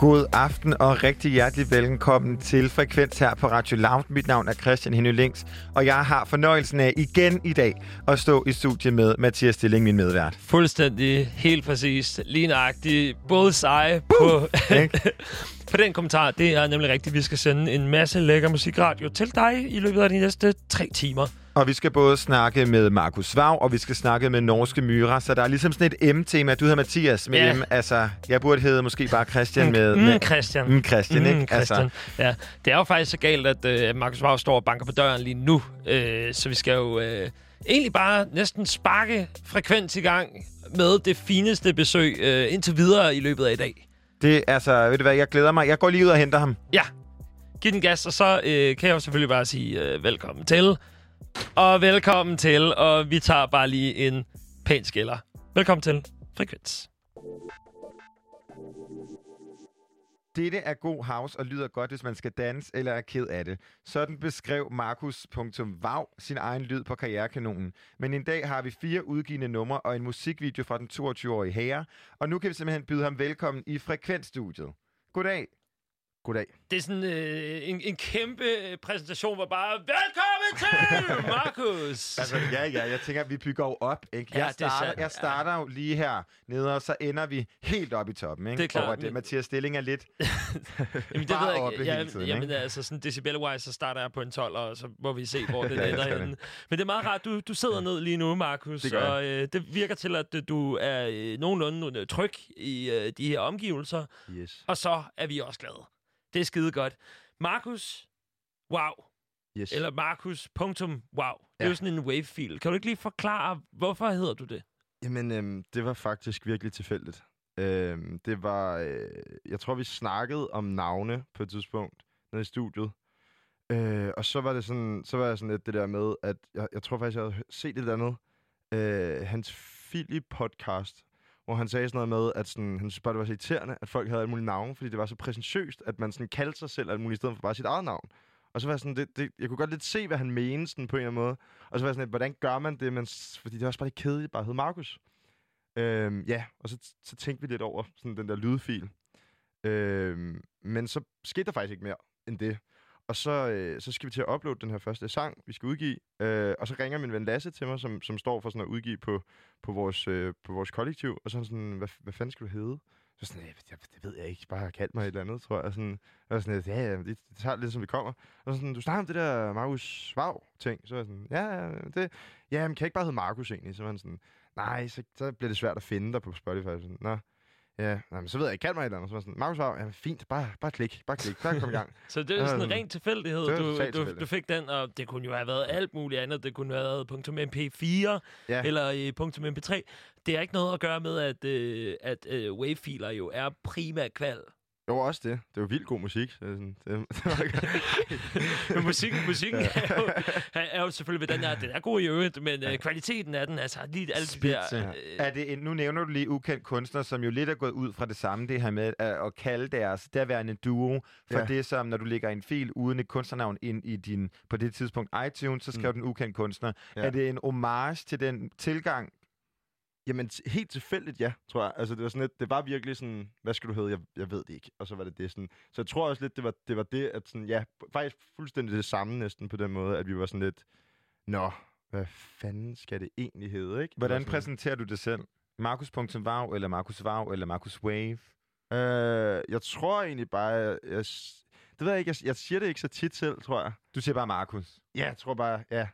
God aften og rigtig hjertelig velkommen til Frekvens her på Radio Loud. Mit navn er Christian Henny Links, og jeg har fornøjelsen af igen i dag at stå i studiet med Mathias Stilling, min medvært. Fuldstændig, helt præcis, lige nøjagtigt, både seje på, på den kommentar. Det er nemlig rigtigt, vi skal sende en masse lækker musikradio til dig i løbet af de næste tre timer. Og vi skal både snakke med Markus Svav, og vi skal snakke med Norske Myra. Så der er ligesom sådan et M-tema. Du hedder Mathias med Ja. M. Altså, jeg burde hedde måske bare Christian med... Mm, med Christian. Mm, Christian, ikke? Christian. Altså, Ja, det er jo faktisk så galt, at øh, Markus Vav står og banker på døren lige nu. Øh, så vi skal jo øh, egentlig bare næsten sparke frekvens i gang med det fineste besøg øh, indtil videre i løbet af i dag. det, altså, ved du hvad, jeg glæder mig. Jeg går lige ud og henter ham. Ja, giv den gas, og så øh, kan jeg jo selvfølgelig bare sige øh, velkommen til. Og velkommen til, og vi tager bare lige en pæn skiller. Velkommen til Frekvens. Dette er god house og lyder godt, hvis man skal danse eller er ked af det. Sådan beskrev Markus.vav sin egen lyd på Karrierekanonen. Men en dag har vi fire udgivende numre og en musikvideo fra den 22-årige herre. Og nu kan vi simpelthen byde ham velkommen i Frekvensstudiet. Goddag. Goddag. Det er sådan øh, en, en kæmpe øh, præsentation, hvor bare, velkommen til, Markus! Altså, ja, ja, jeg tænker, at vi bygger jo op. Ikke? Ja, Jeg, er starter, sandt, jeg starter jo lige her nede, og så ender vi helt op i toppen. Ikke? Det er klart, Hvor det, men- Mathias Stilling er lidt... Jamen, det bare ved jeg oppe ikke. hele Ja, tiden, jamen, ikke? altså sådan decibel-wise, så starter jeg på en 12, og så må vi se, hvor det Ja, ender henne. Men det er meget rart, du, du sidder ned lige nu, Markus, og øh, det virker til, at øh, du er øh, nogenlunde tryg i øh, de her omgivelser, Yes. og så er vi også glade. Det er skide godt. Markus, wow, Yes. eller Markus.wow, det er Ja. jo sådan en wave-fil. Kan du ikke lige forklare, hvorfor hedder du det? Jamen, øhm, det var faktisk virkelig tilfældigt. Øhm, det var... Øh, jeg tror, vi snakkede om navne på et tidspunkt nede i studiet. Øh, og så var det sådan, så var jeg sådan lidt det der med, at jeg, jeg tror faktisk, jeg havde set et eller andet. Øh, hans Philip-podcast, hvor han sagde sådan noget med, at sådan, han synes bare, det var så irriterende, at folk havde alle mulige navne, fordi det var så præsentøst, at man sådan kaldte sig selv alt muligt, i stedet for bare sit eget navn. Og så var jeg sådan, det, det, jeg kunne godt lidt se, hvad han mente sådan på en eller anden måde. Og så var jeg sådan lidt, hvordan gør man det? Men, fordi det var også bare lidt kedeligt, bare hed Markus. Øhm, ja, og så, så tænkte vi lidt over sådan den der lydfil. Øhm, men så skete der faktisk ikke mere end det. Og så, øh, så skal vi til at uploade den her første sang, vi skal udgive. Øh, og så ringer min ven Lasse til mig, som, som står for sådan at udgive på, på, vores, øh, på vores kollektiv. Og så er han sådan, hvad, hvad fanden skal du hedde? Så sådan, jeg, det ved jeg ikke, bare kald mig et eller andet, tror jeg. Sådan, og sådan, ja, ja, det, det tager lidt, som vi kommer. Og så sådan, du snakker om det der Markus Svav ting. Så er jeg sådan, ja, ja, det, ja, men kan jeg ikke bare hedde Markus egentlig? Så var han sådan, nej, så, så bliver det svært at finde dig på Spotify. Sådan, Nå, ja, nej, men så ved jeg ikke, kald mig et eller andet. Så var jeg sådan, Markus Svav, ja, fint, bare, bare klik, bare klik, bare kom i gang. Så det er sådan en Øhm, ren tilfældighed, var du, du, du fik den, og det kunne jo have været alt muligt andet. Det kunne have været .mp4 Ja. eller øh, .mp3. Det har ikke noget at gøre med, at, øh, at øh, wave-filer jo er primært kval. Jo, også det. Det var vildt god musik. Så sådan, det, det var Men musikken, musikken er, jo, er jo selvfølgelig ved den her, den er god i øvrigt, men øh, kvaliteten af den, altså lige alt det der... Spidse. Øh, Er det en, nu nævner du lige ukendt kunstner, som jo lidt er gået ud fra det samme, det her med at, at kalde deres derværende duo for Ja. det, som når du lægger en fil uden et kunstnernavn ind i din, på det tidspunkt, iTunes, så skriver mm. den ukendt kunstner. Ja. Ja. Er det en homage til den tilgang? Jamen, helt tilfældigt, ja, tror jeg. Altså, det var sådan lidt, det var virkelig sådan, hvad skal du hedde? Jeg, jeg ved det ikke. Og så var det det sådan. Så jeg tror også lidt, det var det, var det at sådan, ja, faktisk fuldstændig det samme næsten på den måde, at vi var sådan lidt, nå, hvad fanden skal det egentlig hedde, ikke? Hvordan var præsenterer du det selv? Markus.vav, eller Markus Vav, eller Markus Wave? sådan, øh, jeg tror egentlig bare, jeg, jeg, det ved jeg ikke, jeg, jeg siger det ikke så tit selv, tror jeg. Du siger bare Markus. Ja, jeg tror bare, ja.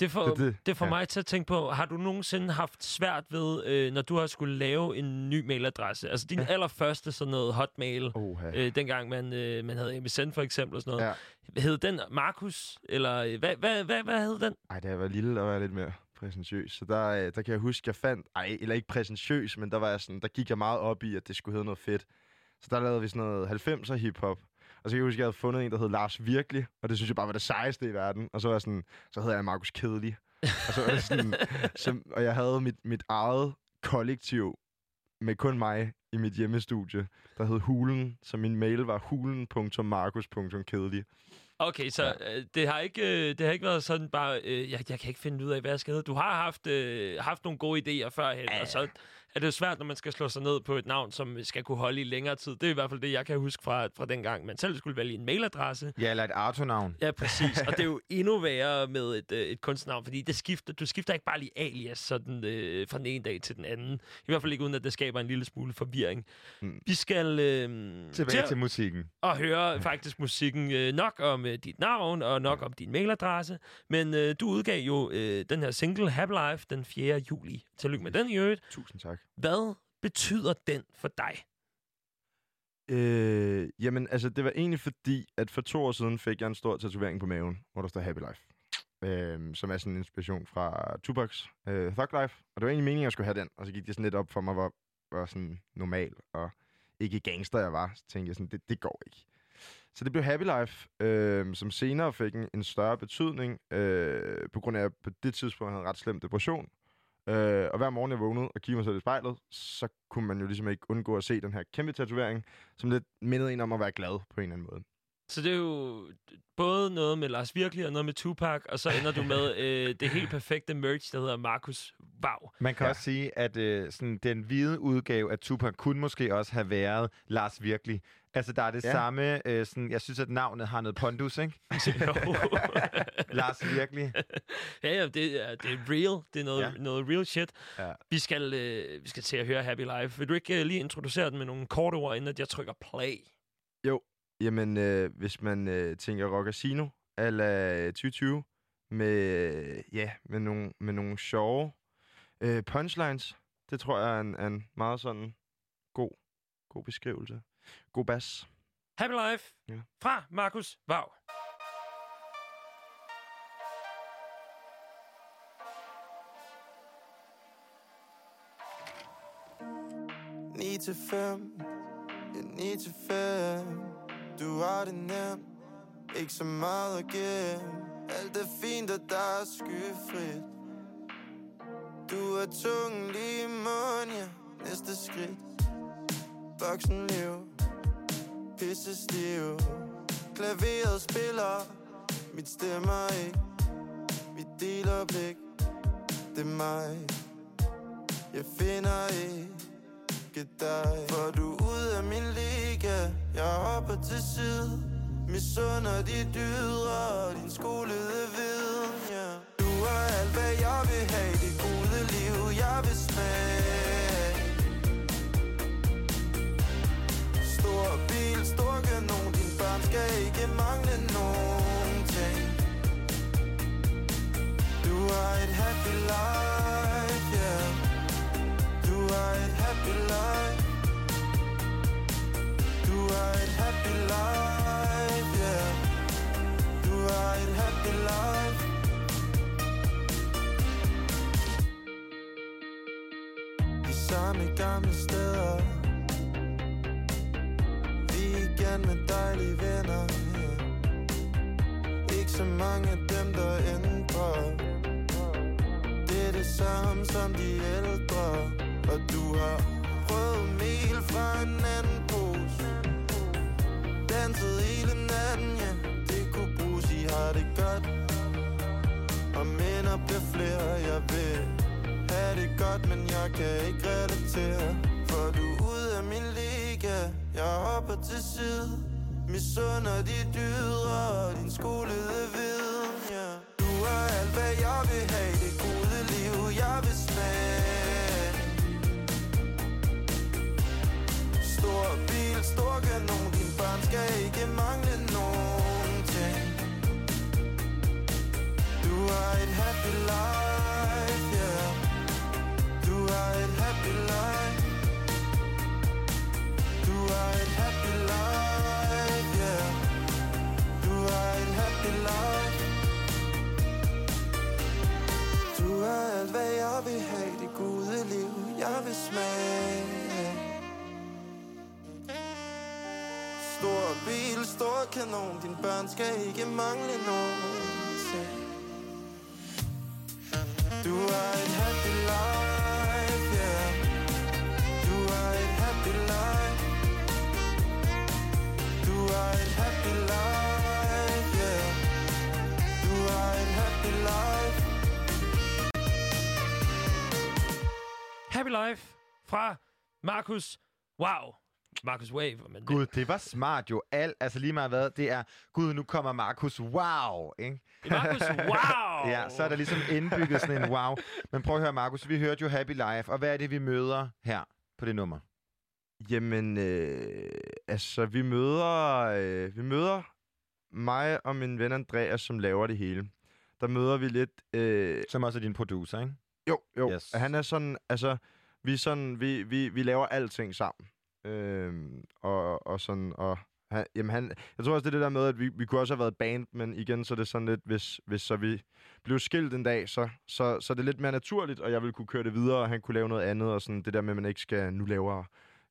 Det får, det- det, det- det får ja. mig til at tænke på, har du nogensinde haft svært ved, øh, når du har skulle lave en ny mailadresse? Altså din ja. allerførste sådan noget hotmail, Oha. øh, dengang man, øh, man havde MSN for eksempel og sådan noget. Ja. Hed den Markus? Eller øh, hvad, hvad, hvad, hvad hed den? Ej, da jeg var lille, der var jeg lidt mere præsentøs. Så der, øh, der kan jeg huske, jeg fandt... Ej, eller ikke præsentøs, men der, var jeg sådan, der gik jeg meget op i, at det skulle hedde noget fedt. Så der lavede vi sådan noget 90'er hiphop. Og så kan jeg huske, at jeg havde fundet en, der hed Lars Virkelig. Og det synes jeg bare var det sejeste i verden. Og så var jeg sådan, så hedder jeg Markus Kedelig. Og, så var sådan, så, og jeg havde mit, mit eget kollektiv med kun mig i mit hjemmestudie, der hed Hulen. Så min mail var hulen.markus.kedelig. Okay, så ja. øh, det, har ikke, øh, det har ikke været sådan bare, øh, jeg, jeg kan ikke finde ud af, hvad jeg skal hedde. Du har haft, øh, haft nogle gode idéer førhen, ja. og så er det jo svært, når man skal slå sig ned på et navn, som skal kunne holde i længere tid. Det er i hvert fald det, jeg kan huske fra, fra den gang, man selv skulle vælge en mailadresse. Ja, eller et Arto-navn. Ja, præcis. Og det er jo endnu værre med et, øh, et kunstnavn, fordi det skifter, du skifter ikke bare lige alias sådan, øh, fra den ene dag til den anden. I hvert fald ikke uden, at det skaber en lille smule forvirring. Mm. Vi skal øh, Tilbage til musikken. at høre faktisk musikken øh, nok om øh, dit navn og nok om din mailadresse. Men øh, du udgav jo øh, den her single Happy Life den 4. juli. Tillykke med den i øvrigt. Tusind tak. Hvad betyder den for dig? Øh, jamen, altså, det var egentlig fordi, at for to år siden fik jeg en stor tatovering på maven, hvor der står Happy Life. Øh, som er sådan en inspiration fra Tupacs øh, Thug Life. Og det var egentlig meningen, at jeg skulle have den. Og så gik det sådan lidt op for mig, hvor, hvor sådan normal og ikke gangster jeg var. Så tænkte jeg sådan, det, det går ikke. Så det blev Happy Life, øh, som senere fik en, en større betydning, øh, på grund af, at jeg på det tidspunkt havde en ret slem depression. Øh, og hver morgen, jeg vågnede og kiggede mig selv i spejlet, så kunne man jo ligesom ikke undgå at se den her kæmpe tatovering, som lidt mindede en om at være glad på en eller anden måde. Så det er jo både noget med Lars Virkelig og noget med Tupac, og så ender du med øh, det helt perfekte merch, der hedder Markus Wow. Man kan Ja. også sige, at øh, sådan, den hvide udgave af Tupac kunne måske også have været Lars Virkelig. Altså, der er det Ja. samme... Øh, sådan, jeg synes, at navnet har noget pondus, ikke? Jo. Lars Virkelig. ja, ja, det er, det er real. Det er noget, ja. Noget real shit. Ja. Vi, skal, øh, vi skal til at høre Happy Life. Vil du ikke øh, lige introducere den med nogle korte ord, inden at jeg trykker play? Jamen, øh, hvis man øh, tænker Rockasino ala 2020, med, øh, ja, med, nogle, med nogle sjove øh, punchlines, det tror jeg er en, en meget sådan god, god beskrivelse. God bas. Happy Life Ja. fra Markus Wow. Ni til fem, ja, ni til fem du har det nemt, ikke så meget at give. Alt er fint, og der er skyfrit. Du er tungen lige i munden, ja, næste skridt. Voksenliv, pisse stiv. Klaveret spiller, mit stemmer ikke. Vi deler blik, det er mig. Jeg finder ikke dig. For du er ude af min liv liga Jeg hopper til side. Misunder de dyder og din skolede viden yeah. Du er alt hvad jeg vil have. Det gode liv jeg vil smage. Stor bil, stor kanon. Din børn skal ikke mangle nogen ting. Du har et happy life, yeah Du har et happy life. Happy life, yeah. Du har et happy life. De samme gamle steder. Vi igen med dejlige venner, yeah. Ikke så mange af dem, der ændrer. Det er det samme som de ældre Og du har prøvet mel fra en anden pose. Danset hele natten, ja. Det kunne bruges, I har det godt? Og minder bliver flere, jeg vil have det godt Men jeg kan ikke relatere. For du er ude af min liga. Jeg hopper til side. Misunder de dydre og din skolede viden, ja. Du er alt hvad jeg vil have. Det gode liv jeg vil smage. Stor bil, lukke nogen. Dine børn skal ikke mangle nogen ting. Du har et happy life, yeah. Du har et happy life. Du har et happy life, yeah. Du har et happy life. Du har alt hvad jeg vil have. Det gode liv jeg vil smage. Stor bil, stor kanon. Din børn skal ikke mangle nogen ting Du er et happy life, yeah. Du er et happy life. Du er et happy life, yeah. Du er et happy life. Happy Life fra Markus. Wow. Markus Wave. Men Gud, det var smart jo. Alt, altså lige meget hvad, det er, gud, nu kommer Markus, wow, ikke? Markus, wow! Ja, så er der ligesom indbygget sådan en wow. Men prøv at høre, Markus, vi hørte jo Happy Life, og hvad er det, vi møder her på det nummer? Jamen, øh, altså, vi møder, øh, vi møder mig og min ven Andreas, som laver det hele. Der møder vi lidt... Øh, Som også er din producer, ikke? jo, jo. Yes. Han er sådan, altså, vi, er sådan, vi, vi, vi laver alting sammen. Øh, og, og sådan, og han, jamen han, jeg tror også, det er det der med, at vi, vi kunne også have været band, men igen, så er det sådan lidt, hvis, hvis så vi blev skilt en dag, så, så, så er det lidt mere naturligt, og jeg ville kunne køre det videre, og han kunne lave noget andet, og sådan det der med, at man ikke skal nu lave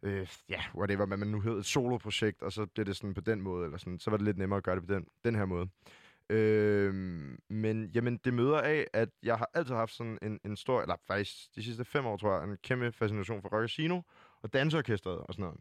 øh, ja, whatever, hvad man nu hedder, et soloprojekt, og så bliver det sådan på den måde, eller sådan, så var det lidt nemmere at gøre det på den, den her måde. Øh, men jamen, det møder af, at jeg har altid haft sådan en, en stor, eller faktisk de sidste fem år, tror jeg, en kæmpe fascination for Rock Casino og danseorkestret og sådan noget.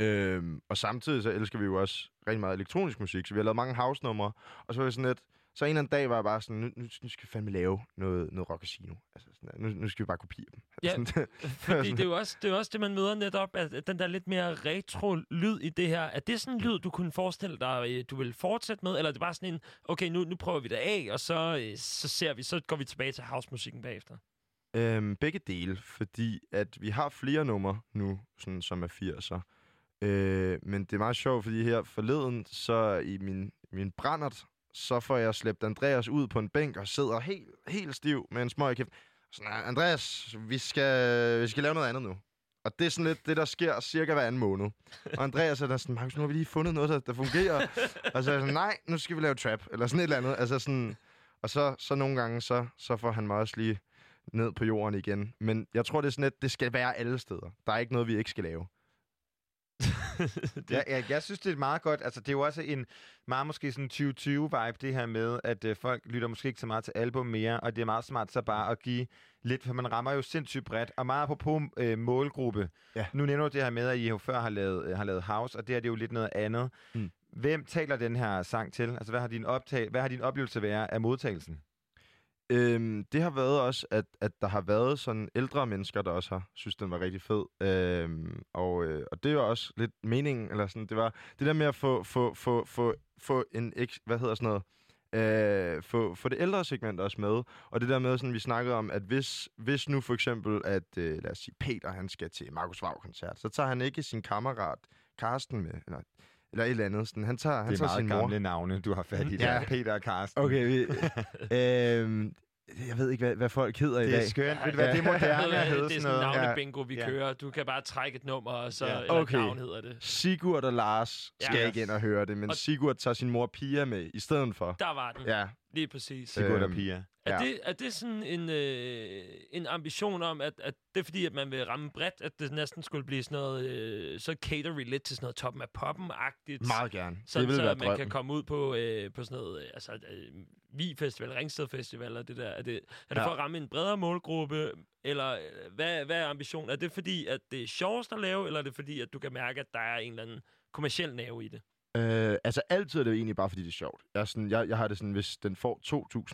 Øhm, og samtidig så elsker vi jo også rigtig meget elektronisk musik, så vi har lavet mange house-numre, og så var det sådan lidt, så en eller anden dag var jeg bare sådan, nu, nu, nu skal vi fandme lave noget, noget rock casino. Altså sådan, nu, nu skal vi bare kopiere dem. Ja, sådan, Fordi det er, jo også, det er jo også det, man møder netop, at at den der lidt mere retro-lyd i det her. Er det sådan en lyd, du kunne forestille dig, øh, du vil fortsætte med? Eller er det bare sådan en, okay, nu, nu prøver vi det af, og så, øh, så ser vi, så går vi tilbage til housemusikken bagefter? Øhm, begge dele, fordi at vi har flere numre nu, sådan, som er 80'er. Øh, men det er meget sjovt, fordi her forleden, så i min, min brændert, så får jeg slæbt Andreas ud på en bænk og sidder helt, helt stiv med en smøg kæft. Sådan, Andreas, vi skal, vi skal lave noget andet nu. Og det er sådan lidt det, der sker cirka hver anden måned. Og Andreas er der sådan, Markus, nu har vi lige fundet noget, der, der fungerer. og så er jeg sådan, nej, nu skal vi lave trap, eller sådan et eller andet. Altså sådan, og så, så nogle gange, så, så får han mig også lige ned på jorden igen. Men jeg tror, det er sådan lidt, det skal være alle steder. Der er ikke noget, vi ikke skal lave. det, Ja, ja, jeg synes, det er meget godt. Altså, det er jo også en meget måske sådan 2020-vibe, det her med, at øh, folk lytter måske ikke så meget til album mere, og det er meget smart så bare at give lidt, for man rammer jo sindssygt bredt, og meget apropos øh, målgruppe. Ja. Nu nævner du det her med, at I jo før har lavet, øh, har lavet house, og det her det er jo lidt noget andet. Mm. Hvem taler den her sang til? Altså, hvad har din, optag, hvad har din oplevelse været af modtagelsen? Øhm, det har været også, at, at der har været sådan ældre mennesker, der også har synes, den var rigtig fed. Øhm, og, øh, og det var også lidt meningen, eller sådan, det var det der med at få, få, få, få, få en, hvad hedder sådan noget, øh, få, få det ældre segment også med. Og det der med, sådan, vi snakkede om, at hvis, hvis nu for eksempel, at øh, lad os sige, Peter han skal til Markus Vav-koncert, så tager han ikke sin kammerat Karsten med, eller, eller et eller andet. Sådan, han tager, han det er tager sin meget mor. gamle navne, du har fat i Ja. der. Peter og Karsten. Okay, vi, øhm, jeg ved ikke, hvad, hvad folk hedder i Det dag. er skønt. Ved du hvad, det er moderne Ved at du hvad, hedde det er sådan noget. navne bingo, vi Ja. kører. Du kan bare trække et nummer, og så Ja. Okay. navn hedder det. Sigurd og Lars skal Ja. ikke ind og høre det, men Og- Sigurd tager sin mor Pia med i stedet for. Der var den. Ja, Lige præcis. Sigurd og Øhm, Pia. Er, Ja. det, er det sådan en, øh, en ambition om, at, at det er fordi, at man vil ramme bredt, at det næsten skulle blive sådan noget, øh, så cater vi lidt til sådan noget toppen af poppen-agtigt? meget gerne. Sådan, det vil så være at man kan drømmen. komme ud på, øh, på sådan noget, øh, altså øh, Vi Festival, Ringsted Festival og det der. Er det, er det Ja. for at ramme en bredere målgruppe, eller øh, hvad, hvad er ambitionen? Er det fordi, at det er sjovest at lave, eller er det fordi, at du kan mærke, at der er en eller anden kommersiel nerve i det? Øh, altså altid er det jo egentlig bare, fordi det er sjovt. Jeg, er sådan, jeg, jeg har det sådan, hvis den får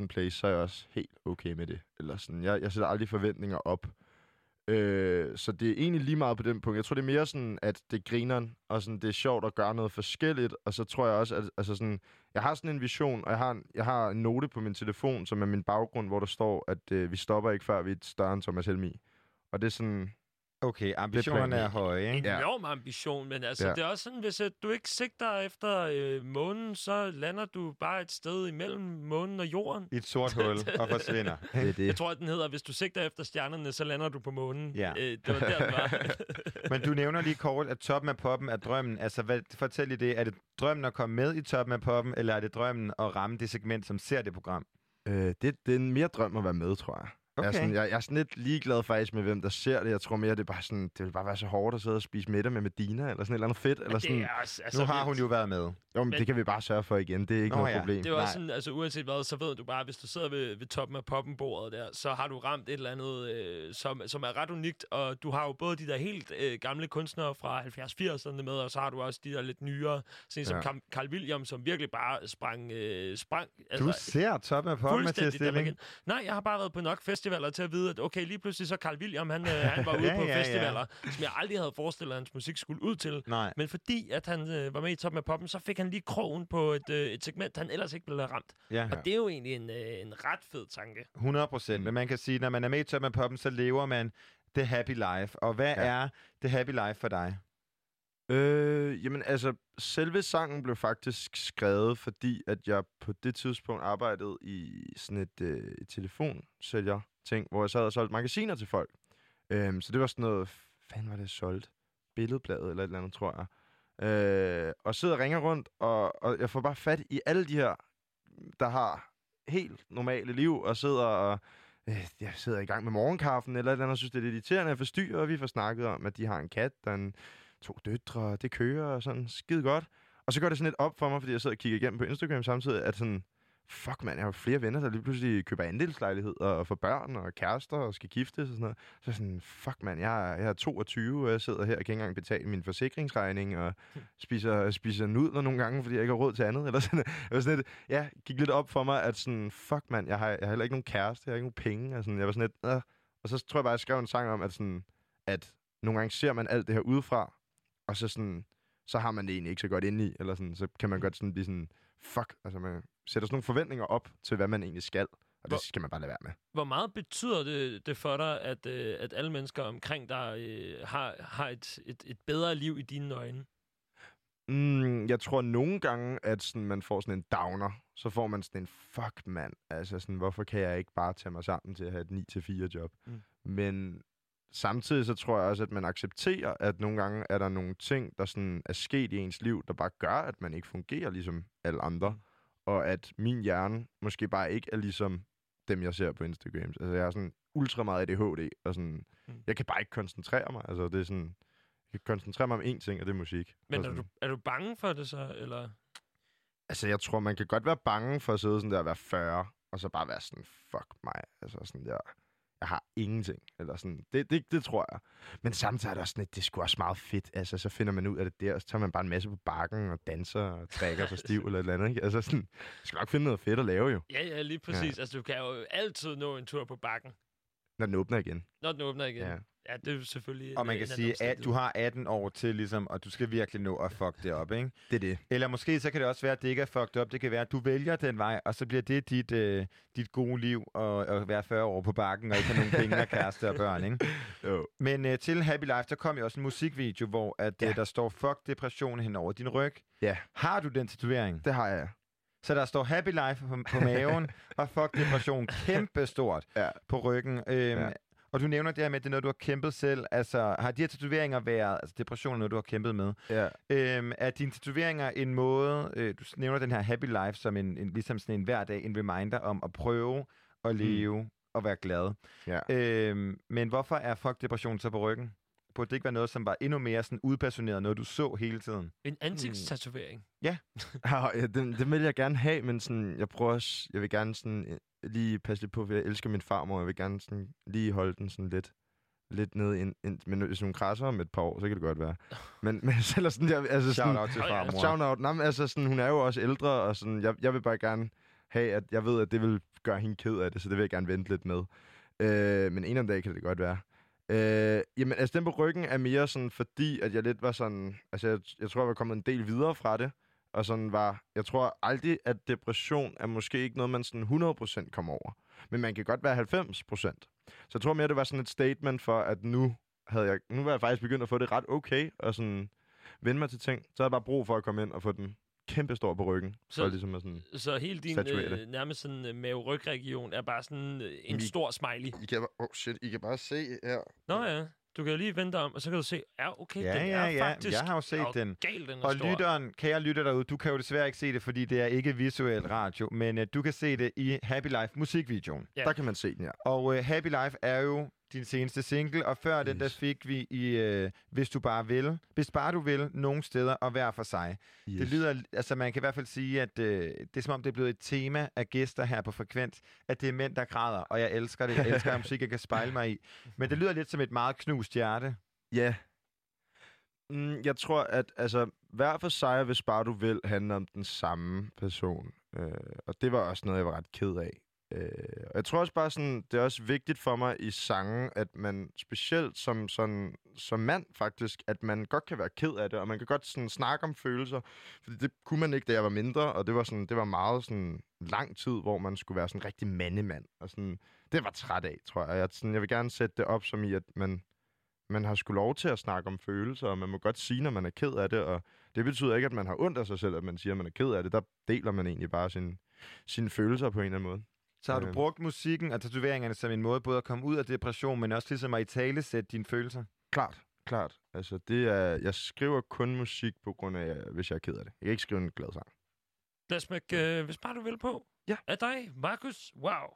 2.000 plays, så er jeg også helt okay med det. Eller sådan, jeg, jeg sætter aldrig forventninger op. Øh, så det er egentlig lige meget på den punkt. Jeg tror, det er mere sådan, at det griner, og sådan, det er sjovt at gøre noget forskelligt. Og så tror jeg også, at altså sådan, jeg har sådan en vision, og jeg har, en, jeg har en note på min telefon, som er min baggrund, hvor der står, at øh, vi stopper ikke, før vi er større end Thomas Helmi. Og det er sådan... Okay, ambitionerne er høje, ikke? En enorm ambition, men altså, Ja. det er også sådan, hvis øh, du ikke sigter efter øh, månen, så lander du bare et sted imellem månen og jorden. I et sort hul og forsvinder. Det er det. Jeg tror, at den hedder, hvis du sigter efter stjernerne, så lander du på månen. Ja. Øh, det var der, det var. Men du nævner lige kort, at toppen af poppen er drømmen. Altså, hvad, fortæl lige det. Er det drømmen at komme med i toppen af poppen, eller er det drømmen at ramme det segment, som ser det program? Øh, det, det er en mere drøm at være med, tror jeg. Okay. Jeg, er sådan, jeg, jeg er sådan lidt ligeglad faktisk med, hvem der ser det. Jeg tror mere, det er bare sådan, det vil bare være så hårdt at sidde og spise middag med Medina, eller sådan et eller andet fedt. Eller sådan. det er også, altså, Nu har hun jo været med. Jo, men men- det kan vi bare sørge for igen. Det er ikke Nå noget ja, problem. Det er også sådan, altså uanset hvad, så ved du bare, hvis du sidder ved, ved toppen af poppenbordet der, så har du ramt et eller andet, øh, som, som er ret unikt, og du har jo både de der helt øh, gamle kunstnere fra 70-80'erne med, og så har du også de der lidt nyere, sådan en som Ja. Carl, Williams, som virkelig bare sprang, øh, sprang Du ser toppen af poppen, Mathias Stilling. Nej, jeg har bare været på nok festival festivaler til at vide, at okay, lige pludselig så Carl William, han, øh, han var ude Ja, på ja, ja. festivaler, som jeg aldrig havde forestillet, at hans musik skulle ud til. Nej. Men fordi at han øh, var med i Top med Poppen, så fik han lige krogen på et, øh, et segment, han ellers ikke ville have ramt. Ja. Og det er jo egentlig en, øh, en ret fed tanke. 100 procent. Men man kan sige, når man er med i Top of Poppen, så lever man the happy life. Og hvad Ja. er the happy life for dig? Øh, jamen altså, selve sangen blev faktisk skrevet, fordi at jeg på det tidspunkt arbejdede i sådan et, øh, et telefonsælger ting, hvor jeg sad og solgte magasiner til folk. Øhm, så det var sådan noget, fanden var det, jeg solgte? Billedbladet eller et eller andet, tror jeg. Øh, og sidder og ringer rundt, og, og jeg får bare fat i alle de her, der har helt normale liv, og sidder og øh, jeg sidder i gang med morgenkaffen, eller et eller andet, og synes, det er lidt irriterende, at forstyrre, forstyrrer, og vi får snakket om, at de har en kat, der en to døtre, og det kører, og sådan skide godt. Og så går det sådan lidt op for mig, fordi jeg sidder og kigger igennem på Instagram samtidig, at sådan, fuck mand, jeg har flere venner, der lige pludselig køber andelslejlighed og får børn og kærester og skal giftes og sådan noget. Så er sådan, fuck mand, jeg er, jeg er 22, og jeg sidder her og kan ikke engang betale min forsikringsregning og spiser, spiser nudler nogle gange, fordi jeg ikke har råd til andet. Eller sådan, jeg var sådan lidt, ja, gik lidt op for mig, at sådan, fuck mand, jeg har, jeg har heller ikke nogen kæreste, jeg har ikke nogen penge. Og sådan, jeg var sådan lidt, øh. Og så tror jeg bare, jeg skrev en sang om, at, sådan, at nogle gange ser man alt det her udefra, og så sådan, så har man det egentlig ikke så godt inde i, eller sådan, så kan man godt sådan blive sådan, fuck, altså man sætter sådan nogle forventninger op til, hvad man egentlig skal, og det Hvor- skal man bare lade være med. Hvor meget betyder det, det for dig, at, øh, at alle mennesker omkring dig øh, har, har et, et, et bedre liv i dine øjne? Mm, jeg tror nogle gange, at sådan, man får sådan en downer, så får man sådan en, fuck mand, altså sådan, hvorfor kan jeg ikke bare tage mig sammen til at have et 9-4 job? Mm. Men samtidig så tror jeg også, at man accepterer, at nogle gange er der nogle ting, der sådan er sket i ens liv, der bare gør, at man ikke fungerer ligesom alle andre. Og at min hjerne måske bare ikke er ligesom dem, jeg ser på Instagram. Altså jeg har sådan ultra meget ADHD, og sådan, Mm. jeg kan bare ikke koncentrere mig. Altså det er sådan, jeg kan koncentrere mig om én ting, og det er musik. Men er sådan, du, er du bange for det så, eller? Altså, jeg tror, man kan godt være bange for at sidde sådan der og være 40, og så bare være sådan, fuck mig. Altså sådan der, jeg har ingenting. Eller sådan, det, det, det tror jeg. Men samtidig er det også sådan, at det er sgu også meget fedt. Altså, så finder man ud af det der, og så tager man bare en masse på bakken og danser og drikker sig stiv eller et eller andet. Ikke? Altså sådan, jeg skal nok finde noget fedt at lave jo, Ja, ja, lige præcis. Ja. Altså, du kan jo altid nå en tur på bakken, når den åbner igen. når den åbner igen. Ja. Ja, det er selvfølgelig... Og man kan sige, at du har 18 år til, ligesom, og du skal virkelig nå at fuck det op, ikke? Det er det. Eller måske så kan det også være, at det ikke er fucked up. Det kan være, at du vælger den vej, og så bliver det dit, øh, dit gode liv at, at være 40 år på bakken og ikke have nogen penge og kæreste og børn, ikke? Jo. Men øh, til Happy Life, der kom jo også en musikvideo, hvor at, Ja. øh, der står fuck depression hen over din ryg. Ja. Har du den tatovering? Det har jeg. Så der står Happy Life på, på maven, og fuck depression kæmpe stort Ja. på ryggen. Øhm, Ja. Og du nævner det her med, at det er noget, du har kæmpet selv. Altså, har de her tatoveringer været... Altså, depression er noget, du har kæmpet med. Ja. Øhm, er dine tatoveringer en måde... Øh, du nævner den her Happy Life som en, en, ligesom sådan en hverdag, en reminder om at prøve at leve mm. og være glad. Ja. Øhm, men hvorfor er fuck depression så på ryggen? Burde det ikke være noget, som var endnu mere sådan udpassioneret, noget du så hele tiden? En ansigtstatovering. Ja, ja den, den vil jeg gerne have, men sådan, jeg prøver også, jeg vil gerne sådan, øh, lige passe lidt på, for jeg elsker min farmor, jeg vil gerne sådan, lige holde den sådan lidt, lidt nede, ind, ind, men hvis hun krasser om et par år, så kan det godt være. Men, men selv sådan, jeg, altså Shout sådan, out til farmor. shout out, nej, men altså sådan, hun er jo også ældre, og sådan, jeg, jeg vil bare gerne have, at jeg ved, at det vil gøre hende ked af det, så det vil jeg gerne vente lidt med. Øh, men en af dag kan det godt være. Øh, jamen, altså den på ryggen er mere sådan, fordi at jeg lidt var sådan, altså jeg, jeg tror, jeg var kommet en del videre fra det, og sådan var, jeg tror aldrig, at depression er måske ikke noget, man sådan 100% kommer over. Men man kan godt være 90%. Så jeg tror mere, det var sådan et statement for, at nu, havde jeg, nu var jeg faktisk begyndt at få det ret okay, og sådan vende mig til ting. Så havde jeg bare brug for at komme ind og få den kæmpe stor på ryggen. Så, for ligesom at sådan, Så hele din øh, nærmest sådan øh, mave-ryg-region er bare sådan øh, en Vi- stor smiley. I kan, oh shit, I kan bare se her. Nå ja, du kan jo lige vente om, og så kan du se, ja, okay, Ja, den ja, er ja. faktisk... Jeg har jo set den. Gal, den er Og stor. lytteren, kære lytter derude, du kan jo desværre ikke se det, fordi det er ikke visuel radio, men uh, du kan se det i Happy Life musikvideoen. Ja. Der kan man se den, ja. Og uh, Happy Life er jo din seneste single, og før yes. den der fik vi i uh, Hvis du bare vil, Hvis bare du vil, nogle steder og hver for sig. Yes. Det lyder, altså man kan i hvert fald sige, at uh, det er som om, det er blevet et tema af gæster her på Frekvens, at det er mænd, der græder, og jeg elsker det. Jeg elsker musik, jeg kan spejle mig i. Men det lyder lidt som et meget knust hjerte. Ja. Mm, jeg tror, at altså, hver for sig, hvis bare du vil, handler om den samme person. Øh, og det var også noget, jeg var ret ked af. Øh, og jeg tror også bare sådan, det er også vigtigt for mig i sange, at man specielt som, sådan, som mand faktisk, at man godt kan være ked af det, og man kan godt sådan snakke om følelser, fordi det kunne man ikke, da jeg var mindre, og det var, sådan, det var meget sådan lang tid, hvor man skulle være sådan en rigtig mandemand, og sådan, det var træt af, tror jeg. Jeg, sådan, jeg vil gerne sætte det op som i, at man, man har sgu lov til at snakke om følelser, og man må godt sige, når man er ked af det, og det betyder ikke, at man har ondt af sig selv, at man siger, at man er ked af det. Der deler man egentlig bare sin, sine følelser på en eller anden måde. Så har du Øhm. brugt musikken og tatoveringerne som en måde både at komme ud af depression, men også ligesom at i tale sætte dine følelser? Klart, klart. Altså, det er, jeg skriver kun musik på grund af, hvis jeg er ked af det. Jeg kan ikke skrive en glad sang. Lad os smække, øh, hvis bare du vil på. Ja. Af dig, Markus. Wow.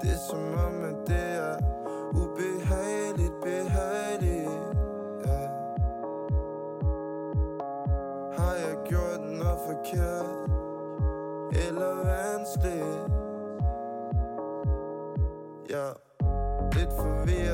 Det er som om, at det er ubehageligt, forkert Eller vanskeligt Ja Lidt forvirret.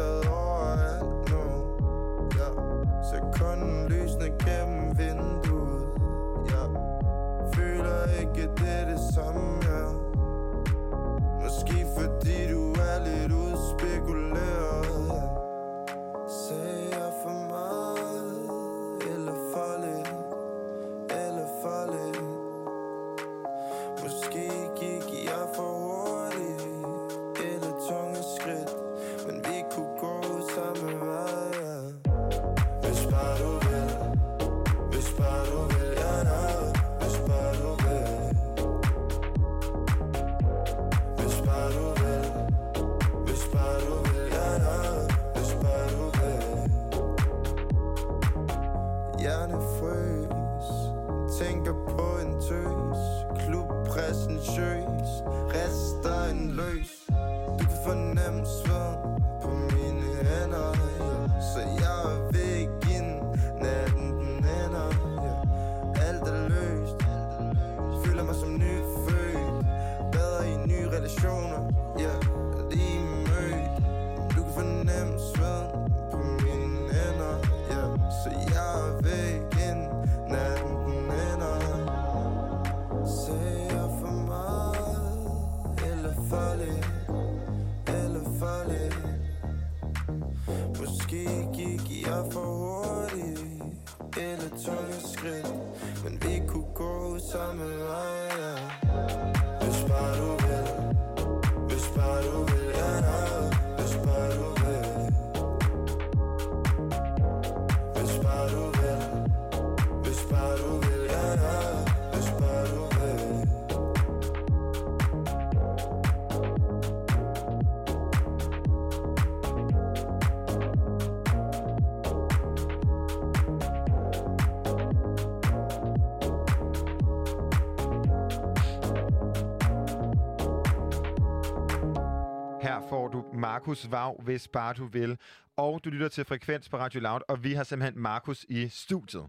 Markus Vav, hvis bare du vil. Og du lytter til Frekvens på Radio Loud, og vi har simpelthen Markus i studiet.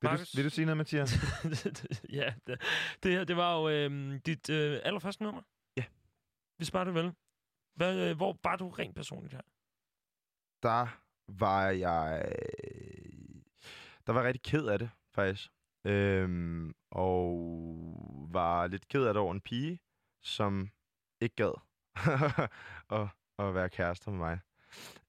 Vil du, vil du sige noget, Mathias? ja, det, det her, det var jo øh, dit øh, allerførste nummer. Ja. Hvis bare du vil. Hvad, øh, hvor var du rent personligt her? Der var jeg... Der var jeg rigtig ked af det, faktisk. Øhm, og var lidt ked af det over en pige, som ikke gad at, at være kærester med mig.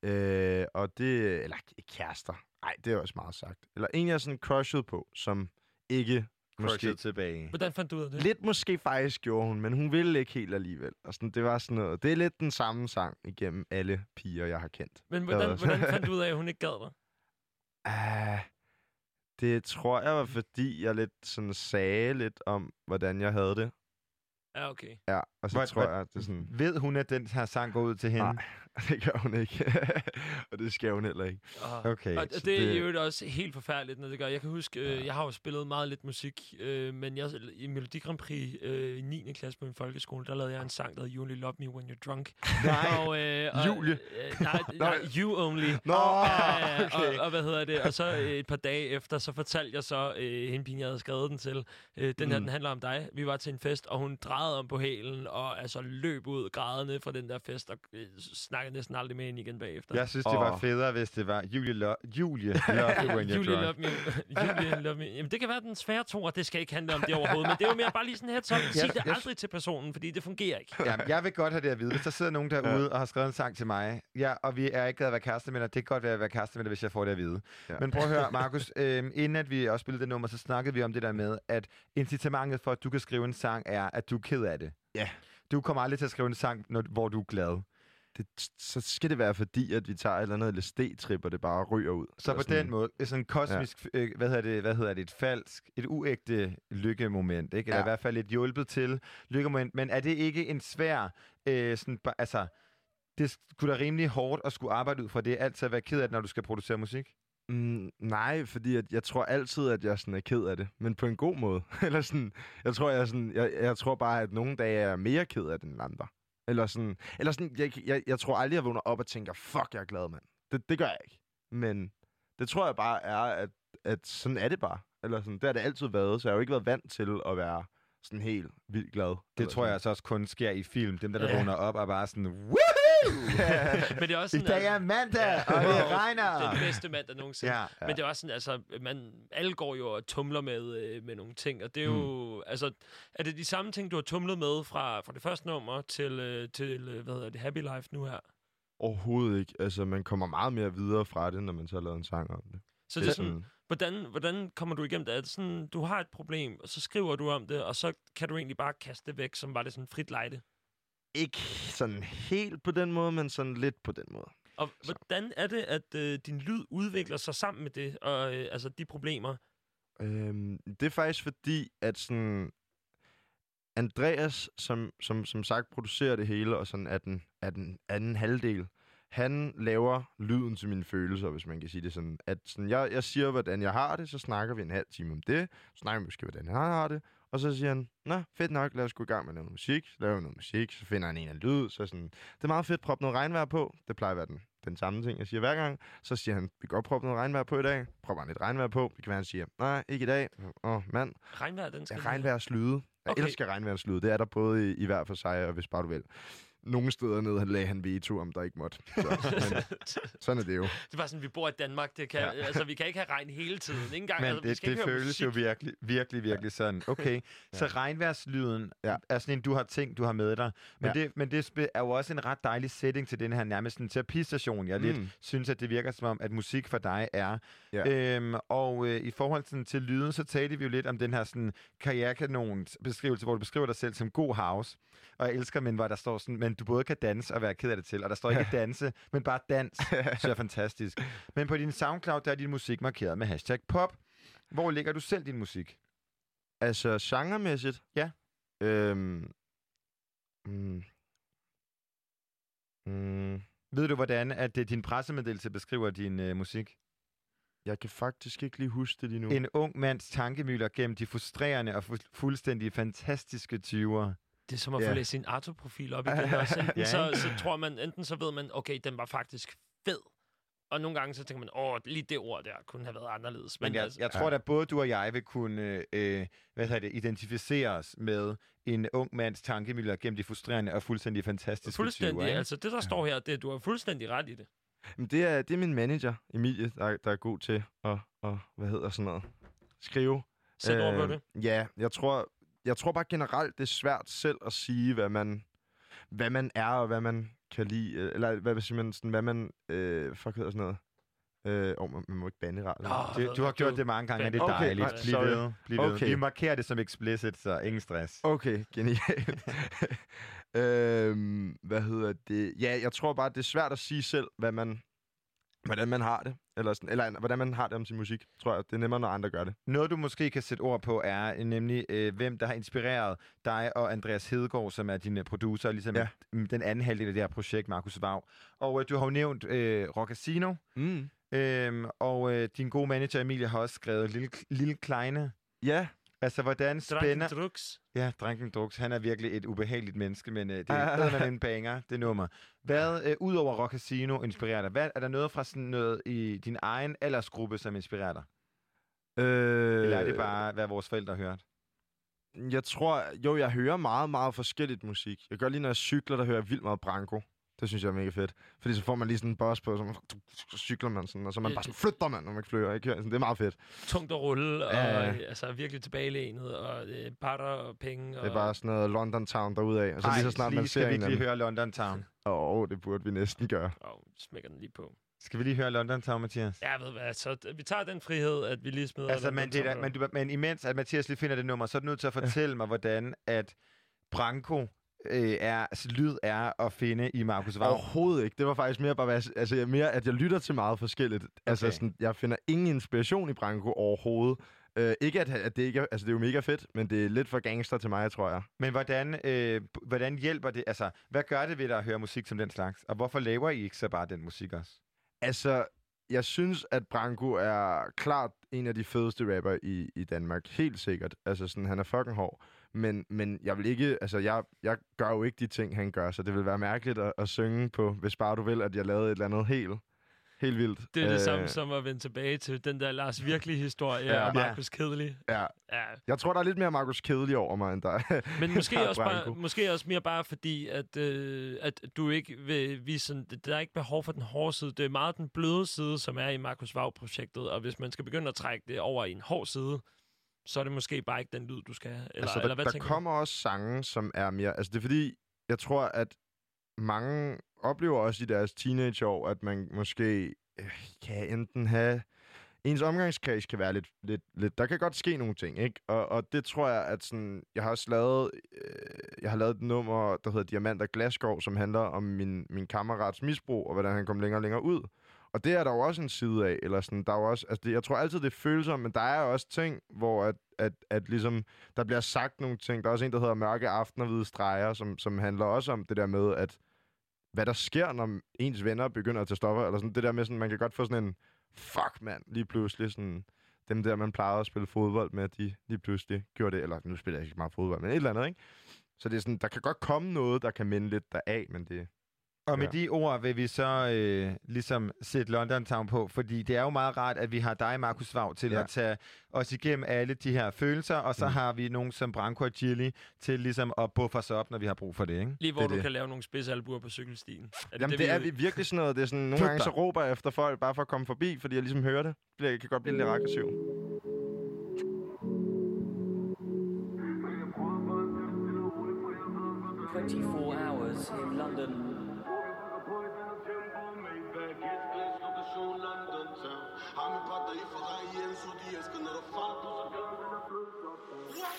Øh, og det... Eller ikke kærester. Nej, det er også meget sagt. Eller en, jeg er sådan crushet på, som ikke måske... Tilbage. Hvordan fandt du ud af det? Lidt måske faktisk gjorde hun, men hun ville ikke helt alligevel. Og sådan, det var sådan noget... Det er lidt den samme sang igennem alle piger, jeg har kendt. Men hvordan, hvordan fandt du ud af, at hun ikke gad dig? Ah, det tror jeg var, fordi jeg lidt sådan sagde lidt om, hvordan jeg havde det. Ja, okay. Ja, og så Hvad- tror hvad- jeg, det er sådan... Ved hun, at den her sang går ud til hende? Nej, det gør hun ikke. og det skal hun heller ikke. Okay. og så det er det- jo også helt forfærdeligt, når det gør. Jeg kan huske, øh, jeg har jo spillet meget lidt musik, øh, men jeg, i Melodi Grand Prix øh, i 9. klasse på min folkeskole, der lavede jeg en sang, der hedder You Only Love Me When You're Drunk. Nej. Og, øh, og, Julie. Øh, nej, nej, You Only. Nå, Ja, ja, ja. okay. og, og hvad hedder det? Og så øh, et par dage efter, så fortalte jeg så øh, hende, pigen, jeg havde skrevet den til. Øh, den her, Mm. den handler om dig. Vi var til en fest, og hun drejede om på hælen, og altså løb ud grædende fra den der fest, og øh, snakkede snakkede næsten aldrig med hende igen bagefter. Jeg synes, det var federe, hvis det var Julie, lo- Julie Love You When You're Julie Drunk. love me. Julie love me. Jamen, det kan være den svære to, og det skal ikke handle om det overhovedet. Men det er jo mere bare lige sådan her, så sig det aldrig til personen, fordi det fungerer ikke. Jamen, jeg vil godt have det at vide. Hvis der sidder nogen derude og har skrevet en sang til mig, ja, og vi er ikke at være kærester med dig, det kan godt være at være kærester med dig, hvis jeg får det at vide. Ja. Men prøv at høre, Markus, øhm, inden at vi også spillede det nummer, så snakkede vi om det der med, at incitamentet for, at du kan skrive en sang, er, at du er ked af det. Ja. Du kommer aldrig til at skrive en sang, når, hvor du er glad. Det, så skal det være fordi, at vi tager et eller andet LSD-trip, og det bare ryger ud. Så på den måde, sådan en kosmisk, ja. øh, hvad, hedder det, hvad hedder det, et falsk, et uægte lykkemoment, ikke? Eller Ja. i hvert fald et hjulpet til lykkemoment. Men er det ikke en svær, øh, sådan, altså, det skulle da rimelig hårdt at skulle arbejde ud fra det, altid at være ked af det, når du skal producere musik? Mm, nej, fordi at jeg tror altid, at jeg sådan er ked af det, men på en god måde. Eller sådan, jeg tror, jeg, sådan, jeg, jeg tror bare, at nogle dage er jeg mere ked af det end andre. Eller sådan, eller sådan jeg, jeg, jeg tror aldrig, jeg vågner op og tænker, fuck, jeg er glad, mand. Det, det gør jeg ikke. Men det tror jeg bare er, at, at sådan er det bare. Eller sådan, det har det altid været, så jeg har jo ikke været vant til at være sådan helt vildt glad. Det tror jeg sådan. altså også kun sker i film. Dem, der, der Ja. vågner op, er bare sådan, Woohoo! Men det er også I sådan, dag er mandag, og det Det regner! er den bedste mand, der nogensinde. Ja. Men det er også sådan, altså, man, alle går jo og tumler med, øh, med nogle ting, og det er jo, Mm. altså, er det de samme ting, du har tumlet med fra, fra det første nummer til, øh, til øh, hvad hedder det, Happy Life nu her? Overhovedet ikke. Altså, man kommer meget mere videre fra det, når man så har lavet en sang om det. Så det er sådan, hvordan, hvordan kommer du igennem det? Er det sådan, du har et problem, og så skriver du om det, og så kan du egentlig bare kaste det væk, som var det sådan frit lejde? Ikke sådan helt på den måde, men sådan lidt på den måde. Og Så. hvordan er det, at øh, din lyd udvikler sig sammen med det, og øh, altså de problemer? Øhm, det er faktisk fordi, at sådan... Andreas, som, som, som sagt producerer det hele, og sådan er den, er den anden halvdel, han laver lyden til mine følelser, hvis man kan sige det sådan. At sådan, jeg, jeg siger, hvordan jeg har det, så snakker vi en halv time om det, så snakker vi måske, hvordan han har det, og så siger han, nå, fedt nok, lad os gå i gang med noget musik. Vi noget musik, så finder han en af lyd, så sådan, det er meget fedt, prop noget regnvejr på. Det plejer at være den, den samme ting, jeg siger hver gang. Så siger han, vi kan godt proppe noget regnvejr på i dag. Propper han lidt regnvejr på. Det kan være, han siger, nej, ikke i dag. Åh, oh, mand, Regnvejr, den skal Ja, lige- regnværslyde. Jeg Okay. elsker regnværslyde. Det er der både i, i hver for sig, og hvis bare du vil. Nogle steder han lagde han veto, om der ikke måtte. Så, men, sådan er det jo. det var sådan, vi bor i Danmark, det kan, ja. altså, vi kan ikke have regn hele tiden. Ikke engang, Men altså, vi det, skal det ikke føles musik. jo virkelig, virkelig, virkelig sådan. Okay, så regnværslyden Ja. er sådan en, du har ting, du har med dig. Men, Ja. det, men det er jo også en ret dejlig setting til den her nærmest en terapistation. Jeg lidt Mm. synes, at det virker som om, at musik for dig er. Ja. Øhm, og øh, i forhold sådan, til lyden, så talte vi jo lidt om den her sådan, karrierekanons beskrivelse, hvor du beskriver dig selv som god house. Og jeg elsker, men hvor der står sådan, men du både kan danse og være ked af det til. Og der står ikke danse, men bare dans. Så er fantastisk. Men på din SoundCloud, der er din musik markeret med hashtag pop. Hvor ligger du selv din musik? Altså, genremæssigt? Ja. Øhm, mm, mm, Ved du, hvordan at øh, din pressemeddelelse beskriver din øh, musik? jeg kan faktisk ikke lige huske det lige nu. En ung mands tankemøller gennem de frustrerende og fu- fuldstændig fantastiske 20'ere. Det er som at Ja. få læst sin Arto-profil op igen. Også. Enten Ja, så, så tror man, enten så ved man, okay, den var faktisk fed. Og nogle gange så tænker man, åh, lige det ord der kunne have været anderledes. Men jeg, altså, jeg tror, at både du og jeg vil kunne øh, hvad hedder det, identificere os med en ung mands tankemøller gennem de frustrerende og fuldstændig fantastiske 20'ere. fuldstændig, ikke? altså det der står her, det, du har fuldstændig ret i det. Men det er, det er min manager, Emilie, der, der er god til at, at, hvad hedder sådan noget, skrive. Sæt ord på det. Ja, jeg tror, jeg tror bare generelt, det er svært selv at sige, hvad man, hvad man er, og hvad man kan lide. øh, Eller hvad, hvad, man, sådan, hvad man... Øh, fuck hedder sådan noget. Øh, oh, man, man må ikke bande i radioen. Åh, Du, du har gjort det mange gange, og det er Okay, dejligt. nej, Bliv ved. Bliv ved. Okay. Vi markerer det som explicit, så ingen stress. Okay, genialt. øhm, hvad hedder det? Ja, jeg tror bare, det er svært at sige selv, hvad man, hvordan man har det. Eller, sådan, eller hvordan man har det om sin musik, tror jeg. Det er nemmere, når andre gør det. Noget, du måske kan sætte ord på, er nemlig, øh, hvem der har inspireret dig og Andreas Hedegaard, som er din øh, producer, ligesom ja. Den anden halvdel af det her projekt, Markus Vav. Og øh, du har jo nævnt øh, Rockasino, Mm. øh, og øh, din gode manager Emilie har også skrevet Lille, Lille Kleine. Ja, Altså, hvordan spænder... Dranken drugs. Ja, Dranken Drugs. Han er virkelig et ubehageligt menneske, men øh, det er Ah. en banger, det nummer. Hvad, øh, udover Rock Casino, inspirerer dig? Hvad, er der noget fra sådan noget i din egen aldersgruppe, som inspirerer dig? øh, Eller er det bare, hvad vores forældre har hørt? Jeg tror, jo, jeg hører meget, meget forskelligt musik. Jeg gør lige, når jeg cykler, der hører jeg vildt meget Branko. Det synes jeg er mega fedt. Fordi så får man lige sådan en boss på, så, man, så cykler man sådan, og så man Øh, bare sådan, flytter man, når man flyver. Ikke? Sådan, det er meget fedt. Tungt at rulle, og Ja, øh, altså virkelig tilbagelænet, og øh, patter og penge. Og, Det er bare sådan noget London Town derudad. Og så Ej, lige så snart man lige ser skal vi ikke lige høre London Town. Åh, oh, det burde vi næsten gøre. Og smækker den lige på. Skal vi lige høre London Town, Mathias? Ja, ved hvad, så d- vi tager den frihed, at vi lige smider Altså, men, det er, men, du, men imens at Mathias lige finder det nummer, så er du nødt til at fortælle mig, hvordan at Branko øh, er, altså, lyd er at finde i Markus Vav. Overhovedet ikke. Det var faktisk mere bare, altså, mere, at jeg lytter til meget forskelligt. Altså, Okay. sådan, jeg finder ingen inspiration i Branko overhovedet. Uh, ikke at, at det ikke er, altså det er jo mega fedt, men det er lidt for gangster til mig, tror jeg. Men hvordan, øh, hvordan hjælper det, altså, hvad gør det ved dig at høre musik som den slags? Og hvorfor laver I ikke så bare den musik også? Altså, jeg synes, at Branko er klart en af de fedeste rapper i, i Danmark. Helt sikkert. Altså, sådan, han er fucking hård. Men, men jeg vil ikke, altså, jeg, jeg gør jo ikke de ting, han gør, så det vil være mærkeligt at, at synge på, hvis bare du vil, at jeg lavede et eller andet helt, helt vildt. Det er det Øh, samme som at vende tilbage til den der Lars virkelig historie Ja. ja. og Markus Kedelig. Ja, Ja. jeg tror, der er lidt mere Markus Kedelig over mig, end der er. Men måske der er også, bare, måske også mere bare fordi, at, øh, at du ikke vil vise sådan, der er ikke behov for den hårde side. Det er meget den bløde side, som er i Markus Vav-projektet. Og hvis man skal begynde at trække det over i en hård side, så er det måske bare ikke den lyd, du skal have. Eller, altså, der, eller hvad der kommer også sange, som er mere... Altså, det er fordi, jeg tror, at mange oplever også i deres teenageår, at man måske øh, kan enten have... Ens omgangskreds kan være lidt, lidt, lidt... Der kan godt ske nogle ting, ikke? Og, og det tror jeg, at sådan... Jeg har også lavet... Øh, jeg har lavet et nummer, der hedder Diamant og Glasgow, som handler om min, min kammerats misbrug, og hvordan han kom længere og længere ud. Og det er der jo også en side af, eller sådan, der er jo også, altså det, jeg tror altid, det er følsomt, men der er også ting, hvor at, at, at ligesom, der bliver sagt nogle ting. Der er også en, der hedder Mørke Aftener Hvide Streger, som, som handler også om det der med, at hvad der sker, når ens venner begynder at tage stoffer, eller sådan det der med, sådan, man kan godt få sådan en, fuck mand, lige pludselig sådan, dem der, man plejede at spille fodbold med, de lige pludselig gjorde det, eller nu spiller jeg ikke meget fodbold, men et eller andet, ikke? Så det er sådan, der kan godt komme noget, der kan minde lidt deraf, men det, og med Ja. de ord vil vi så øh, ligesom sætte London Town på, fordi det er jo meget rart, at vi har dig, Markus Vav, til ja. At tage os igennem alle de her følelser, og så mm. Har vi nogen som Branko og Chili til ligesom at buffe os op, når vi har brug for det, ikke? Lige hvor Det du det. kan lave nogle spidsalbuer på cykelstien. Er Jamen, det, det er vi virkelig sådan noget. Det er sådan, nogle gange så råber jeg efter folk, bare for at komme forbi, fordi jeg ligesom hører det. Jeg kan godt blive lidt aggressiv. 24 hours in London.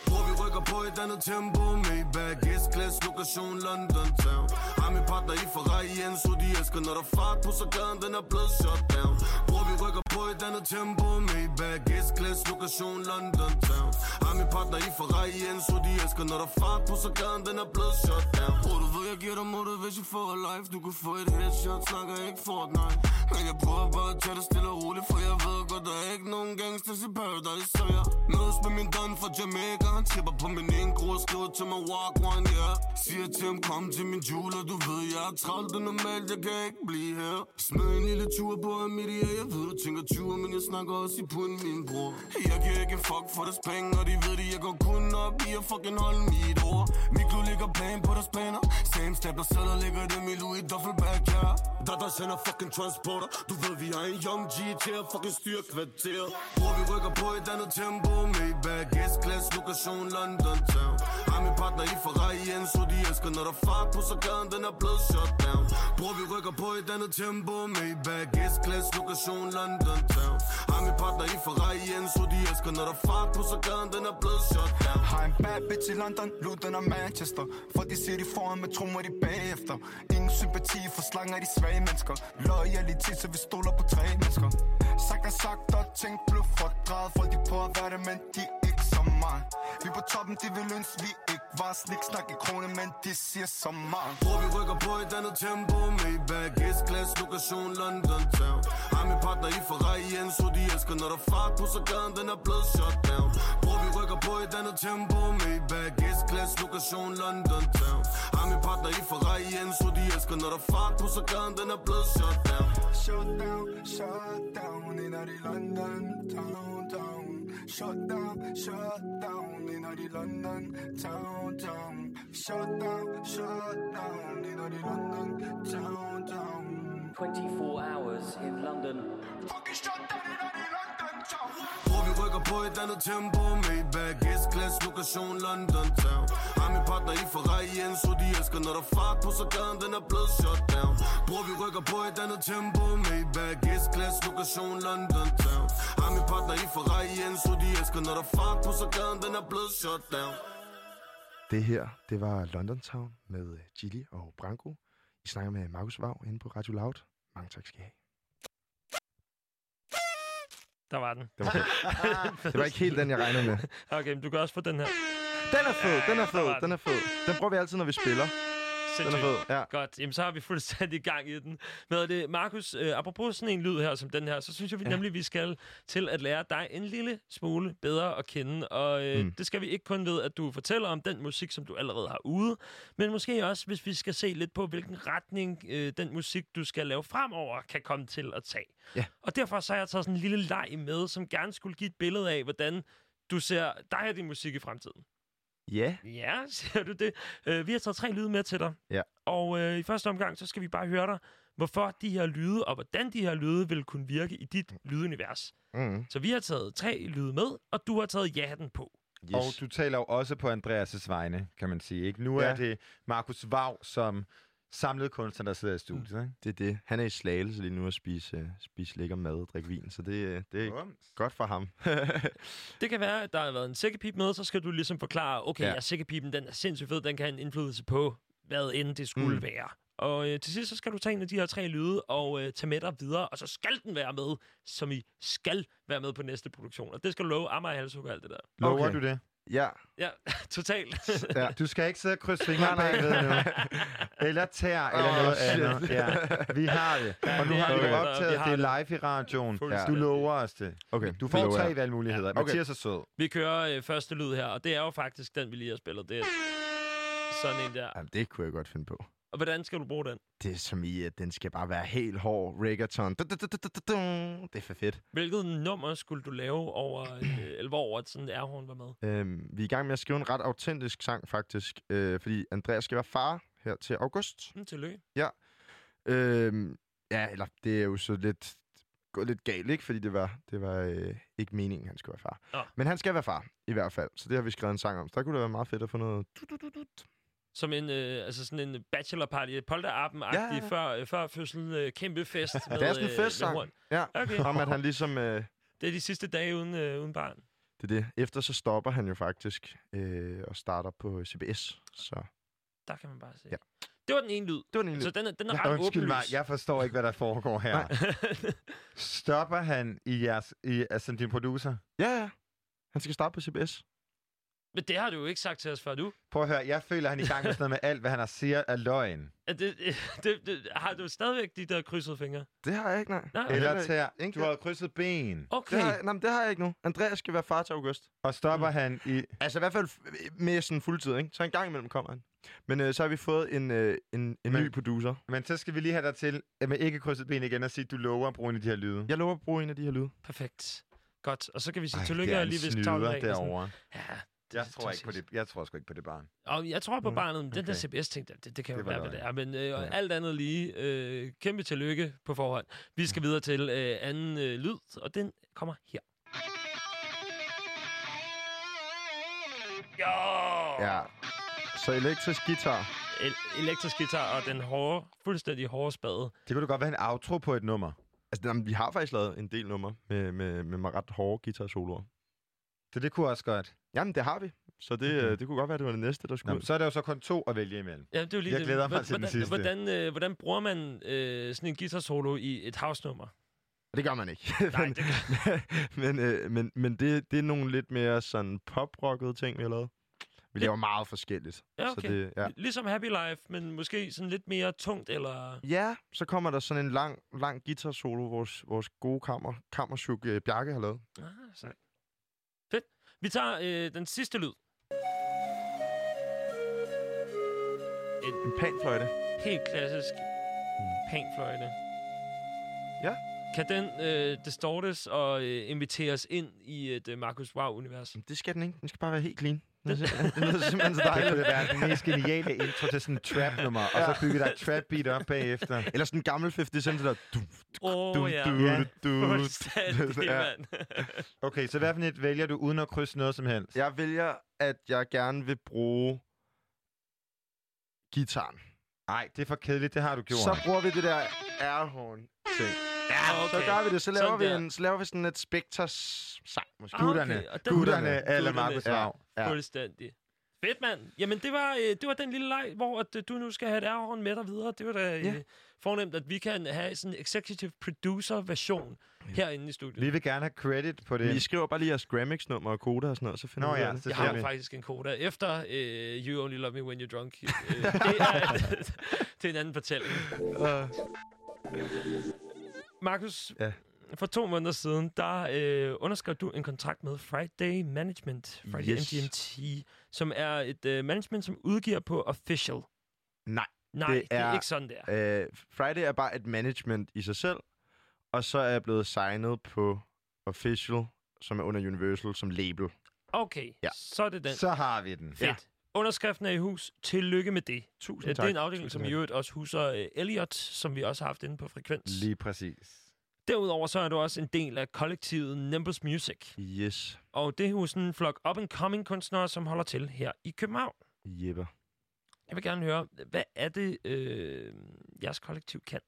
Hvor vi rykker på et andet tempo. Maybach, S-klasse, lokation London Town. Har min partner i Ferrari igen, så de elsker Når der fart på, så gaden den er blevet shut down. Hvor vi rykker på et andet tempo. Maybach, S-klasse, lokation London Town. Har min partner i Ferrari igen, så de elsker Når der fart på, så gaden den er blevet shut down. Bro, du ved, jeg giver dig motivation for a life. Du kan få et headshot, snakker ikke Fortnite. Men jeg prøver bare at tage det stille og roligt For jeg ved godt, der er ikke nogen gangsters i paradise Så jeg mødes med min don fra Jamaica. Han tripper på min ene gro og skriver til mig walk one, yeah. Siger til ham, kom til min jule, Du ved, jeg er travlt, det er normalt, jeg kan ikke blive her. Smed en lille tur på Amidia Jeg ved, du tænker 20, men jeg snakker også i punden, min bror. Jeg giver ikke en fuck for deres penge Og de ved det, jeg går kun op i at fucking holde mit ord. Mikro ligger plan på deres planer Same step, der sætter ligger dem i Louis Duffelbag, ja Der der sender fucking transporter. Du ved, vi har en young G til at fucking styre kvarter. Bror, vi rykker på et andet tempo. Maybach, S-class, lokation London Town. Har min partner i Ferrari igen, så de elsker Når der fart på, så gaden den er blevet shut down. Bror, vi rykker på et andet tempo Maybach, S-Class, lokation London Town. Har min partner i Ferrari igen, så de elsker Når der fart på, så gaden den er blevet shut down. Har en bad bitch i London, Luton og Manchester. For de siger de foran, med trummer de bagefter. Ingen sympati for slanger de svage mennesker. Loyalitet, så vi stoler på tre mennesker. Sagt er sagt og tænkt blev fordrejet Folk de prøver at være det, men de ikke som mig. Vi på toppen, de vil ønske vi ikke var Slik snak i krone, men de siger så meget Hvor vi rykker på et andet tempo Maybach, S-klasse, lokation London Town. Har min partner i Ferrari igen, så de elsker Når der er fart på, så gaden den er blevet shut down. Hvor vi rykker på et andet tempo Maybach, S-klasse, lokation London Town. Har min partner i Ferrari igen, så de elsker Når der er fart på, så gaden den er blevet shut down. Shut down, shut down in the London town, town. Shut down, shut down in the London town, town. Shut down, shut down in the London town, town. 24 hours in London. Fucking shut down in the London town. Hvor vi rykker på et andet tempo Maybach, S-Class, lokation London Town Har min partner i Ferrari igen, så de elsker Når der er fart på, så gaden den er blevet shut down Hvor vi rykker på et andet tempo Maybach, S-Class, lokation London Town Har min partner i Ferrari igen, så de elsker Når der er fart på, så gaden den er blevet shut down Det her, det var London Town med øh, Gilly og Branko. I snakker med Markus Vav inde på Radio Loud. Mange tak skal I have. Der var den. Det var, det var ikke helt den, jeg regnede med. Okay, men du kan også få den her. Den er fed, den er fed, den er fed. Den bruger vi altid, når vi spiller. Den er Sindssygt. fed, ja. Godt, jamen så har vi fuldstændig gang i den. Er det, Markus, øh, apropos sådan en lyd her som den her, så synes jeg vi ja. Nemlig, vi skal til at lære dig en lille smule bedre at kende. Og øh. Mm. det skal vi ikke kun ved, at du fortæller om den musik, som du allerede har ude, men måske også, hvis vi skal se lidt på, hvilken retning øh, den musik, du skal lave fremover, kan komme til at tage. Ja. Og derfor så har jeg taget sådan en lille leg med, som gerne skulle give et billede af, hvordan du ser dig og din musik i fremtiden. Ja. Ja, siger du det. Uh, vi har taget tre lyde med til dig. Ja. Og uh, i første omgang, så skal vi bare høre dig, hvorfor de her lyde, og hvordan de her lyde vil kunne virke i dit lydunivers. Mm. Så vi har taget tre lyde med, og du har taget ja-hatten på. Yes. Og du taler jo også på Andreas' vegne, kan man sige. Ikke? Nu. Ja. er det Markus Vav som samlet kunstner, der sidder i studiet. Ikke? Det er det. Han er i Slagelse lige nu at spise, uh, spise lækker mad og drikke vin, så det, øh, det er Bums. godt for ham. Det kan være, at der har været en sækkepip med, så skal du ligesom forklare, okay, ja. Ja. sækkepipen, den er sindssygt fed, den kan have en indflydelse på, hvad end det skulle mm. Mm. være. Og øh, til sidst, så skal du tage en af de her tre lyde og øh, tage med dig videre, og så skal den være med, som I skal være med på næste produktion. Og det skal du love Amager Halshug og alt det der. Lover Okay. du det? Ja. Ja, totalt. ja. Du skal ikke sidde og krydse fingre Nej, nej. bagved nu. Eller tær, eller noget shit. andet. Ja. Vi har det. Og nu har vi optaget. vi har Det er live i radioen. Fuldstændig. Du lover os det. Okay, Du får tre jeg. valgmuligheder. Okay. Mathias er sød. Vi kører øh, første lyd her, og det er jo faktisk den, vi lige har spillet. Det er sådan en der. Jamen, det kunne jeg godt finde på. Og hvordan skal du bruge den? Det er som i, at den skal bare være helt hård reggaeton. Det er for fedt. Hvilket nummer skulle du lave over, øh, eller hvor at sådan Airhorn var med? Øhm, vi er i gang med at skrive en ret autentisk sang, faktisk. Øh, fordi Andreas skal være far her til august. Mm, tillykke. Øhm, ja, eller det er jo så lidt gået lidt galt, ikke? Fordi det var, det var øh, ikke meningen, han skulle være far. Nå. Men han skal være far, i hvert fald. Så det har vi skrevet en sang om. Så der kunne det være meget fedt at få noget... du, du, du. Som en, øh, altså sådan en bachelor party, polterappen-agtig, Ja, ja. før, øh, før fødsel, øh, kæmpe fest. Med, Det er sådan en øh, med festsang. horn. Ja, Okay. om at han ligesom... Øh, Det er de sidste dage uden, øh, uden barn. det er det. Efter så stopper han jo faktisk øh, og starter på CBS. Så Der kan man bare se. Ja. Det var den ene lyd. det var den ene Så lyd. den er, den er Ja, ret Undskyld mig, jeg forstår ikke, hvad der foregår her. Stopper han i jeres, i, altså din producer? Ja, ja. Han skal starte på CBS. Men det har du jo ikke sagt til os før, du. Prøv at høre, jeg føler, han er i gang med sådan noget med alt, hvad han har siger, er løgn. Det, det, det, har du stadigvæk de der krydsede fingre? Det har jeg ikke, nej. Nej, Eller tær. Du har krydset ben. Okay. Det har, jeg, nej, men det har jeg ikke nu. Andreas skal være far til august. Og stopper han i... Altså i hvert fald med sådan fuldtid, ikke? Så en gang imellem kommer han. Men øh, så har vi fået en, øh, en, en Men- ny producer. Men så skal vi lige have dig til, at med ikke krydset ben igen, og sige, at du lover at bruge en af de her lyde. Jeg lover at bruge en af de her lyde. Perfekt. Godt. Og så kan vi sige Ej, tillykke lige hvis snyder tavlen er derovre. Ja, Jeg det- tror ikke på det. Jeg tror sgu ikke på det barn. Og jeg tror på Mm, barnet, men den der okay. CBS-ting, det, det, kan Det jo være, hvad det er. Men øh, Ja. alt andet lige, øh, kæmpe tillykke på forhånd. Vi skal videre til øh, anden øh, lyd, og den kommer her. Jo! Ja. Så elektrisk guitar. El- elektrisk guitar og den hårde, fuldstændig hårde spade. Det kunne da godt være en outro på et nummer. Altså, jamen, vi har faktisk lavet en del numre med, med, med, med ret hårde guitar-soloer. Så det kunne også godt. Jamen, det har vi. Så det, Okay. okay. det kunne godt være, det var det næste, der skulle Nå, ud. men så er der jo så kun to at vælge imellem. Ja, det er jo lige Jeg det. glæder mig Hvor- til den hvordan, sidste. Hvordan, øh, hvordan bruger man øh, sådan en guitar solo i et house-nummer? Det gør man ikke. Nej, men, det men, øh, men, men det, det er nogle lidt mere sådan pop-rockede ting, vi har lavet. Vi laver meget forskelligt. Ja, okay. Så det, ja. Ligesom Happy Life, men måske sådan lidt mere tungt, eller... ja, så kommer der sådan en lang, lang guitar-solo, vores, vores gode kammer, kammerchuk øh, Bjarke har lavet. Ah, sejt. Vi tager øh, den sidste lyd. En En panfløjte. helt klassisk panfløjte. Ja. Kan den øh, distortes og øh, inviteres ind i et øh, Markus Wow-univers? Det skal den ikke. Den skal bare være helt clean. Det, det lyder simpelthen så Det kunne dejligt. det være den mest geniale intro til sådan en trap-nummer, og så bygge der et trap-beat op bagefter. Eller sådan en gammel 50 Cent, der... Du, Åh, du, oh, ja. du, Ja. du, Ja. Okay, så hvad for et vælger du uden at krydse noget som helst? Jeg vælger, at jeg gerne vil bruge gitaren. Nej, det er for kedeligt, det har du gjort. Så bruger vi det der airhorn Ja, Så gør vi det. Så laver, Sådan vi, der. en, så laver vi sådan et Spectres sang, måske. Ah, Gutterne, okay, den- gutterne, eller Gutterne. Markus Ja. Vav. Ja. Fuldstændig. Fedt, mand. Jamen, det var, øh, det var den lille leg, hvor at, øh, du nu skal have et airhorn med dig videre. Det var da øh, Ja. fornemt, at vi kan have sådan en executive producer-version herinde i studiet. Vi vil gerne have credit på det. Vi skriver bare lige jeres Grammix-nummer og koder og sådan noget, så finder Nå vi ja, det. Jeg har faktisk en koda efter uh, You Only Love Me When You're Drunk. Uh, det, er, det er en anden fortælling. Uh, Markus, Ja. for to måneder siden, der uh, underskrev du en kontrakt med Friday Management, Friday Yes. MGMT, som er et uh, management, som udgiver på Official. nej. Nej, Det er, det er er- ikke sådan der. Uh, Friday er bare et management i sig selv, og så er jeg blevet signet på Official, som er under Universal, som label. Okay, ja. så er det den. Så har vi den. Fedt. Underskriften er i hus. Tillykke med det. Tusind Det tak. er en afdeling, Tusind som i øvrigt også huser uh, Elliot, som vi også har haft inde på Frekvens. Lige præcis. Derudover så er du også en del af kollektivet Nimbus Music. Yes. Og det er jo sådan en flok up-and-coming kunstnere, som holder til her i København. Jepper. Jeg vil gerne høre, hvad er det, øh, jeres kollektiv kan?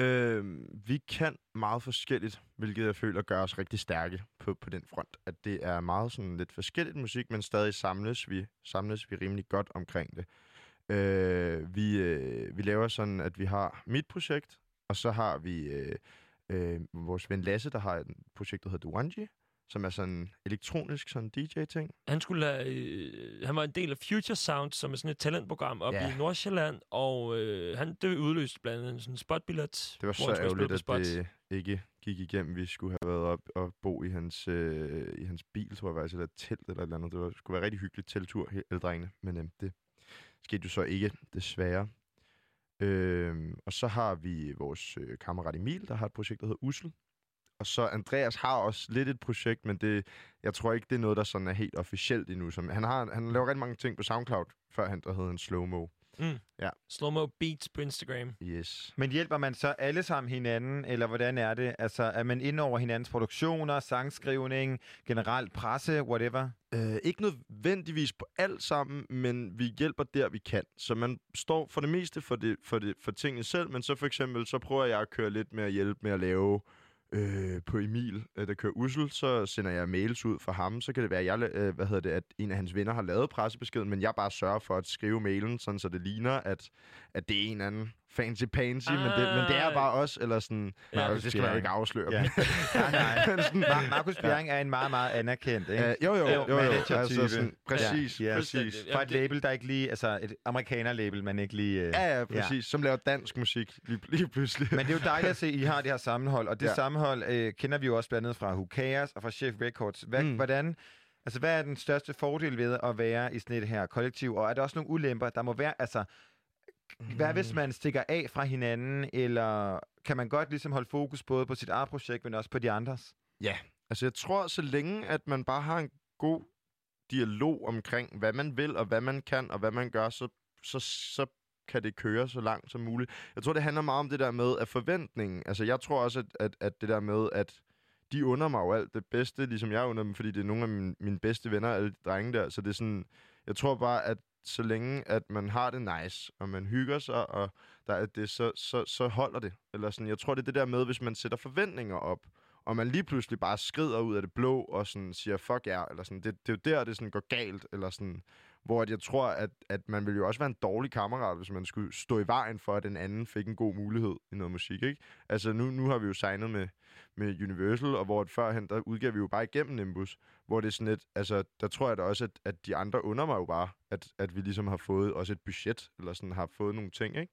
Øh, vi kan meget forskelligt, hvilket jeg føler gør os rigtig stærke på, på den front. At det er meget sådan lidt forskelligt musik, men stadig samles vi, samles vi rimelig godt omkring det. Øh, vi, øh, vi laver sådan, at vi har mit projekt, og så har vi øh, øh, vores ven Lasse, der har et projekt, der hedder Duanji, som er sådan elektronisk sådan DJ-ting. Han, skulle have, øh, han var en del af Future Sound, som er sådan et talentprogram op Ja. i Nordsjælland, og øh, han, det udløste blandt andet sådan en spotbillet. Det var så ærgerligt, at det ikke gik igennem. Vi skulle have været op og bo i hans, øh, i hans bil, tror jeg faktisk, eller et telt eller et eller andet. Det var, skulle være rigtig hyggelig teltur, alle drengene. Men øh, det skete jo så ikke, desværre. Øh, og så har vi vores øh, kammerat Emil, der har et projekt, der hedder Usel. Og så Andreas har også lidt et projekt, men det, jeg tror ikke, det er noget, der sådan er helt officielt endnu. Som, han, har, han laver rigtig mange ting på SoundCloud, før han der hedder en Slow Mo. Slow-mo beats på Instagram. Yes. Men hjælper man så alle sammen hinanden, eller hvordan er det? Altså, er man inde over hinandens produktioner, sangskrivning, generelt presse, whatever? Øh, ikke nødvendigvis på alt sammen, men vi hjælper der, vi kan. Så man står for det meste for, det, for, det, for tingene selv, men så for eksempel, så prøver jeg at køre lidt med at hjælpe med at lave øh, på Emil, øh, der kører Ussel, så sender jeg mails ud for ham. Så kan det være, jeg, øh, hvad hedder det, at en af hans venner har lavet pressebeskeden, men jeg bare sørger for at skrive mailen, sådan så det ligner, at, at det er en anden fancy pansy, ah. men, det, men det er bare os, eller sådan, Ja, ja, det skal man jo ikke afsløre. Ja. nej, nej. sådan, Mar- Markus Bjerring er en meget, meget anerkendt, ikke? Øh, jo, jo, Jo, jo, jo, altså sådan, præcis, Ja, ja. præcis. Fra et label, der ikke lige... Altså, et amerikaner-label, man ikke lige... Øh... Ja, ja, præcis. Som laver dansk musik lige, lige pludselig. Men det er jo dejligt at se, at I har det her sammenhold. Og det ja. Ja. sammenhold øh, kender vi jo også blandt andet fra Hukajas og fra Chef Records. Hvad. Mm. hvordan, altså, hvad er den største fordel ved at være i sådan et her kollektiv? Og er der også nogle ulemper, der må være... Altså, hvad hvis man stikker af fra hinanden, eller kan man godt ligesom holde fokus både på sit eget projekt, men også på de andres? Altså, jeg tror, så længe, at man bare har en god dialog omkring, hvad man vil, og hvad man kan, og hvad man gør, så, så, så kan det køre så langt som muligt. Jeg tror, det handler meget om det der med, at forventningen... Altså, jeg tror også, at, at, at det der med, at de under mig jo alt det bedste, ligesom jeg under dem, fordi det er nogle af mine, mine bedste venner, alle de drenge der. Så det er sådan... Jeg tror bare, at så længe, at man har det nice, og man hygger sig, og der er det, så, så, så holder det. Eller sådan, jeg tror, det er det der med, hvis man sætter forventninger op, og man lige pludselig bare skrider ud af det blå, og sådan siger, fuck jer, eller sådan, det, det er jo der, det sådan går galt, eller sådan, hvor at jeg tror, at, at man ville jo også være en dårlig kammerat, hvis man skulle stå i vejen for, at den anden fik en god mulighed i noget musik, ikke? Altså, nu, nu har vi jo signet med, med Universal, og hvor at førhen, der udgav vi jo bare igennem Nimbus, hvor det er sådan lidt, altså, der tror jeg da også, at, at de andre under mig jo bare, at, at vi ligesom har fået også et budget, eller sådan har fået nogle ting, ikke?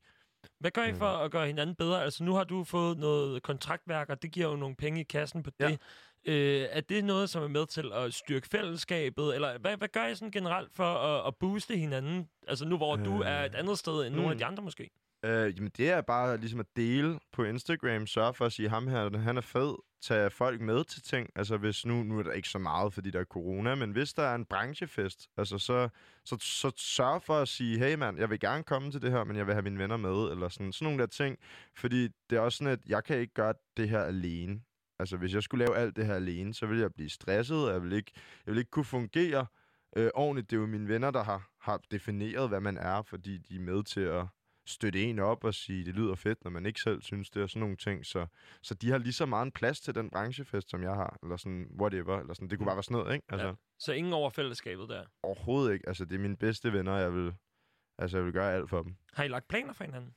Hvad gør I Mm. for at gøre hinanden bedre? Altså, nu har du fået noget kontaktværk, og det giver jo nogle penge i kassen på Ja. det. Øh, er det noget, som er med til at styrke fællesskabet? Eller hvad, hvad gør I sådan generelt for at, at booste hinanden? Altså nu, hvor øh, du er et andet sted end mm. nogle af mm. de andre måske. Øh, jamen, det er bare ligesom at dele på Instagram. Sørge for at sige, ham her, han er fed tage folk med til ting. Altså, hvis nu, nu er der ikke så meget, fordi der er corona, men hvis der er en branchefest, altså, så, så, så sørg for at sige, hey mand, jeg vil gerne komme til det her, men jeg vil have mine venner med, eller sådan, sådan nogle der ting. Fordi det er også sådan, at jeg kan ikke gøre det her alene. Altså, hvis jeg skulle lave alt det her alene, så ville jeg blive stresset, og jeg ville ikke, jeg ville ikke kunne fungere øh, ordentligt. Det er jo mine venner, der har, har defineret, hvad man er, fordi de er med til at støtte en op og sige, det lyder fedt, når man ikke selv synes det, og sådan nogle ting. Så, så de har lige så meget en plads til den branchefest, som jeg har, eller sådan whatever, eller sådan. Det kunne bare være sådan noget, ikke? Altså, Ja. Så ingen over fællesskabet der. overhovedet ikke. Altså, det er mine bedste venner, jeg vil, altså, jeg vil gøre alt for dem. Har I lagt planer for hinanden?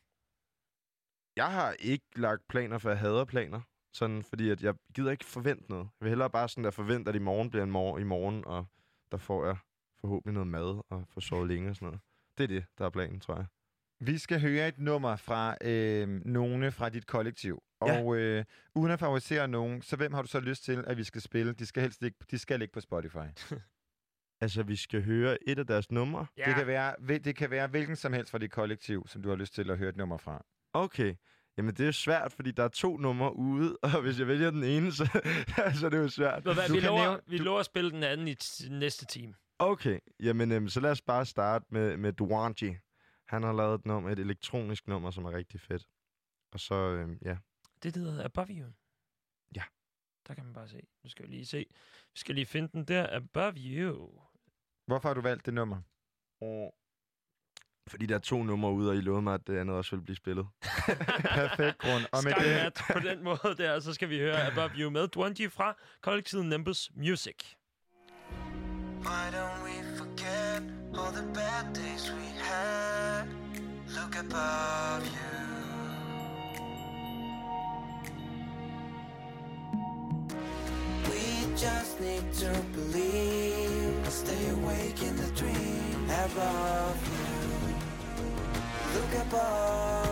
Jeg har ikke lagt planer, for jeg hader planer. Sådan, fordi at jeg gider ikke forvente noget. Jeg vil hellere bare sådan der forvente, at i morgen bliver en morgen i morgen, og der får jeg forhåbentlig noget mad og får sovet længe og sådan noget. Det er det, der er planen, tror jeg. Vi skal høre et nummer fra øh, nogle fra dit kollektiv. Ja. Og øh, uden at favorisere nogen, så hvem har du så lyst til, at vi skal spille? De skal helst ikke, de skal ikke på Spotify. Altså, vi skal høre et af deres numre. Ja. Det, kan være, det kan være hvilken som helst fra dit kollektiv, som du har lyst til at høre et nummer fra. Okay. Jamen, det er svært, fordi der er to numre ude, og hvis jeg vælger den ene, så, så er det jo svært. Hvad, Du vi, kan lover, nævne- vi du- lover at spille den anden i t- næste time. Okay, jamen øhm, så lad os bare starte med, med Duanji. Han har lavet et nummer, et elektronisk nummer, som er rigtig fedt. Og så, øhm, ja. Det der hedder Above You. Ja. Der kan man bare se. Nu skal vi lige se. Vi skal lige finde den der. Above You. Hvorfor har du valgt det nummer? Fordi der er to numre ude, og I lovede mig, at det andet også vil blive spillet. Perfekt grund. Og med Sky det, på den måde der, så skal vi høre Above You med Dwanji fra kollektivet Nimbus Music. Why don't we forget all the bad days we had? Look above you. We just need to believe. Stay awake in the dream above you. Look above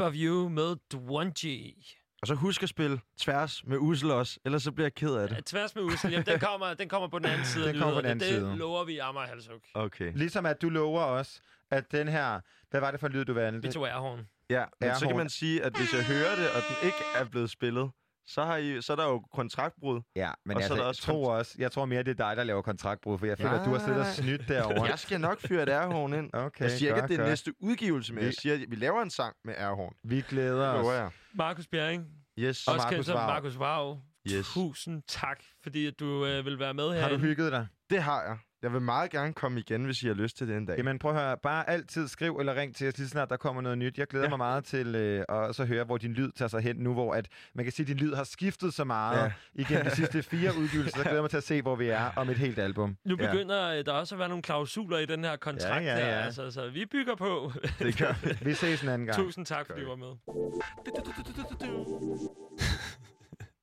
Of You med Dwunji. Og så husk at spille tværs med Ussel også, ellers så bliver jeg ked af Ja, det. tværs med Ussel, jamen, den kommer, den kommer på den anden side af Den kommer på den anden Det side. lover vi Amager Halsuk. Okay. Ligesom at du lover os, at den her... Hvad var det for en lyd, du valgte? Vi tog Airhorn. Ja, men så kan man sige, at hvis jeg hører det, og den ikke er blevet spillet, så, har I, så er der jo kontraktbrud. Ja, men Og så altså, er der jeg også tror også, jeg tror mere, det er dig, der laver kontraktbrud, for jeg føler, Ja. at du har siddet og snydt derovre. Jeg skal nok fyre et airhorn ind. Okay, jeg siger ikke, at det er næste udgivelse, men Vi- jeg siger, at vi laver en sang med airhorn. Vi glæder os. jeg. Markus Bjerring. Yes. Og Også Markus kendt som. Markus Vav. Yes. Tusind tak, fordi at du øh, vil være med her. Har du hygget dig? Det har jeg. Jeg vil meget gerne komme igen, hvis I har lyst til det en dag. Jamen prøv at høre, bare altid skriv eller ring til os, lige snart der kommer noget nyt. Jeg glæder ja. Ja. mig meget til øh, at så høre, hvor din lyd tager sig hen nu, hvor at, man kan sige, at din lyd har skiftet så meget ja. Ja. igennem de sidste fire udgivelser. Så glæder jeg mig til at se, hvor vi er om et helt album. Nu Ja. begynder øh, der også at være nogle klausuler i den her kontrakt Ja, ja, ja. her. Altså, så vi bygger på. Det gør vi. Vi ses en anden gang. Tusind tak, fordi du var med.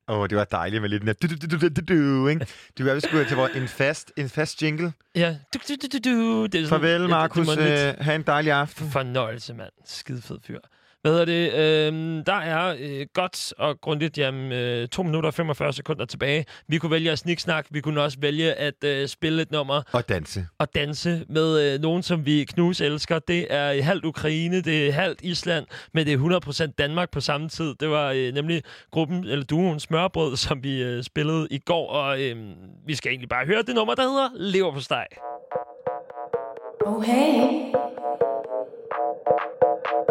Åh, oh, det var dejligt med lidt den her du, du, du, du, du, du, ikke? Du er, vi skulle til vores, en fast, en fast jingle. Ja. Du, du, du, du, du. Det er sådan, Farvel, det- Markus. Det, det, må Øh, ha' en dejlig aften. Fornøjelse, mand. Skide fed fyr. Hvad hedder det? Øhm, der er øh, godt og grundigt, jamen, øh, 2 minutter og 45 sekunder tilbage. Vi kunne vælge at sniksnak. Vi kunne også vælge at øh, spille et nummer Og danse. og danse med øh, nogen, som vi knus elsker. Det er halvt Ukraine, det er halvt Island, men det er 100% Danmark på samme tid. Det var øh, nemlig gruppen, eller duoen Smørbrød, som vi øh, spillede i går, og øh, vi skal egentlig bare høre det nummer, der hedder Lever på steg. Oh hey.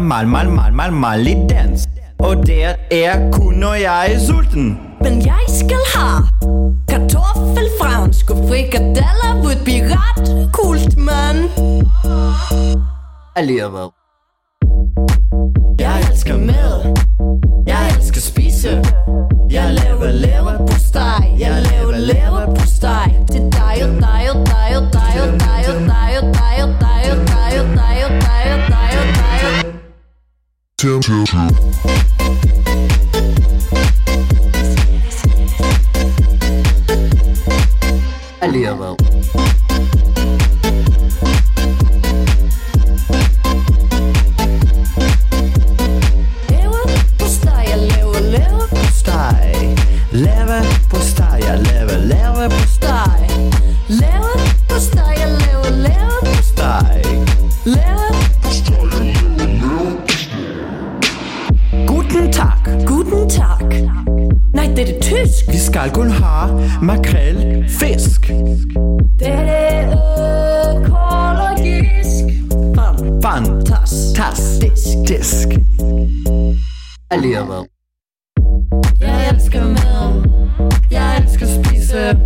Mal, mal, mal, mal, mal i dans. Og det er kun, når jeg er sulten. Men jeg skal have kartoffelfransk og frikadeller would be ret kult, man. Alligevel. Jeg elsker mad. Jeg elsker spise. Jeg laver lever på steg. Jeg laver lever på steg. Til dig og dig og dig og Tim, Tim, Tim. Er tysk. Vi skal kun have makrel, fisk. Det er økologisk. Fantastisk. Disk. Alligevel. Jeg elsker mad. Jeg elsker spise.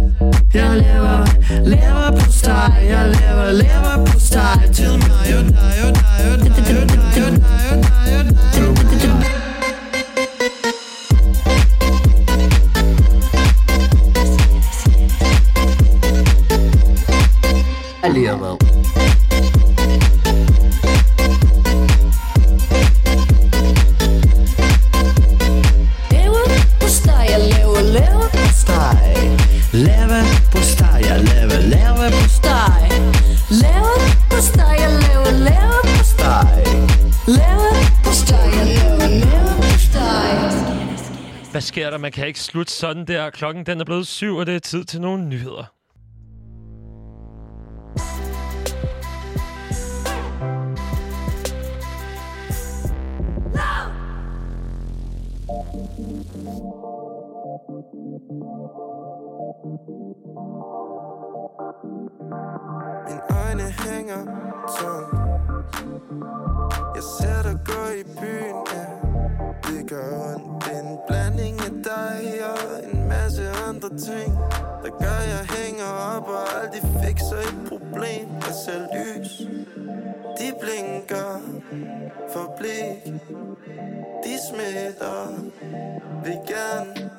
Jeg laver, laver på steg. Jeg laver, laver på steg. Til mig og dig og dig og dig og dig steg. Hvad sker der? Man kan ikke slutte sådan der. Klokken den er blevet syv, og det er tid til nogle nyheder. Hænger tom. Jeg ser dig gå i byen, ja. Det gør ondt. Det er en blanding af dig og en masse andre ting. Der gør, jeg hænger op Og aldrig fikser et problem. Jeg ser lys De blinker For blik. De smitter Vil gerne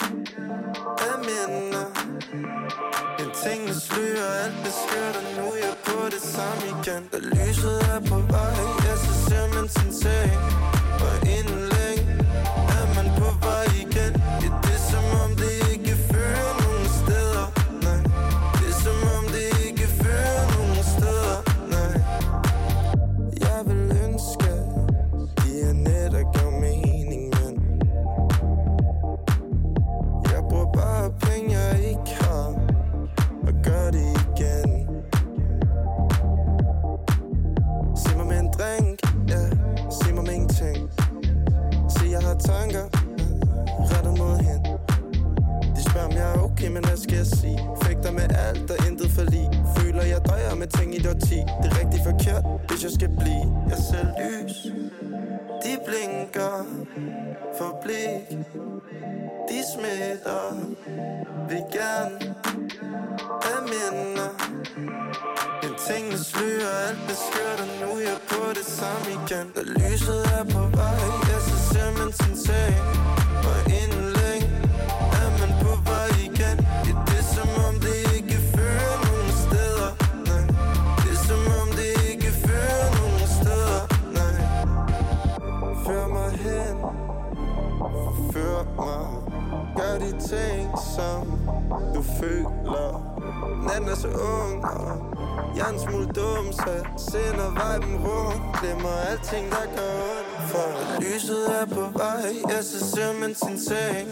Have minder Men tingene slører Alt beskytter Nu. Er jeg på det samme igen. Da lyset er på vej. Ja, så ser man sin seng. Og inden med ting i et årti. Det er rigtig forkert, hvis jeg skal blive. Jeg ser lys. De blinker For blik. De smitter. Vil gerne Have minder. Men tingene slører, alt beskytter Nu er jeg på det samme igen. Når lyset er på vej, Jeg ser simpelthen sin sag mig Gør de ting som du føler. Natten er så ung og jeg er en smule dum, så jeg sender viben rundt. Glemmer alting, der gør ondt. For lyset er på vej, jeg så ser man sin seng.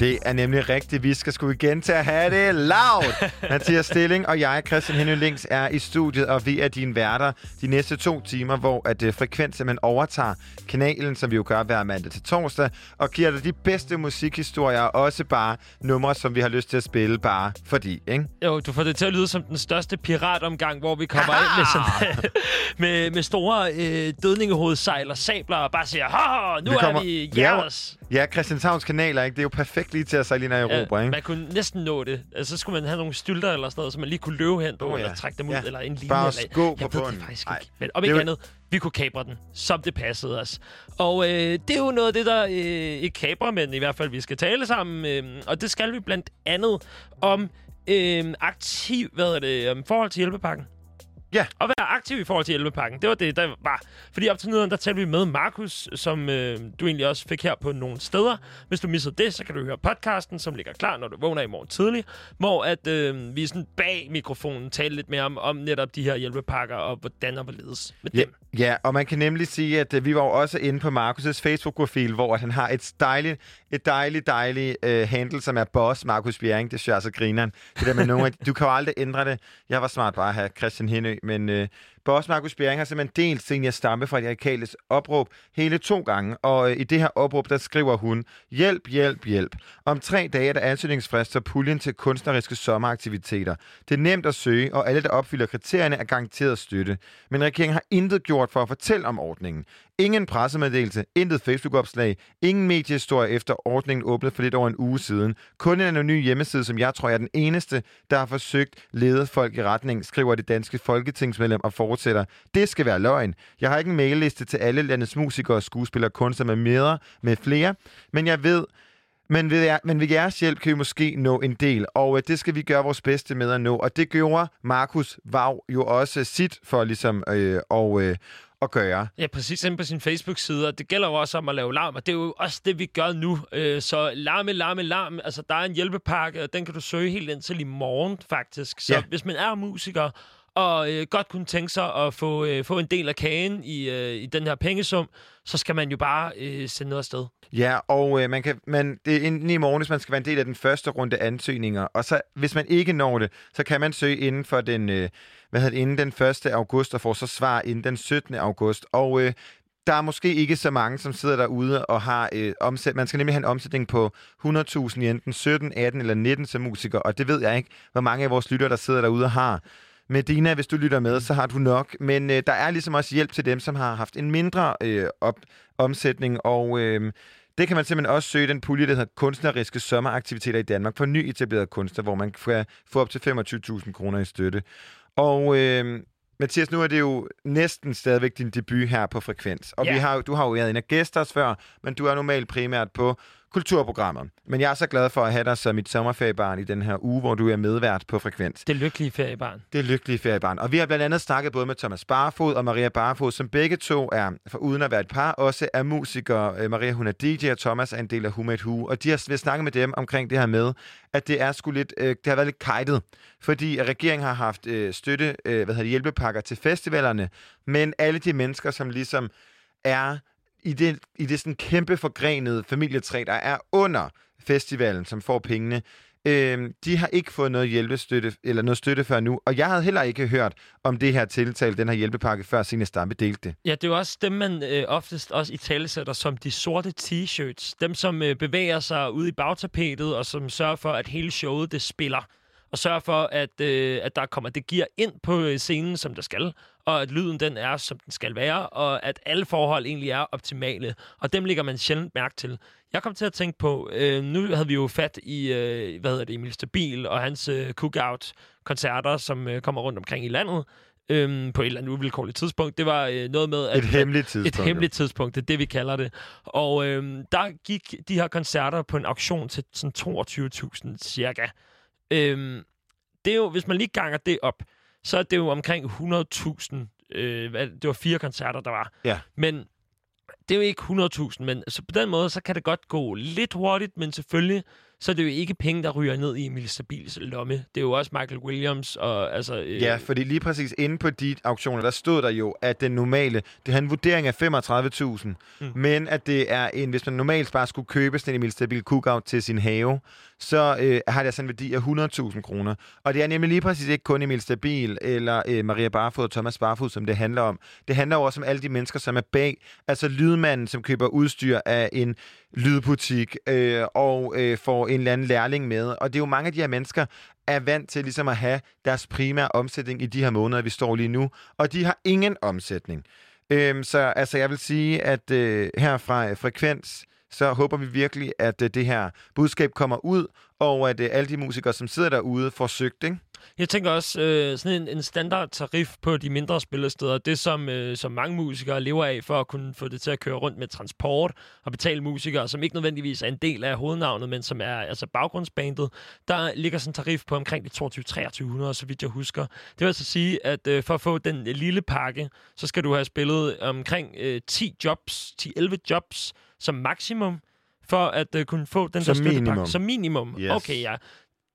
Det er nemlig rigtigt. Vi skal sgu igen til at have det loud. Mathias Stilling og jeg, Christian Henry Links, er i studiet, og vi er dine værter de næste to timer, hvor at uh, Frekvens simpelthen overtager kanalen, som vi jo gør hver mandag til torsdag, og giver dig de bedste musikhistorier, og også bare numre, som vi har lyst til at spille, bare fordi, ikke? Jo, du får det til at lyde som den største piratomgang, hvor vi kommer ind med, sådan, med, med store øh, dødningehovedsejl og sabler og bare siger, ha, nu Vi er kommer- vi Ja, jeres. Ja, Christianshavns kanaler, ikke? Det er jo perfekt lige til at sejle ind i Europa, Ja, ikke? man kunne næsten nå det. Altså, så skulle man have nogle stylter eller sådan noget, så man lige kunne løbe hen på, oh, ja. eller trække dem ud, Ja. eller en linje. Bare eller, gå på ved det bunden. faktisk ikke. Men om ikke jo- andet, vi kunne kabre den, som det passede os. Og øh, det er jo noget af det, der øh, ikke kabrer, men i hvert fald, vi skal tale sammen. Øh, og det skal vi blandt andet om øh, aktiv, hvad er det, um, forhold til hjælpepakken. Ja. At være aktiv i forhold til hjælpepakken, det var det, der var. Fordi op til nu, der talte vi med Markus, som øh, du egentlig også fik her på nogle steder. Hvis du missede det, så kan du høre podcasten, som ligger klar, når du vågner i morgen tidlig. Hvor at, øh, vi sådan bag mikrofonen talte lidt mere om, om netop de her hjælpepakker, og hvordan og hvorledes med Ja, dem ja, og man kan nemlig sige, at øh, vi var jo også inde på Markus' Facebook-profil, hvor at han har et dejligt, et dejligt, dejligt øh, handle, som er boss Markus Bjerring. Det synes jeg altså så grineren. Det der med nogle af, du kan jo aldrig ændre det. Jeg var smart bare at have Christian Henø, men øh, boss Markus Bjerring har simpelthen delt Senior Stampe fra de radikales opråb hele to gange. Og øh, i det her opråb, der skriver hun, hjælp, hjælp, hjælp. Om tre dage er der ansøgningsfrist til puljen til kunstneriske sommeraktiviteter. Det er nemt at søge, og alle, der opfylder kriterierne, er garanteret støtte. Men regeringen har intet gjort for at fortælle om ordningen. Ingen pressemeddelelse, intet Facebook-opslag, ingen mediehistorie efter ordningen åbnede for lidt over en uge siden. Kun en anonym hjemmeside, som jeg tror er den eneste, der har forsøgt lede folk i retning, skriver det danske folketingsmedlem og fortsætter. Det skal være løgn. Jeg har ikke en mailliste til alle landets musikere, skuespillere, kunstnere med mere, med flere, men jeg ved, men ved, jer, men ved jeres hjælp kan vi måske nå en del, og øh, det skal vi gøre vores bedste med at nå. Og det gjorde Markus Vav jo også sit for ligesom øh, og, øh, at gøre. Ja, præcis inde på sin Facebook-side, og det gælder jo også om at lave larm, og det er jo også det, vi gør nu. Øh, så larme, larme, larme. Altså, der er en hjælpepakke, og den kan du søge helt indtil i morgen, faktisk. Så Ja. hvis man er musiker og øh, godt kunne tænke sig at få, øh, få en del af kagen i, øh, i den her pengesum, så skal man jo bare øh, sende noget afsted. Ja, og øh, man kan, man, det er inden i morgen, hvis man skal være en del af den første runde ansøgninger. Og så, hvis man ikke når det, så kan man søge inden for den, øh, hvad hedder det, inden den 1. august, og får så svar inden den 17. august. Og øh, der er måske ikke så mange, som sidder derude og har øh, omsæt. Man skal nemlig have en omsætning på 100.000 i enten 17, 18 eller 19 som musiker, og det ved jeg ikke, hvor mange af vores lyttere, der sidder derude og har. Medina, hvis du lytter med, så har du nok. Men øh, der er ligesom også hjælp til dem, som har haft en mindre øh, op, omsætning, og øh, det kan man simpelthen også søge den pulje, der hedder kunstneriske sommeraktiviteter i Danmark for nyetablerede kunstner, hvor man kan få op til 25.000 kroner i støtte. Og øh, Mathias, nu er det jo næsten stadigvæk din debut her på Frekvens. Og Ja. vi har, du har jo været en af gæster før, men du er normalt primært på kulturprogrammer. Men jeg er så glad for at have dig som mit sommerferiebarn i den her uge, hvor du er medvært på Frekvens. Det lykkelige feriebarn. Det er lykkelige feriebarn. Og vi har blandt andet snakket både med Thomas Barfod og Maria Barfod, som begge to er, for uden at være et par, også er musikere. Øh, Maria, hun er DJ, og Thomas er en del af Made Who. Og de har vil snakke med dem omkring det her med, at det er sgu lidt, øh, det har været lidt kajtet, fordi regeringen har haft øh, støtte, øh, hvad hedder det, hjælpepakker til festivalerne, men alle de mennesker, som ligesom er i det, i det sådan kæmpe forgrenede familietræ, der er under festivalen, som får pengene, øh, de har ikke fået noget hjælpestøtte, eller noget støtte før nu, og jeg havde heller ikke hørt om det her tiltag, den her hjælpepakke, før Signe Stampe delte det. Ja, det er jo også dem, man øh, oftest også i talesætter som de sorte t-shirts. Dem, som øh, bevæger sig ude i bagtapetet, og som sørger for, at hele showet det spiller. Og sørger for, at, øh, at der kommer det gear ind på øh, scenen, som der skal. Og at lyden den er, som den skal være. Og at alle forhold egentlig er optimale. Og dem ligger man sjældent mærke til. Jeg kom til at tænke på, øh, nu havde vi jo fat i, øh, hvad hedder det, Emil Stabil og hans øh, cookout-koncerter, som øh, kommer rundt omkring i landet øhm, på et eller andet uvilkårligt tidspunkt. Det var øh, noget med... At, Et hemmeligt tidspunkt. Et hemmeligt tidspunkt, det er det, vi kalder det. Og øhm, der gik de her koncerter på en auktion til sådan 22.000 cirka. Øhm, det er jo, hvis man lige ganger det op, så er det jo omkring 100.000. Øh, det var fire koncerter, der var. Ja. Men det er jo ikke 100.000, men så på den måde, så kan det godt gå lidt hurtigt, men selvfølgelig, så er det jo ikke penge, der ryger ned i Emil Stabils lomme. Det er jo også Michael Williams og altså... Øh, Ja, fordi lige præcis inde på de auktioner, der stod der jo, at den normale, det har en vurdering af 35.000, mm. men at det er en, hvis man normalt bare skulle købe sådan en Emil Stabil cookout til sin have, så øh, har det altså en værdi af 100.000 kroner. Og det er nemlig lige præcis ikke kun Emil Stabil eller øh, Maria Barfod og Thomas Barfod, som det handler om. Det handler jo også om alle de mennesker, som er bag. Altså lydmanden, som køber udstyr af en lydbutik øh, og øh, får en eller anden lærling med. Og det er jo mange af de her mennesker, er vant til ligesom at have deres primære omsætning i de her måneder, vi står lige nu. Og de har ingen omsætning. Øhm, så altså, jeg vil sige, at øh, her fra øh, Frekvens, så håber vi virkelig, at øh, det her budskab kommer ud, og at øh, alle de musikere, som sidder derude, får søgt, ikke? Jeg tænker også, øh, sådan en, en standard tarif på de mindre spillesteder, det som, øh, som mange musikere lever af for at kunne få det til at køre rundt med transport og betale musikere, som ikke nødvendigvis er en del af hovednavnet, men som er altså baggrundsbandet, der ligger sådan en tarif på omkring de 22-2300, så vidt jeg husker. Det vil altså sige, at øh, for at få den lille pakke, så skal du have spillet omkring øh, 10 jobs, 10-11 jobs som maksimum, for at øh, kunne få den Som der støttepakke. Som minimum. Yes. Okay, ja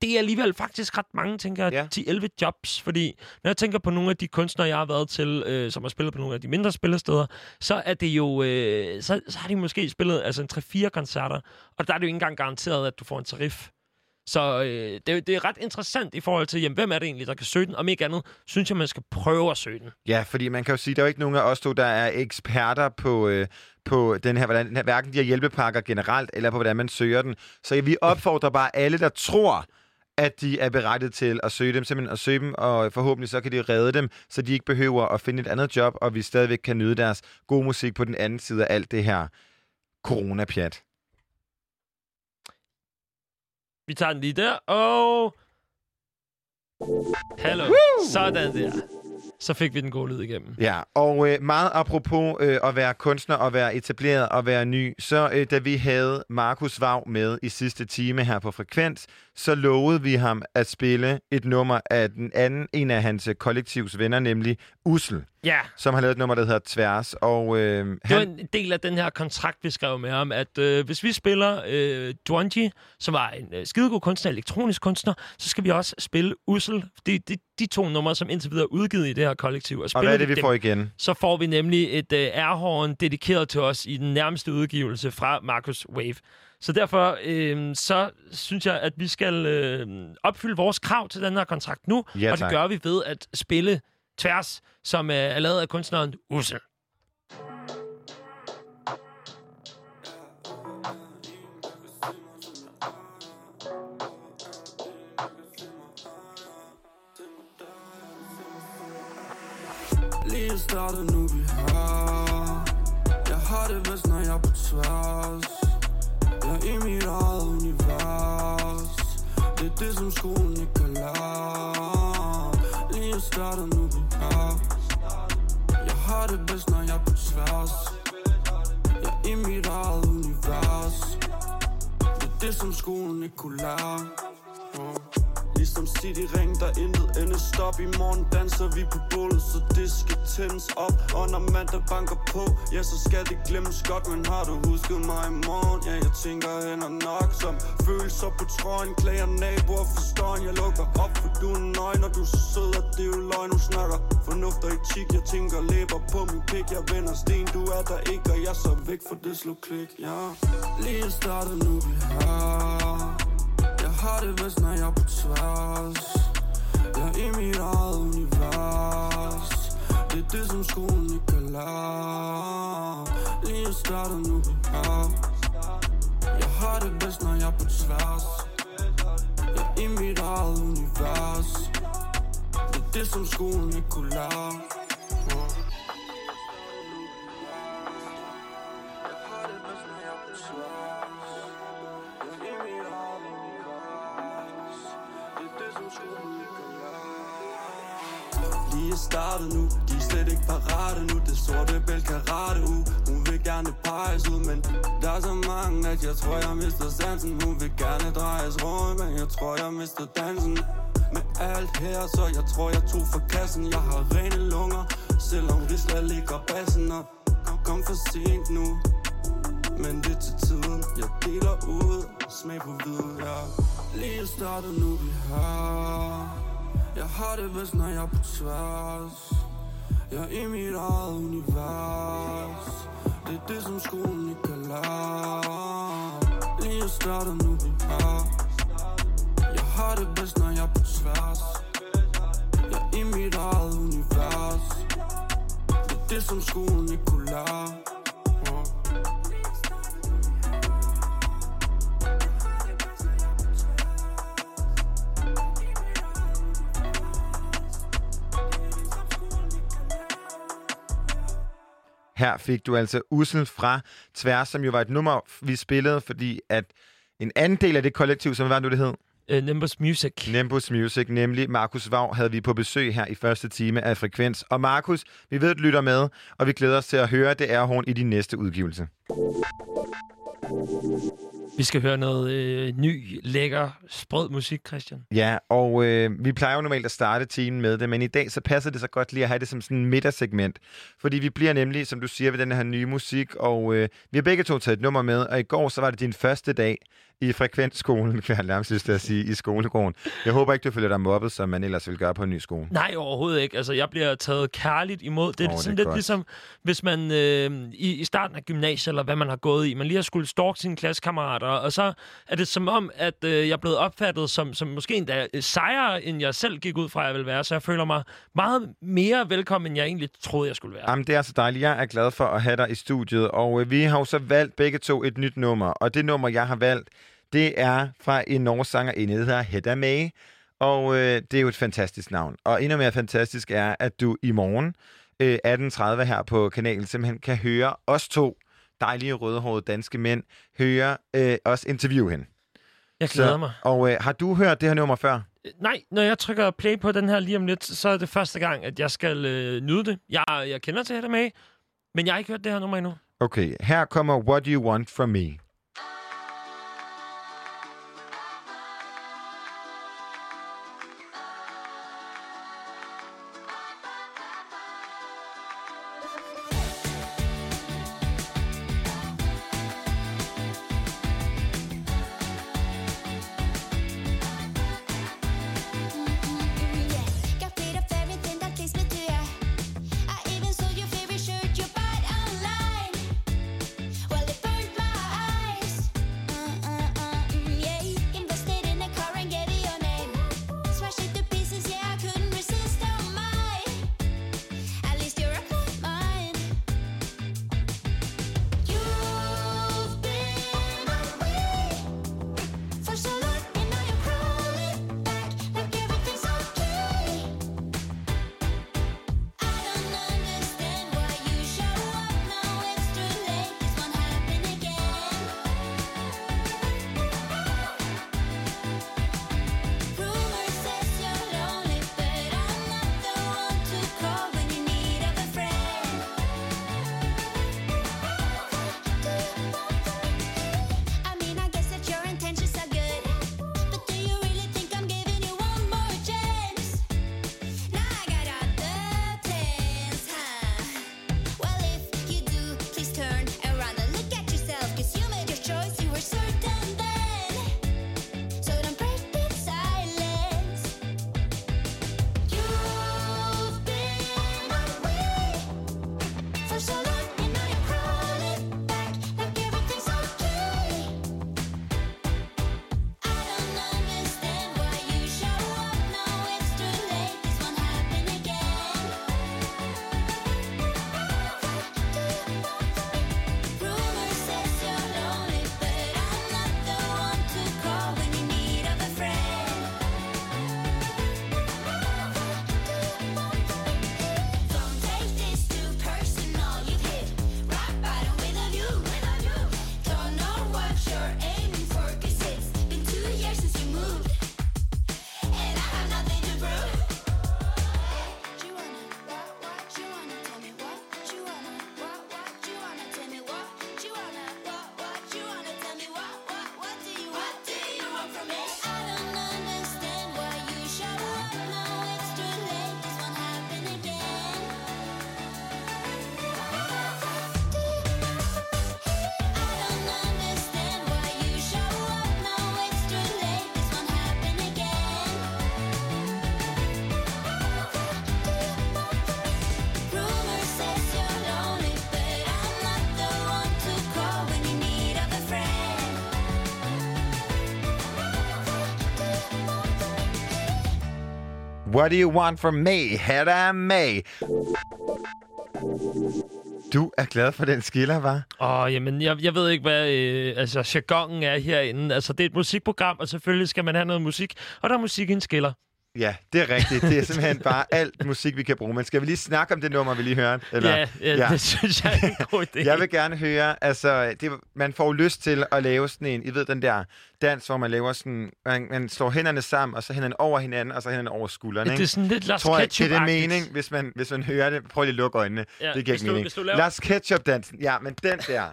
det er alligevel faktisk ret mange, tænker jeg, Ja. 10-11 jobs, fordi når jeg tænker på nogle af de kunstnere, jeg har været til, øh, som har spillet på nogle af de mindre spillesteder, så er det jo, øh, så, så har de måske spillet altså en 3-4 koncerter, og der er det jo ikke engang garanteret, at du får en tarif. Så øh, det, det er ret interessant i forhold til, jamen, hvem er det egentlig, der kan søge den? Om ikke andet, synes jeg, man skal prøve at søge den. Ja, fordi man kan jo sige, at der er jo ikke nogen af os to, der er eksperter på, øh, på den her, hvordan, den her, hverken de her hjælpepakker generelt, eller på, hvordan man søger den. Så vi opfordrer bare alle, der tror, at de er berettet til at søge dem, simpelthen at søge dem, og forhåbentlig så kan de redde dem, så de ikke behøver at finde et andet job, og vi stadigvæk kan nyde deres gode musik på den anden side af alt det her coronapjat. Vi tager den lige der, og... Hallo. Sådan der. Så fik vi den gode lyd igennem. Ja, og øh, meget apropos øh, at være kunstner og være etableret og være ny, så øh, da vi havde Markus Vav med i sidste time her på Frekvens, så lovede vi ham at spille et nummer af den anden, en af hans øh, kollektivs venner, nemlig Ussel, Ja, som har lavet et nummer, der hedder Tværs. Og øh, det var han, en del af den her kontrakt, vi skrev med ham, at øh, hvis vi spiller øh, Dwanji, som var en øh, skidegod kunstner, elektronisk kunstner, så skal vi også spille Ussel. Det er de, to numre, som indtil videre er udgivet i det her kollektiv. og spiller hvad er det, vi dem, får igen? så får vi nemlig et øh, airhorn dedikeret til os i den nærmeste udgivelse fra Marcus Wave. Så derfor øh, så synes jeg, at vi skal øh, opfylde vores krav til den her kontrakt nu, Ja, og det tak. gør vi ved at spille Tværs, som øh, er lavet af kunstneren Ussel. Lige startet nu vi her Jeg har det bedst når jeg er på tværs i mit eget univers. Det er det som skolen ikke kan lære Lige at starte nu vi er. Jeg har det bedst når jeg er på tværs. Jeg er i mit eget univers. Det er det som skolen ikke kunne lære som Ligesom City Ring, der intet ende stop. I morgen danser vi på bålet, så det skal tændes op. Og når mandag banker på, ja så skal det glemmes godt. Men har du husket mig i morgen? Ja jeg tænker hænder nok Som følelser på trøjen, klager naboer for støjen. Jeg lukker op, for du er nøgen, og du er så sød at det er jo løgn. Du snakker fornuft og etik, jeg tænker læber på min pik. Jeg vender sten, du er der ikke, og jeg er så væk for det slå klik Ja, lige startet nu vi har har det bedst, når jeg er på tværs. Jeg er i mit eget univers. Det er det, som skolen ikke kan lære. Lige at starte nu vi her Jeg har det bedst, når jeg er på tværs. Jeg er i mit eget univers. Det er det, som skolen ikke kunne lære. Startet nu, de er slet ikke parate nu. Det sorte bælt karate u Hun vil gerne peges ud, men der er så mange At jeg tror, jeg mister sansen. Hun vil gerne drejes rundt, men jeg tror, jeg mister dansen. Med alt her, så jeg tror, jeg tog for kassen. Jeg har rene lunger, selvom Risla ligger bassen Og kom, kom for sent nu men det er til tiden. Jeg deler ud Smag på viden, ja. Lige startet nu vi har jeg har det bedst, når jeg er på tværs. Jeg er i mit eget univers. Det er det, som skolen ikke kan lære. Lige at starte nu vi her Jeg har det bedst, når jeg er på tværs. Jeg er i mit eget univers. Det er det, som skolen ikke kunne lære. Her fik du altså Ussel fra Tværs, som jo var et nummer, vi spillede, fordi at en anden del af det kollektiv, som var nu det hed, Uh, Nimbus Music. Nimbus Music, nemlig Markus Vav, havde vi på besøg her i første time af Frekvens. Og Markus, vi ved, at du lytter med, og vi glæder os til at høre det er hun i din næste udgivelse. Vi skal høre noget øh, ny, lækker, sprød musik, Christian. Ja, og øh, vi plejer jo normalt at starte timen med det, men i dag så passer det så godt lige at have det som sådan en middagssegment. Fordi vi bliver nemlig, som du siger, ved den her nye musik, og øh, vi har begge to taget et nummer med, og i går så var det din første dag i frekvensskolen, kan jeg nærmest lyst til at sige, i skolegården. Jeg håber ikke, du føler dig mobbet, som man ellers vil gøre på en ny skole. Nej, overhovedet ikke. Altså, jeg bliver taget kærligt imod. Det er oh, det er sådan lidt godt. ligesom, hvis man øh, i, i starten af gymnasiet, eller hvad man har gået i, man lige har skulle stalke sine klassekammerater, og så er det som om, at øh, jeg er blevet opfattet som, som måske endda øh, sejere, end jeg selv gik ud fra, at jeg ville være. Så jeg føler mig meget mere velkommen, end jeg egentlig troede, jeg skulle være. Jamen, det er så dejligt. Jeg er glad for at have dig i studiet, og øh, vi har jo så valgt begge to et nyt nummer, og det nummer, jeg har valgt, det er fra en norsk sangerinde, der hedder Hedda May, og øh, det er jo et fantastisk navn. Og endnu mere fantastisk er, at du i morgen øh, 18.30 her på kanalen simpelthen kan høre os to dejlige rødhårede danske mænd høre øh, os interviewe hende. Jeg glæder mig. Og øh, har du hørt det her nummer før? Øh, Nej, når jeg trykker play på den her lige om lidt, så er det første gang, at jeg skal øh, nyde det. Jeg, jeg kender til det med, men jeg har ikke hørt det her nummer endnu. Okay, her kommer What Do You Want From Me. What do you want from me? Hedda May. Du er glad for den skiller, var? Åh, jamen, jeg, jeg ved ikke, hvad øh, altså, jargonen er herinde. Altså, det er et musikprogram, og selvfølgelig skal man have noget musik, og der er musik i en skiller. Ja, det er rigtigt. Det er simpelthen bare alt musik, vi kan bruge. Men skal vi lige snakke om det nummer, vi lige hørte? Ja, ja, ja, det synes jeg er en god idé. Jeg vil gerne høre, altså, det, man får jo lyst til at lave sådan en, I ved den der dans, hvor man laver sådan, man, man slår hænderne sammen, og så hænderne over hinanden, og så hænderne over skuldrene. Det er sådan lidt Lars Tror jeg, det er det mening, hvis man, hvis man hører det. Prøv lige at lukke øjnene. Ja, det giver ikke mening. du Lars Ketchup-dansen. Ja, men den der.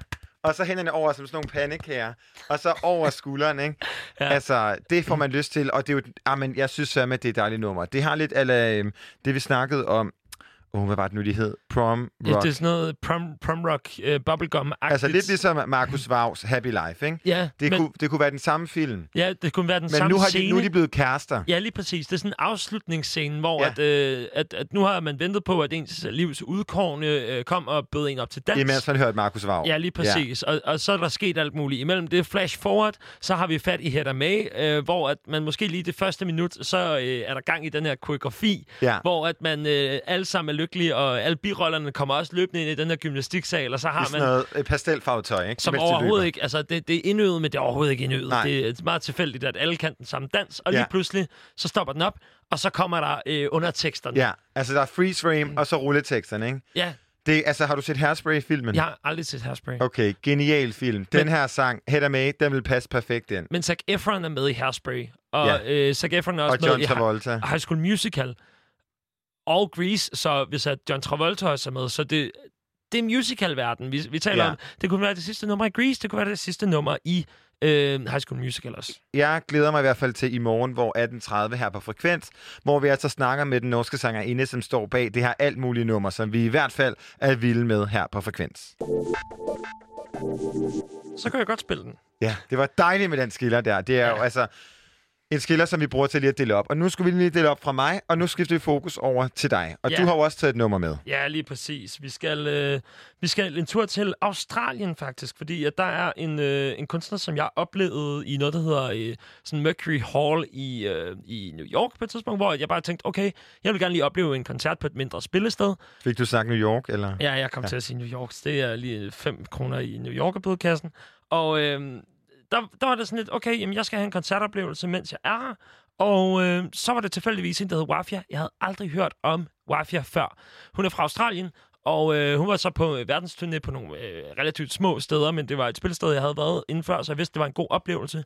Og så hænderne over som sådan nogle pandekager. Og så over skulderen, ikke? Ja. Altså, det får man lyst til. Og det er jo... Ah, men jeg synes at det er et dejligt nummer. Det har lidt ala, øhm, det, vi snakkede om. Oh, hvad var det nu, de hed? Prom Rock. det er sådan noget prom, prom rock, uh, bubblegum altså lidt ligesom Markus Vaus Happy Life, ikke? Ja, Det, men- kunne, det kunne være den samme film. Ja, det kunne være den Men samme nu, har de, scene. nu er de blevet kærester. Ja, lige præcis. Det er sådan en afslutningsscene, hvor Ja. at, øh, at, at nu har man ventet på, at ens livs udkårne øh, kom og bød en op til dans. Imens man hørte Markus Vav. Ja, lige præcis. Ja. Og, og så er der sket alt muligt. Imellem det flash forward, så har vi fat i Hedda May, øh, hvor at man måske lige det første minut, så øh, er der gang i den her koreografi, Ja. hvor at man øh, alle sammen er lykkelige, og alle birollerne kommer også løbende ind i den her gymnastiksal, og så har sådan man... noget øh, pastelfarvet tøj, ikke? Som overhovedet ikke, altså det, det er indøvet, men det er overhovedet ikke indøvet. Nej. Det er meget tilfældigt, at alle kan den samme dans, og lige Ja. pludselig, så stopper den op, og så kommer der øh, underteksterne. Ja, altså der er freeze frame, og så rulleteksterne, ikke? ja. Det, altså, har du set Hairspray-filmen? Jeg har aldrig set Hairspray. Okay, genial film. Den her sang, Hedda May, den vil passe perfekt ind. Men Zac Efron er med i Hairspray, og Ja. øh, Zac Efron er også Og med John i Travolta. High School Musical og Grease, så hvis at John Travolta også er med, så det, det er musical-verden, vi, vi taler Ja. om. Det kunne være det sidste nummer i Grease, det kunne være det sidste nummer i øh, High School Musical også. Jeg glæder mig i hvert fald til i morgen, hvor 18.30 her på Frekvens, hvor vi altså snakker med den norske sangerinde, som står bag det her alt mulige nummer, som vi i hvert fald er vilde med her på Frekvens. Så kan jeg godt spille den. Ja, det var dejligt med den skiller der. Det er ja. jo altså en skiller, som vi bruger til lige at dele op. Og nu skulle vi lige dele op fra mig, og nu skifter vi fokus over til dig. Og Ja. du har jo også taget et nummer med. Ja, lige præcis. Vi skal, øh, vi skal en tur til Australien faktisk, fordi at der er en, øh, en kunstner, som jeg oplevede i noget, der hedder øh, sådan Mercury Hall i, øh, i New York på et tidspunkt, hvor jeg bare tænkte, okay, jeg vil gerne lige opleve en koncert på et mindre spillested. Fik du sagt New York, eller? Ja, jeg kom ja. til at sige New York. Det er lige 5 kroner i New Yorker-bødekassen. Og øh, der, der var det sådan lidt, okay, jamen, jeg skal have en koncertoplevelse, mens jeg er her. Og øh, så var det tilfældigvis en, der hed Wafia. Jeg havde aldrig hørt om Wafia før. Hun er fra Australien, og øh, hun var så på øh, verdensturné på nogle øh, relativt små steder, men det var et spilsted, jeg havde været inden før, så jeg vidste, det var en god oplevelse.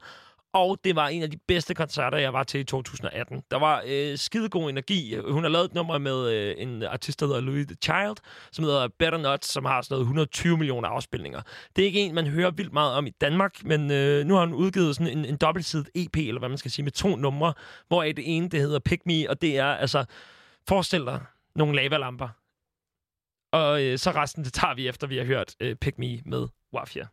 Og det var en af de bedste koncerter, jeg var til i 2018. Der var øh, skidegod energi. Hun har lavet et nummer med øh, en artist, der hedder Louis the Child, som hedder Better Not, som har sådan noget 120 millioner afspilninger. Det er ikke en, man hører vildt meget om i Danmark, men øh, nu har hun udgivet sådan en, en dobbeltsidet EP, eller hvad man skal sige, med to numre, hvor det ene, det hedder Pick Me, og det er altså, forestil dig nogle lavalamper. Og øh, så resten, det tager vi efter, vi har hørt øh, Pick Me med Wafia.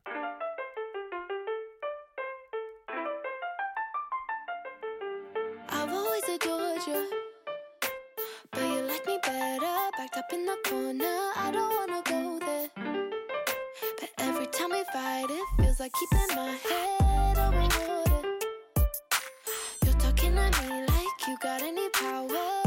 Up in the corner, I don't wanna go there. But every time we fight, it feels like keeping my head over water. You're talking to me like you got any power.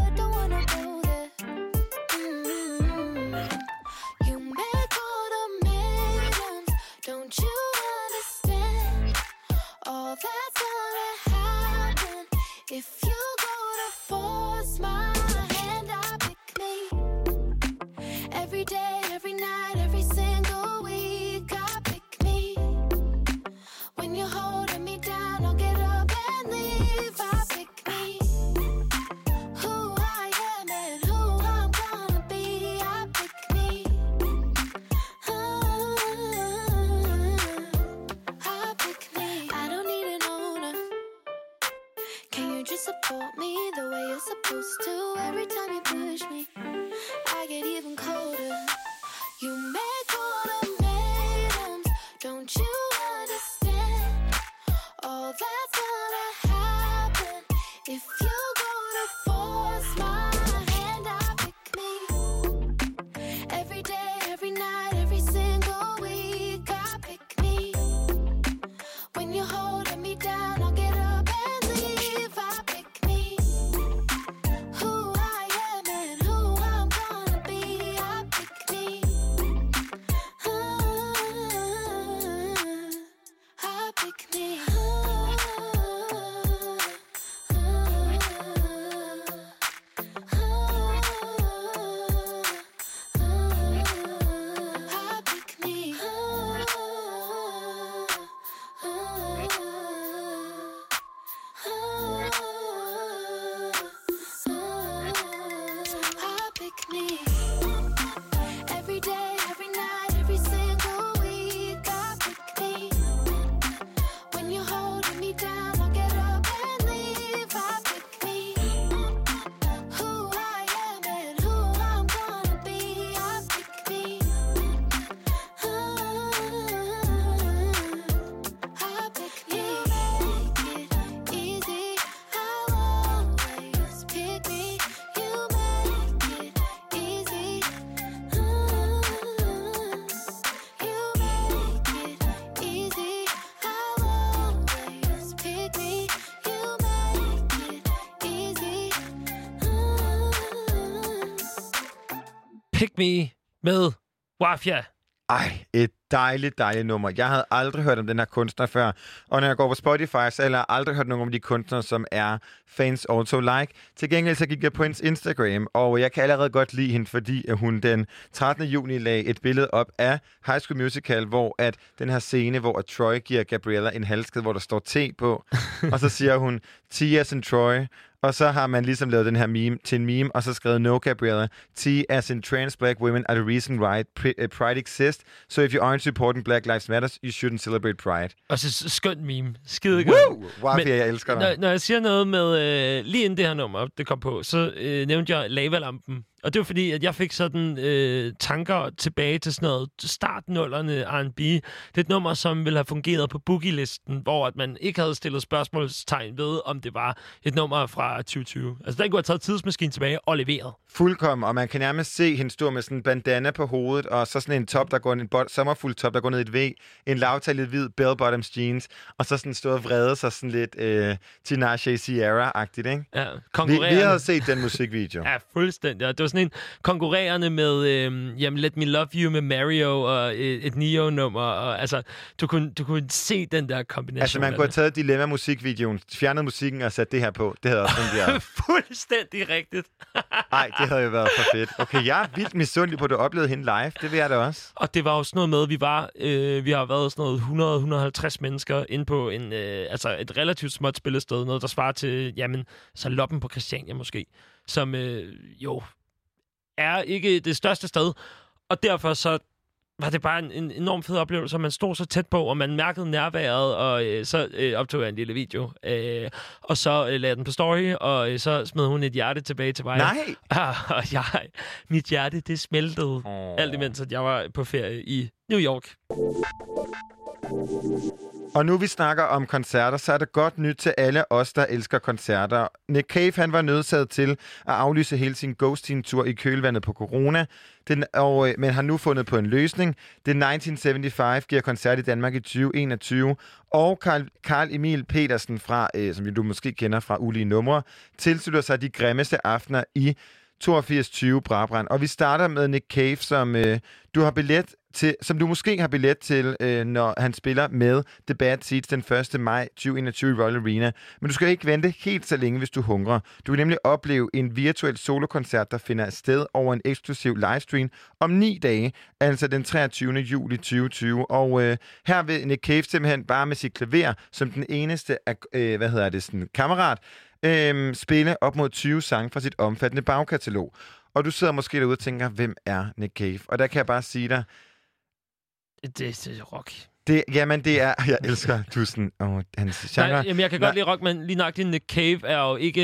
Me med Wafia. Ej, et dejligt, dejligt nummer. Jeg havde aldrig hørt om den her kunstner før. Og når jeg går på Spotify, så har jeg aldrig hørt nogen om de kunstnere, som er fans also like. Til gengæld så gik jeg på hendes Instagram, og jeg kan allerede godt lide hende, fordi at hun den 13. juni lagde et billede op af High School Musical, hvor at den her scene, hvor at Troy giver Gabriella en halskæde, hvor der står T på. og så siger hun, T as in Troy. Og så har man ligesom lavet den her meme til en meme, og så skrevet, No, Gabriella, T as in trans black women are the reason why pri- uh, pride exists. So if you aren't supporting Black Lives Matter, you shouldn't celebrate pride. Og så s- skønt meme. Skide godt. Woo! Jeg elsker dig. Når, når jeg siger noget med, øh, lige inden det her nummer, det kom på, så øh, nævnte jeg lavalampen. Og det var fordi, at jeg fik sådan øh, tanker tilbage til sådan noget startnullerne R&B. Det er et nummer, som ville have fungeret på boogie-listen, hvor at man ikke havde stillet spørgsmålstegn ved, om det var et nummer fra 2020. Altså, den kunne have taget tidsmaskinen tilbage og leveret. Fuldkommen, og man kan nærmest se hende stå med sådan en bandana på hovedet, og så sådan en top, der går en bot- sommerfuld top, der går ned i et V, en lavtallet hvid bell bottoms jeans, og så sådan stå og vrede sig sådan lidt øh, Tinashe Sierra-agtigt, ikke? Ja, Vi, vi havde set den musikvideo. Ja, fuldstændig. Og det var sådan en konkurrerende med øh, jamen, Let Me Love You med Mario og øh, et Neo-nummer. Og, altså, du kunne, du kunne se den der kombination. Altså, man kunne have taget Dilemma-musikvideoen, fjernet musikken og sat det her på. Det havde også fungeret. Fuldstændig rigtigt. Nej, det havde jo været for fedt. Okay, jeg er vildt misundelig på, at du oplevede hende live. Det vil jeg da også. Og det var jo sådan noget med, vi var, øh, vi har været sådan noget 100-150 mennesker inde på en, øh, altså et relativt småt spillested, noget der svarer til, jamen, så loppen på Christiania måske, som øh, jo er ikke det største sted. Og derfor så var det bare en, en enorm fed oplevelse, og man stod så tæt på, og man mærkede nærværet, og øh, så øh, optog jeg en lille video. Øh, og så øh, lagde den på story, og øh, så smed hun et hjerte tilbage til mig. Nej! Ah, og jeg, mit hjerte, det smeltede. Oh. Alt imens, at jeg var på ferie i New York. Og nu vi snakker om koncerter, så er det godt nyt til alle os, der elsker koncerter. Nick Cave han var nødsaget til at aflyse hele sin Ghosting-tur i kølvandet på corona, den, og, øh, men har nu fundet på en løsning. The 1975 giver koncert i Danmark i 2021, og Carl, Carl Emil Petersen, fra, øh, som du måske kender fra Ulige Numre, tilslutter sig de grimmeste aftener i 8220 Brabrand. Og vi starter med Nick Cave, som øh, du har billet til, som du måske har billet til, øh, når han spiller med The Bad Seeds den 1. maj 2021 i Royal Arena. Men du skal ikke vente helt så længe, hvis du hungrer. Du vil nemlig opleve en virtuel solokoncert, der finder sted over en eksklusiv livestream om ni dage, altså den 23. juli 2020. Og øh, her vil Nick Cave simpelthen bare med sit klaver, som den eneste af, øh, hvad hedder det, sådan, kammerat, øh, spille op mod 20 sange fra sit omfattende bagkatalog. Og du sidder måske derude og tænker, hvem er Nick Cave? Og der kan jeg bare sige dig, det, det er rock. det, jamen det er, jeg elsker tusind og hans genre. Nej, jamen, jeg kan Nej. godt lide rock, men lige nok Nick Cave er jo ikke,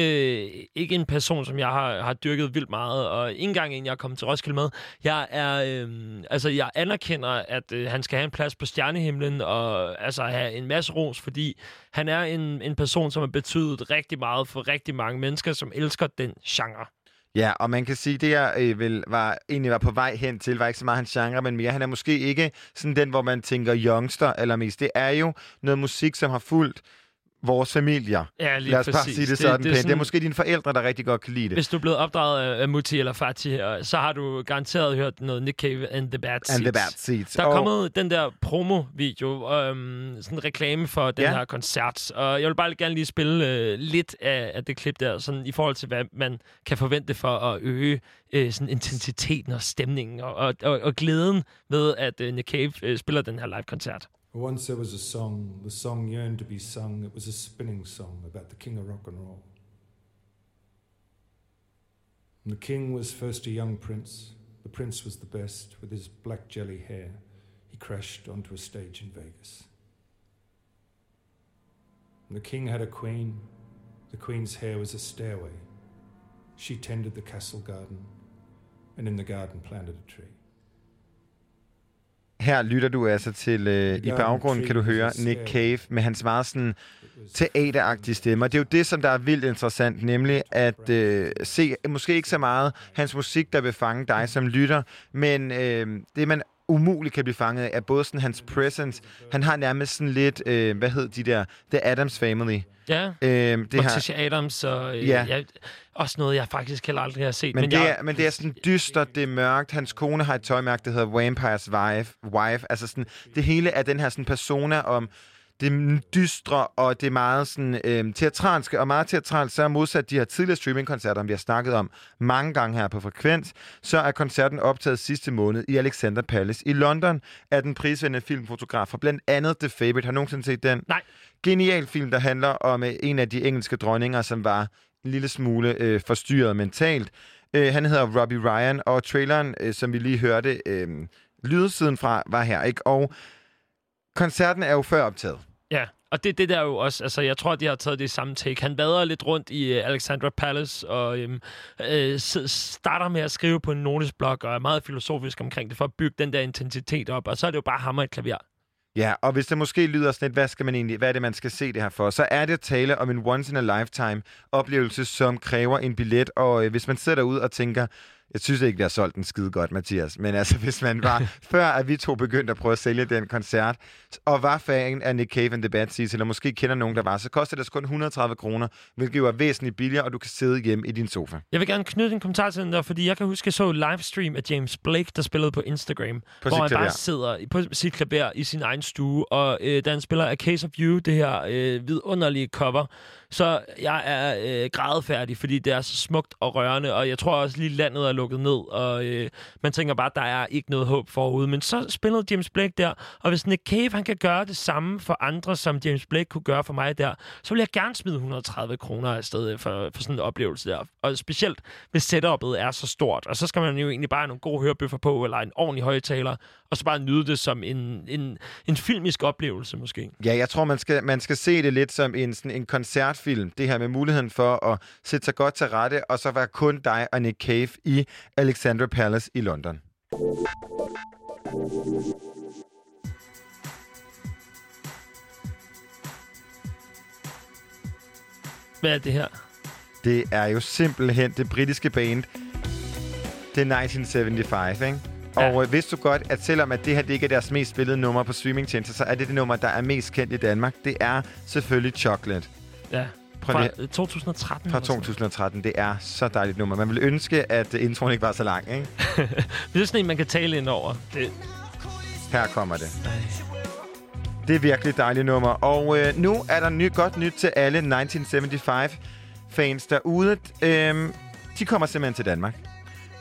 ikke en person, som jeg har, har dyrket vildt meget, og ikke engang en, jeg er kommet til Roskilde med. Jeg er, øhm, altså, jeg anerkender, at øh, han skal have en plads på stjernehimlen, og altså have en masse ros, fordi han er en, en person, som har betydet rigtig meget for rigtig mange mennesker, som elsker den genre. Ja, og man kan sige, det jeg øh, vel, var, egentlig var på vej hen til, var ikke så meget hans genre, men mere, han er måske ikke sådan den, hvor man tænker youngster allermest. Det er jo noget musik, som har fulgt vores familier. Ja, lige Lad os bare præcis. sige det, Det- sådan det er pænt. Det er sådan- måske dine forældre, der rigtig godt kan lide det. Hvis du er blevet opdraget af Mutti eller Fati, og så har du garanteret hørt noget Nick Cave and the Bad Seeds. And the Bad Seeds. Der er Og- kommet den der promo-video, øhm, sådan en reklame for den Ja. her koncert. Og jeg vil bare gerne lige spille øh, lidt af, af det klip der, sådan i forhold til, hvad man kan forvente for at øge øh, sådan intensiteten og stemningen og, og, og, og glæden ved, at øh, Nick Cave øh, spiller den her live-koncert. Once there was a song, the song yearned to be sung. It was a spinning song about the king of rock and roll. And the king was first a young prince. The prince was the best. With his black jelly hair, he crashed onto a stage in Vegas. And the king had a queen. The queen's hair was a stairway. She tended the castle garden, and in the garden planted a tree. Her lytter du altså til, øh, i baggrunden kan du høre Nick Cave med hans meget sådan teateragtige stemme. Og det er jo det, som der er vildt interessant, nemlig at øh, se, måske ikke så meget hans musik, der vil fange dig som lytter, men øh, det man umuligt kan blive fanget af, er både sådan hans presence. Han har nærmest sådan lidt, øh, hvad hed de der, The Adams Family. Ja, Øh, det Morticia Adams og øh, Ja. ja. også noget, jeg faktisk heller aldrig har set. men, men, det jeg, er, men det er sådan dystert, det er mørkt. Hans kone har et tøjmærke, der hedder Vampires Wife. wife. Altså sådan, det hele er den her sådan persona om det dystre, og det er meget sådan, øh, teatralske, og meget teatralt, så er modsat de her tidligere streamingkoncerter, vi har snakket om mange gange her på Frekvens, så er koncerten optaget sidste måned i Alexander Palace i London af den prisvindende filmfotograf fra blandt andet The Favourite. Har du nogensinde set den? Nej. Genial film, der handler om øh, en af de engelske dronninger, som var en lille smule øh, forstyrret mentalt. Øh, han hedder Robbie Ryan, og traileren, øh, som vi lige hørte, øh, lydsiden fra, var her, ikke? Og koncerten er jo før optaget. Og det det der jo også, altså jeg tror, de har taget det samme take. Han vader lidt rundt i uh, Alexandra Palace og øhm, øh, starter med at skrive på en notesblok og er meget filosofisk omkring det for at bygge den der intensitet op. Og så er det jo bare hammer et klaver. Ja, og hvis det måske lyder sådan lidt, hvad skal man egentlig, hvad er det, man skal se det her for, så er det at tale om en once-in-a-lifetime oplevelse, som kræver en billet, og øh, hvis man sidder derude og tænker, jeg synes ikke, vi har solgt den skide godt, Mathias, men altså, hvis man var, før at vi to begyndte at prøve at sælge den koncert, og var fan af Nick Cave and the Bad Seeds, eller måske kender nogen, der var, så koster det kun 130 kroner, hvilket jo er væsentligt billigere, og du kan sidde hjemme i din sofa. Jeg vil gerne knytte en kommentar til den der, fordi jeg kan huske, jeg så livestream af James Blake, der spillede på Instagram, På hvor han klaver. bare sidder på sit klaver i sin egen stue, og øh, da han spiller A Case of You, det her øh, vidunderlige cover, så jeg er øh, grædefærdig, fordi det er så smukt og rørende, og jeg tror også lige landet er lukket ned, og øh, man tænker bare, der er ikke noget håb forude. Men så spillede James Blake der, og hvis Nick Cave han kan gøre det samme for andre, som James Blake kunne gøre for mig der, så vil jeg gerne smide 130 kroner afsted øh, for, for sådan en oplevelse der. Og specielt, hvis setup'et er så stort, og så skal man jo egentlig bare have nogle gode hørebøffer på, eller en ordentlig højtaler, og så bare nyde det som en, en, en filmisk oplevelse måske. Ja, jeg tror, man skal, man skal se det lidt som en, sådan en koncertfilm. Det her med muligheden for at sætte sig godt til rette, og så være kun dig og Nick Cave i Alexandra Palace i London. Hvad er det her? Det er jo simpelthen det britiske band. Det er 1975, ikke? Ja. Og øh, vidste du godt, at selvom at det her det ikke er deres mest spillede nummer på streamingtjenester, så er det det nummer, der er mest kendt i Danmark. Det er selvfølgelig Chocolate Ja. Fra lige- øh, 2013. fra eller sådan 2013. Det er så dejligt nummer. Man vil ønske, at øh, introen ikke var så lang, ikke? Det er sådan en, man kan tale ind over. Det, Her kommer det. Det er virkelig dejligt nummer. Og øh, nu er der ny, godt nyt til alle 1975-fans derude. Øhm, de kommer simpelthen til Danmark.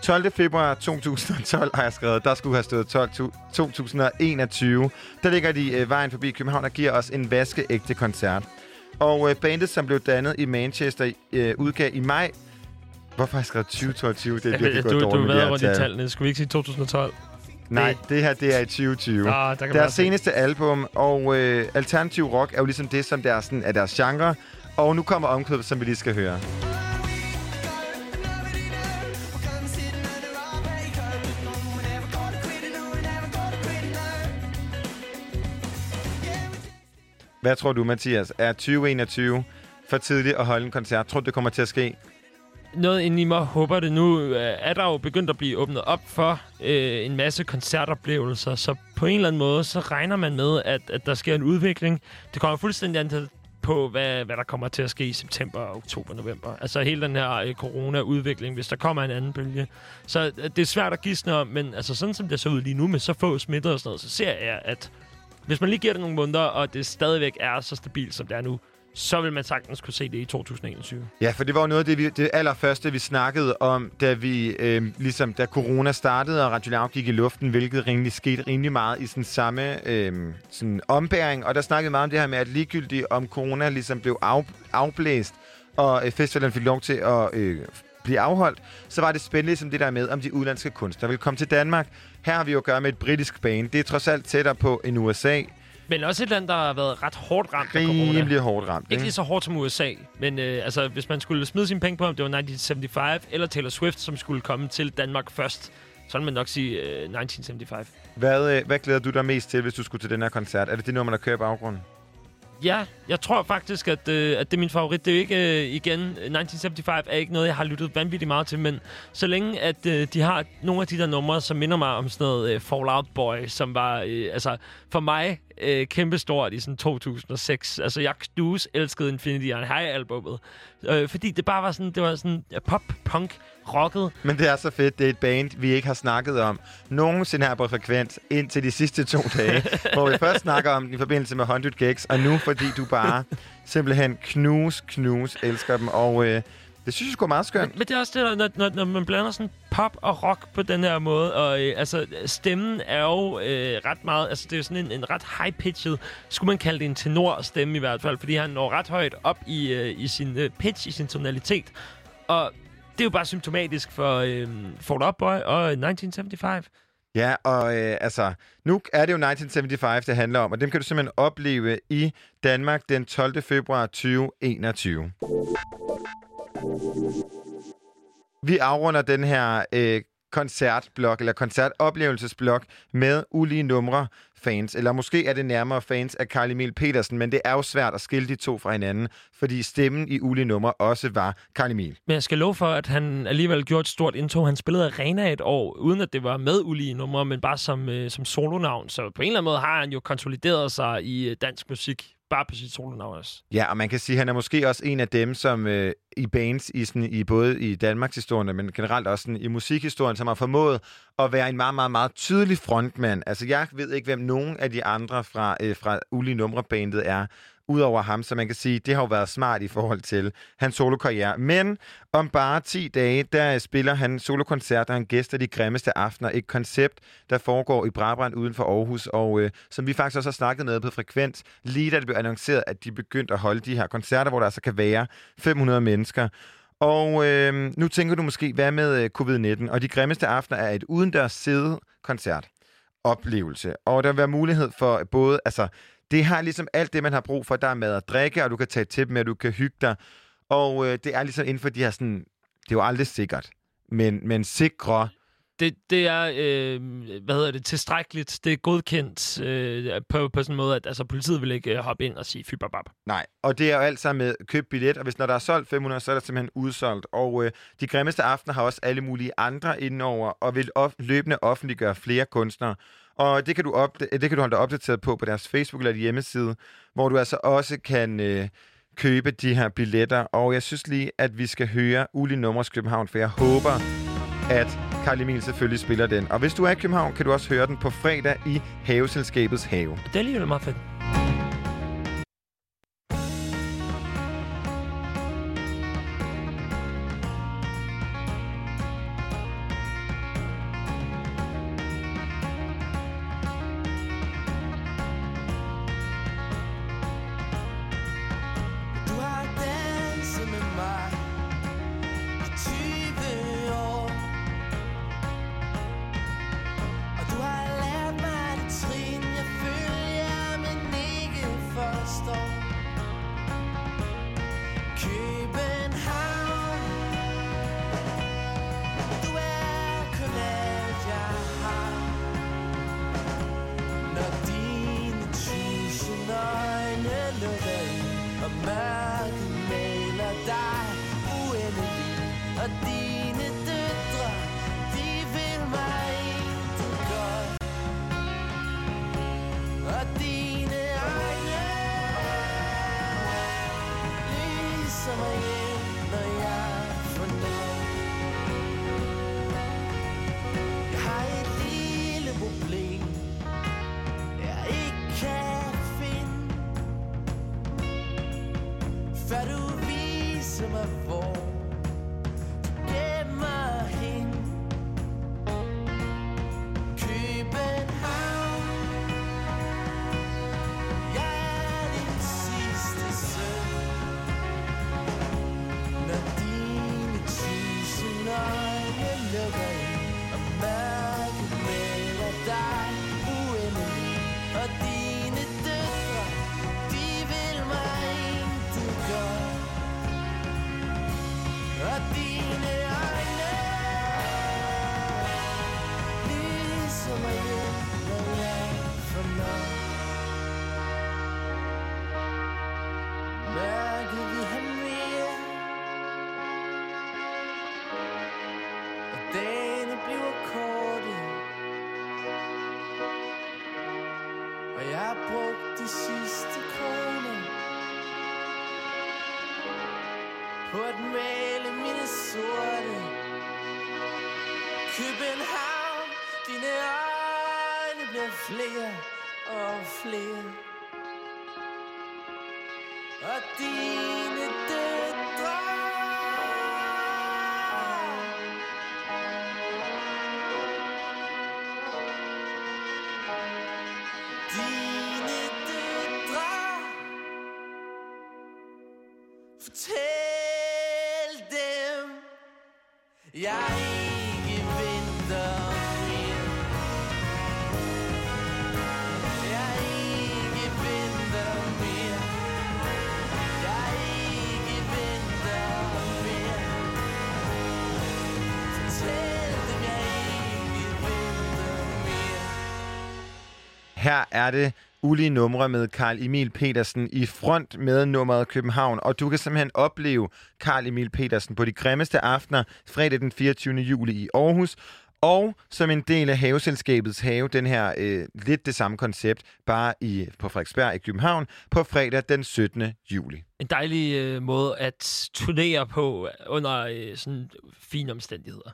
12. februar 2012 har jeg skrevet. Der skulle have stået 12, to- 2021. Der ligger de øh, vejen forbi København og giver os en vaskeægte koncert. Og øh, bandet, som blev dannet i Manchester, øh, udgav i maj... Hvorfor har jeg skrevet 2022? Det er virkelig du, gået du dårligt er med rundt i tal. tallene. Skulle vi ikke sige 2012? Nej, det her det er i 2020. Ah, der Deres også se. seneste album, og øh, alternativ rock er jo ligesom det, som der er, sådan, er deres genre. Og nu kommer omkvædet, som vi lige skal høre. Hvad tror du, Mathias? Er 2021 for tidligt at holde en koncert? Tror du, det kommer til at ske? Noget inde i mig håber det nu, øh, er der jo begyndt at blive åbnet op for øh, en masse koncertoplevelser, så på en eller anden måde, så regner man med, at, at der sker en udvikling. Det kommer fuldstændig an til på, hvad, hvad der kommer til at ske i september, oktober, november. Altså hele den her øh, corona-udvikling, hvis der kommer en anden bølge. Så øh, det er svært at gisne om, men altså sådan som det ser ud lige nu med så få smitter og sådan noget, så ser jeg, at hvis man lige giver det nogle måneder, og det stadigvæk er så stabilt, som det er nu, så vil man sagtens kunne se det i 2021. Ja, for det var jo noget af det, vi, det allerførste, vi snakkede om, da vi øh, ligesom da corona startede, og Radio gik i luften, hvilket rimelig skete rimelig meget i sådan samme øh, sådan ombæring. Og der snakkede vi meget om det her med, at ligegyldigt om corona ligesom blev af, afblæst, og øh, festivalen fik lov til at øh, blive afholdt, så var det spændende ligesom det der med, om de udlandske kunstnere ville komme til Danmark. Her har vi jo at gøre med et britisk band. Det er trods alt tættere på end USA. Men også et land, der har været ret hårdt ramt af corona. Rimelig hårdt ramt. Ikke lige så hårdt som USA, men øh, altså, hvis man skulle smide sine penge på, om det var 1975 eller Taylor Swift, som skulle komme til Danmark først, så vil man nok sige øh, 1975. Hvad, øh, hvad glæder du dig mest til, hvis du skulle til den her koncert? Er det det nummer, der kører i baggrunden? Ja, jeg tror faktisk, at, øh, at det er min favorit. Det er jo ikke, øh, igen, 1975 er ikke noget, jeg har lyttet vanvittigt meget til, men så længe, at øh, de har nogle af de der numre, som minder mig om sådan noget øh, Fallout Boy, som var, øh, altså, for mig øh, kæmpestort i sådan 2006. Altså, jeg knus elskede Infinity Iron High-albummet. Øh, fordi det bare var sådan, det var sådan pop-punk rocket. Men det er så fedt. Det er et band, vi ikke har snakket om nogensinde her på Frekvens indtil de sidste to dage, hvor vi først snakker om den i forbindelse med 100 Gigs, og nu fordi du bare simpelthen knus, knus elsker dem. Og øh, det synes jeg sgu er meget skønt. Men, men det er også det, når, når, når man blander sådan pop og rock på den her måde, og øh, altså, stemmen er jo øh, ret meget, altså det er jo sådan en, en ret high-pitched, skulle man kalde det en tenor-stemme i hvert fald, fordi han når ret højt op i, øh, i sin øh, pitch, i sin tonalitet. Og det er jo bare symptomatisk for øh, Fall Out Boy og 1975. Ja, og øh, altså, nu er det jo 1975, det handler om, og dem kan du simpelthen opleve i Danmark den 12. februar 2021. Vi afrunder den her øh, koncertblok, eller koncertoplevelsesblok med ulige numre fans, eller måske er det nærmere fans af Carl Emil Petersen, men det er jo svært at skille de to fra hinanden, fordi stemmen i ulige numre også var Carl Emil. Men jeg skal love for, at han alligevel gjorde et stort indtog. Han spillede Arena et år, uden at det var med ulige numre, men bare som, øh, som solonavn. Så på en eller anden måde har han jo konsolideret sig i øh, dansk musik, bare på sit solonavn også. Ja, og man kan sige, at han er måske også en af dem, som øh, i bands, i, sådan, i både i Danmarks historie, men generelt også sådan, i musikhistorien, som har formået at være en meget, meget, meget tydelig frontmand. Altså, jeg ved ikke, hvem nogen af de andre fra, øh, fra Uli Numre-bandet er, udover ham, så man kan sige, det har jo været smart i forhold til hans solokarriere. Men om bare 10 dage, der spiller han solokoncerter, han gæster de grimmeste aftener. Et koncept, der foregår i Brabrand uden for Aarhus, og øh, som vi faktisk også har snakket med på Frekvens, lige da det blev annonceret, at de begyndte at holde de her koncerter, hvor der altså kan være 500 mennesker. Og øh, nu tænker du måske, hvad med øh, covid-19? Og de grimmeste aftener er et udendørs sæde-koncert oplevelse. Og der vil være mulighed for både, altså, det har ligesom alt det, man har brug for. Der er mad og drikke, og du kan tage til dem, og du kan hygge dig. Og øh, det er ligesom inden for de her sådan, det er jo aldrig sikkert, men, men sikre Det, det er, øh, hvad hedder det, tilstrækkeligt. Det er godkendt øh, på, på sådan en måde, at altså, politiet vil ikke øh, hoppe ind og sige fy bab, bab. Nej, og det er jo alt sammen med køb billet, og hvis når der er solgt 500, så er der simpelthen udsolgt. Og øh, de grimmeste aftener har også alle mulige andre indenover, og vil of- løbende offentliggøre flere kunstnere. Og det kan, du op- det kan du holde dig opdateret på på deres Facebook eller hjemmeside, hvor du altså også kan øh, købe de her billetter. Og jeg synes lige, at vi skal høre Uli Nummers København, for jeg håber, at Karl Emil selvfølgelig spiller den. Og hvis du er i København, kan du også høre den på fredag i Haveselskabets Have. Det er alligevel meget fedt. Her er det ulige numre med Karl Emil Petersen i front med nummeret København. Og du kan simpelthen opleve Karl Emil Petersen på de grimmeste aftener fredag den 24. juli i Aarhus. Og som en del af haveselskabets have, den her øh, lidt det samme koncept, bare i, på Frederiksberg i København, på fredag den 17. juli. En dejlig øh, måde at turnere på under øh, sådan fine omstændigheder.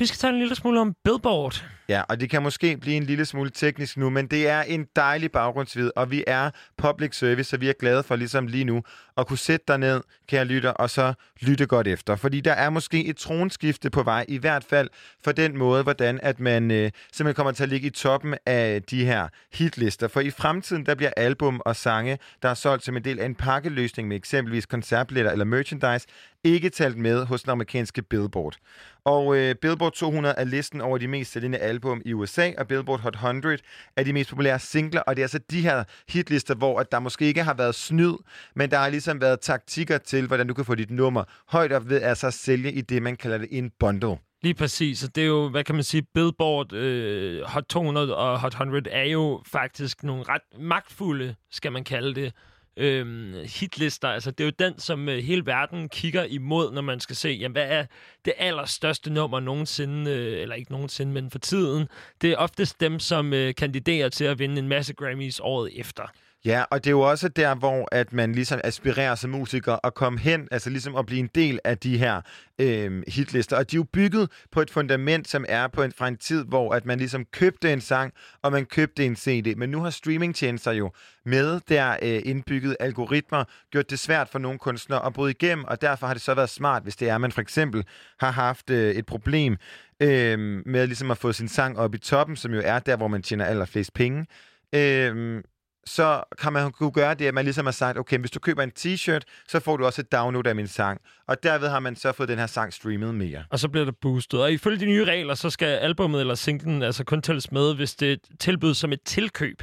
Vi skal tale en lille smule om Billboard. Ja, og det kan måske blive en lille smule teknisk nu, men det er en dejlig baggrundsvid, og vi er public service, så vi er glade for ligesom lige nu at kunne sætte dig ned, kære lytter, og så lytte godt efter. Fordi der er måske et tronskifte på vej, i hvert fald for den måde, hvordan at man øh, simpelthen kommer til at ligge i toppen af de her hitlister. For i fremtiden, der bliver album og sange, der er solgt som en del af en pakkeløsning med eksempelvis koncertbilletter eller merchandise, ikke talt med hos den amerikanske Billboard. Og øh, Billboard 200 er listen over de mest sælgende album i USA, og Billboard Hot 100 er de mest populære singler, og det er altså de her hitlister, hvor at der måske ikke har været snyd, men der er ligesom Ligesom været taktikker til, hvordan du kan få dit nummer højt op ved altså at sælge i det, man kalder det en bundle. Lige præcis, og det er jo, hvad kan man sige, Billboard, øh, Hot 200 og Hot 100 er jo faktisk nogle ret magtfulde, skal man kalde det, øh, hitlister. Altså, det er jo den, som øh, hele verden kigger imod, når man skal se, jamen, hvad er det allerstørste nummer nogensinde, øh, eller ikke nogensinde, men for tiden. Det er oftest dem, som øh, kandiderer til at vinde en masse Grammys året efter. Ja, og det er jo også der, hvor at man ligesom aspirerer som musiker at komme hen, altså ligesom at blive en del af de her øh, hitlister. Og de er jo bygget på et fundament, som er på en, fra en tid, hvor at man ligesom købte en sang, og man købte en CD. Men nu har streamingtjenester jo med der øh, indbygget algoritmer gjort det svært for nogle kunstnere at bryde igennem, og derfor har det så været smart, hvis det er, at man for eksempel har haft øh, et problem øh, med ligesom at få sin sang op i toppen, som jo er der, hvor man tjener allerflest penge. Øh, så kan man kunne gøre det, at man ligesom har sagt, okay, hvis du køber en t-shirt, så får du også et download af min sang. Og derved har man så fået den her sang streamet mere. Og så bliver det boostet. Og ifølge de nye regler, så skal albummet eller singlen altså kun tælles med, hvis det tilbydes som et tilkøb,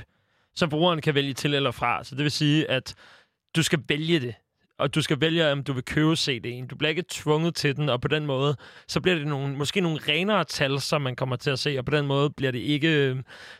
så brugeren kan vælge til eller fra. Så det vil sige, at du skal vælge det. Og du skal vælge, om du vil købe CD'en. Du bliver ikke tvunget til den, og på den måde, så bliver det nogle, måske nogle renere tal, som man kommer til at se, og på den måde bliver det ikke, øh,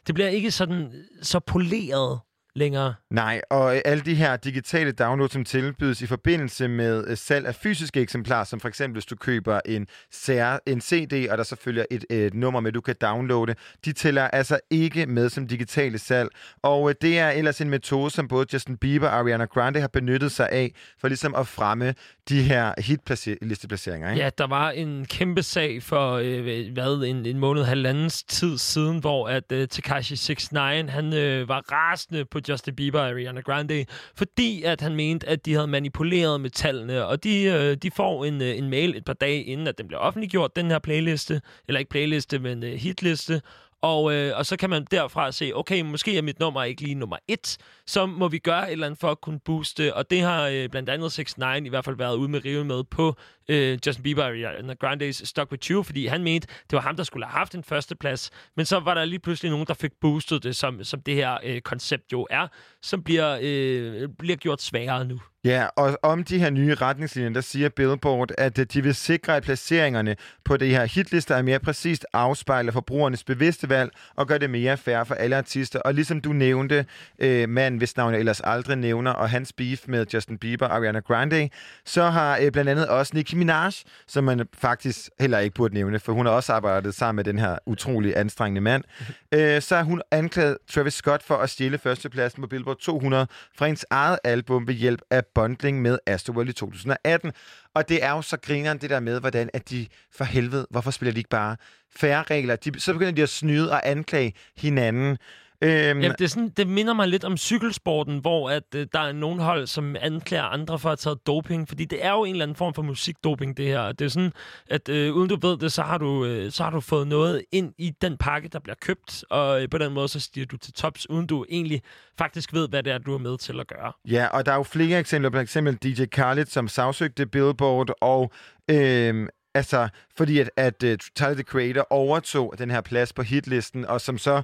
det bliver ikke sådan så poleret længere. Nej, og øh, alle de her digitale downloads, som tilbydes i forbindelse med øh, salg af fysiske eksemplarer, som for eksempel hvis du køber en, CR, en CD, og der så følger et, et nummer med, du kan downloade, de tæller altså ikke med som digitale salg. Og øh, det er ellers en metode, som både Justin Bieber og Ariana Grande har benyttet sig af, for ligesom at fremme de her hitlisteplaceringer. Ikke? Ja, der var en kæmpe sag for, øh, hvad, en, en måned, halvandens tid siden, hvor at øh, Tekashi 69, han øh, var rasende på Justin Bieber og Ariana Grande, fordi at han mente, at de havde manipuleret med tallene, og de, øh, de får en, øh, en mail et par dage inden, at den bliver offentliggjort, den her playliste, eller ikke playliste, men øh, hitliste, og, øh, og så kan man derfra se, okay, måske er mit nummer ikke lige nummer et, så må vi gøre et eller andet for at kunne booste. Og det har øh, blandt andet 6 9 i hvert fald været ude med rive med på øh, Justin Bieber og Ariana øh, Grande's Stuck With You, fordi han mente, det var ham, der skulle have haft en førsteplads. Men så var der lige pludselig nogen, der fik boostet det, som, som det her øh, koncept jo er, som bliver, øh, bliver gjort sværere nu. Ja, og om de her nye retningslinjer, der siger Billboard, at øh, de vil sikre, at placeringerne på de her hitlister er mere præcist afspejler forbrugernes bevidste valg og gør det mere fair for alle artister. Og ligesom du nævnte, øh, mand, hvis navn jeg ellers aldrig nævner, og hans beef med Justin Bieber og Ariana Grande, så har øh, blandt andet også Nicki Minaj, som man faktisk heller ikke burde nævne, for hun har også arbejdet sammen med den her utrolig anstrengende mand, øh, så har hun anklaget Travis Scott for at stjæle førstepladsen på Billboard 200 fra hendes eget album ved hjælp af bundling med Astroworld i 2018. Og det er jo så grineren det der med, hvordan at de for helvede, hvorfor spiller de ikke bare færre regler? De, så begynder de at snyde og anklage hinanden. Øhm, Jamen, det, er sådan, det minder mig lidt om cykelsporten, hvor at, øh, der er nogle hold, som anklager andre for at have taget doping. Fordi det er jo en eller anden form for musikdoping, det her. Det er sådan, at øh, uden du ved det, så har du, øh, så har du fået noget ind i den pakke, der bliver købt. Og øh, på den måde, så stiger du til tops, uden du egentlig faktisk ved, hvad det er, du er med til at gøre. Ja, og der er jo flere eksempler. For eksempel DJ Khaled, som sagsøgte Billboard, og øhm, altså, fordi at, at uh, Tyler, the Creator, overtog den her plads på hitlisten, og som så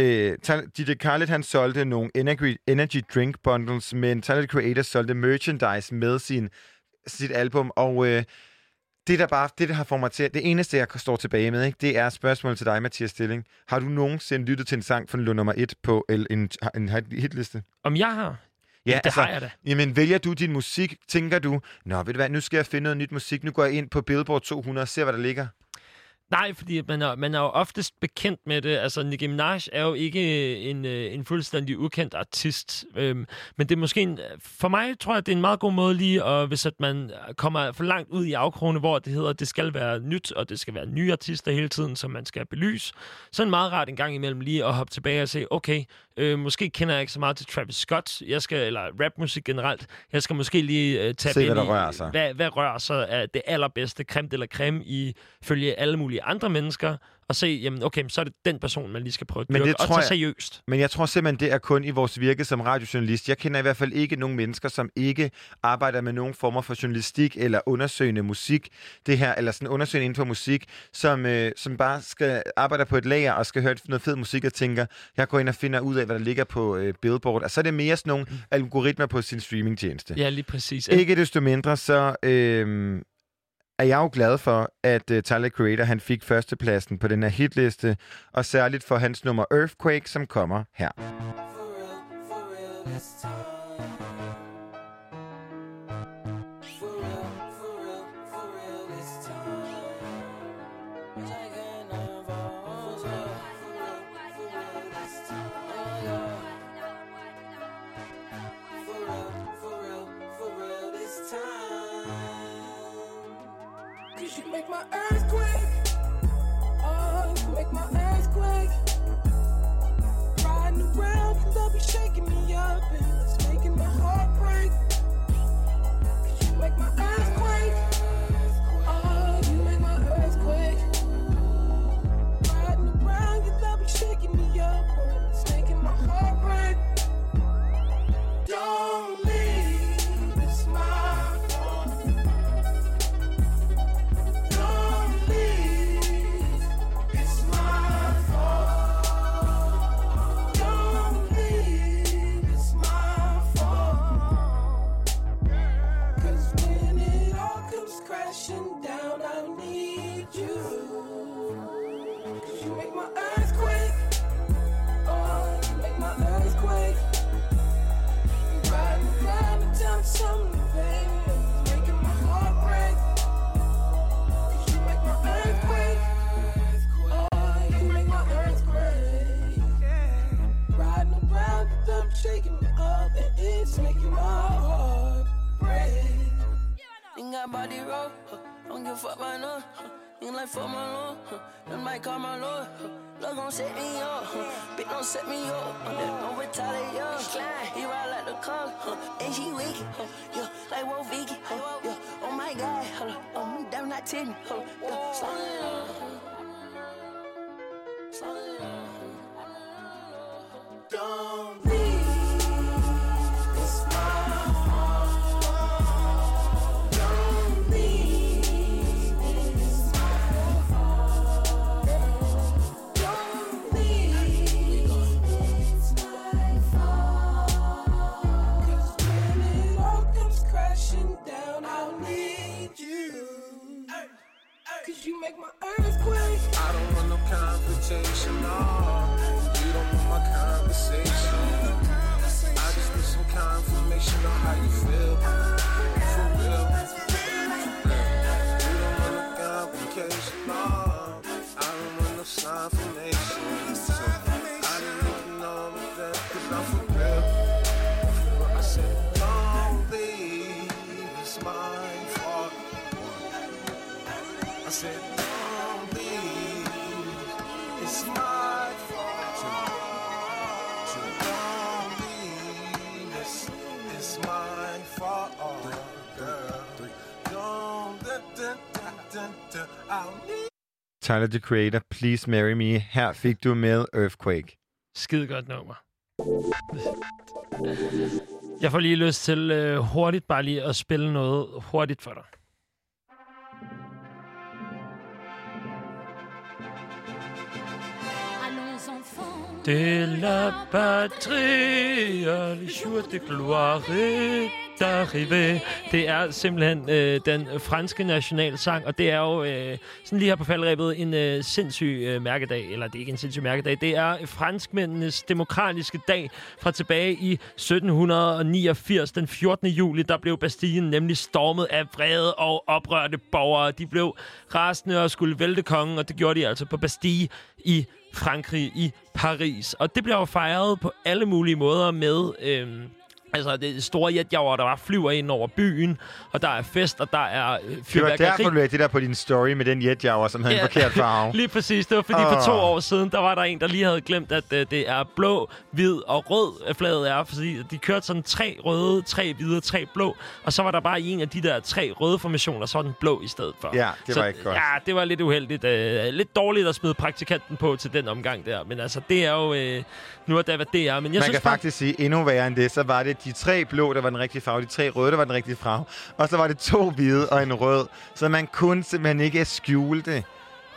Øh, DJ Khaled, han solgte nogle energy, energy drink bundles, men Tyler, Creator, solgte merchandise med sin, sit album, og øh, det, der bare, det, der har formateret, det eneste, jeg står tilbage med, ikke, det er spørgsmål til dig, Mathias Stilling. Har du nogensinde lyttet til en sang fra nummer et på el- en, en hitliste? Om jeg har? Ja, det har jeg da. Jamen, vælger du din musik, tænker du, nå, ved du hvad, nu skal jeg finde noget nyt musik, nu går jeg ind på Billboard 200 og ser, hvad der ligger. Nej, fordi man er, man er jo oftest bekendt med det. Altså, Nicki Minaj er jo ikke øh, en, øh, en fuldstændig ukendt artist. Øhm, men det er måske en, for mig tror jeg, det er en meget god måde lige, at, hvis at man kommer for langt ud i afkrone, hvor det hedder, at det skal være nyt, og det skal være nye artister hele tiden, som man skal belyse. Så er det meget rart en gang imellem lige at hoppe tilbage og se, okay, øh, måske kender jeg ikke så meget til Travis Scott, jeg skal, eller rapmusik generelt. Jeg skal måske lige øh, tage Se, ind hvad der i, rører sig. Hvad, hvad rører sig af det allerbedste creme eller creme i følge alle mulige andre mennesker, og se, jamen okay, så er det den person, man lige skal prøve at Men dyrke, det og tror tage jeg- seriøst. Men jeg tror simpelthen, det er kun i vores virke som radiojournalist. Jeg kender i hvert fald ikke nogen mennesker, som ikke arbejder med nogen former for journalistik eller undersøgende musik, det her, eller sådan undersøgende inden for musik, som, øh, som bare skal arbejde på et lager og skal høre noget fed musik og tænker, jeg går ind og finder ud af, hvad der ligger på øh, Billboard. Og så er det mere sådan nogle algoritmer på sin streamingtjeneste. Ja, lige præcis. Ikke desto mindre, så øh, er jeg jo glad for, at uh, Tyler Creator han fik førstepladsen på den her hitliste, og særligt for hans nummer Earthquake, som kommer her. Cause Tyler, the Creator, Please Marry Me. Her fik du med Earthquake. Skide godt nummer. Jeg får lige lyst til øh, hurtigt bare lige at spille noget hurtigt for dig. Allons enfants. De la patrie, les jours de gloire est arrivé. Det er simpelthen øh, den franske nationalsang, og det er jo øh, sådan lige her på faldrebet en øh, sindssyg øh, mærkedag. Eller det er ikke en sindssyg mærkedag, det er franskmændenes demokratiske dag fra tilbage i 1789, den 14. juli. Der blev Bastien nemlig stormet af vrede og oprørte borgere. De blev rasende og skulle vælte kongen, og det gjorde de altså på Bastille i Frankrig, i Paris. Og det bliver jo fejret på alle mulige måder med... Øh, Altså, det er store jetjager, der bare flyver ind over byen, og der er fest, og der er øh, Det var fyrværkeri. derfor, du lagde det der på din story med den jetjager, som havde en forkert farve. Lige præcis. Det var fordi for to år siden, der var der en, der lige havde glemt, at uh, det er blå, hvid og rød, øh, flaget er. Fordi de kørte sådan tre røde, tre hvide, tre blå. Og så var der bare en af de der tre røde formationer, så var den blå i stedet for. Ja, det så, var ikke godt. Ja, det var lidt uheldigt. Uh, lidt dårligt at smide praktikanten på til den omgang der. Men altså, det er jo... Uh, nu er det, hvad det er. Men jeg Man synes kan faktisk sige endnu værre end det. Så var det de tre blå, der var den rigtige farve, de tre røde, der var den rigtige farve. Og så var det to hvide og en rød. Så man kunne simpelthen ikke skjule det.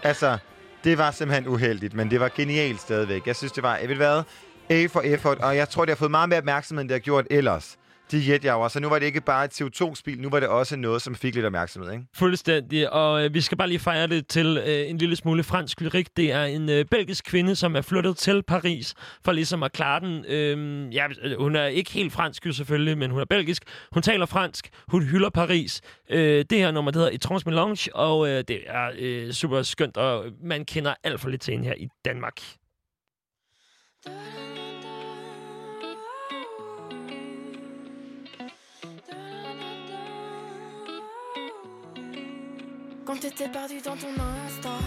Altså, det var simpelthen uheldigt, men det var genialt stadigvæk. Jeg synes, det var, jeg ved hvad, A for effort, og jeg tror, det har fået meget mere opmærksomhed, end det har gjort ellers. De jetjager, så nu var det ikke bare et CO2-spil, nu var det også noget, som fik lidt opmærksomhed, ikke? Fuldstændig, og øh, vi skal bare lige fejre det til øh, en lille smule fransk lyrik. Det er en øh, belgisk kvinde, som er flyttet til Paris for ligesom at klare den. Øh, ja, hun er ikke helt fransk jo selvfølgelig, men hun er belgisk. Hun taler fransk, hun hylder Paris. Øh, det her nummer, det hedder Etrance Melange, og øh, det er øh, super skønt, og man kender alt for lidt til hende her i Danmark. Quand t'étais perdu dans ton instant,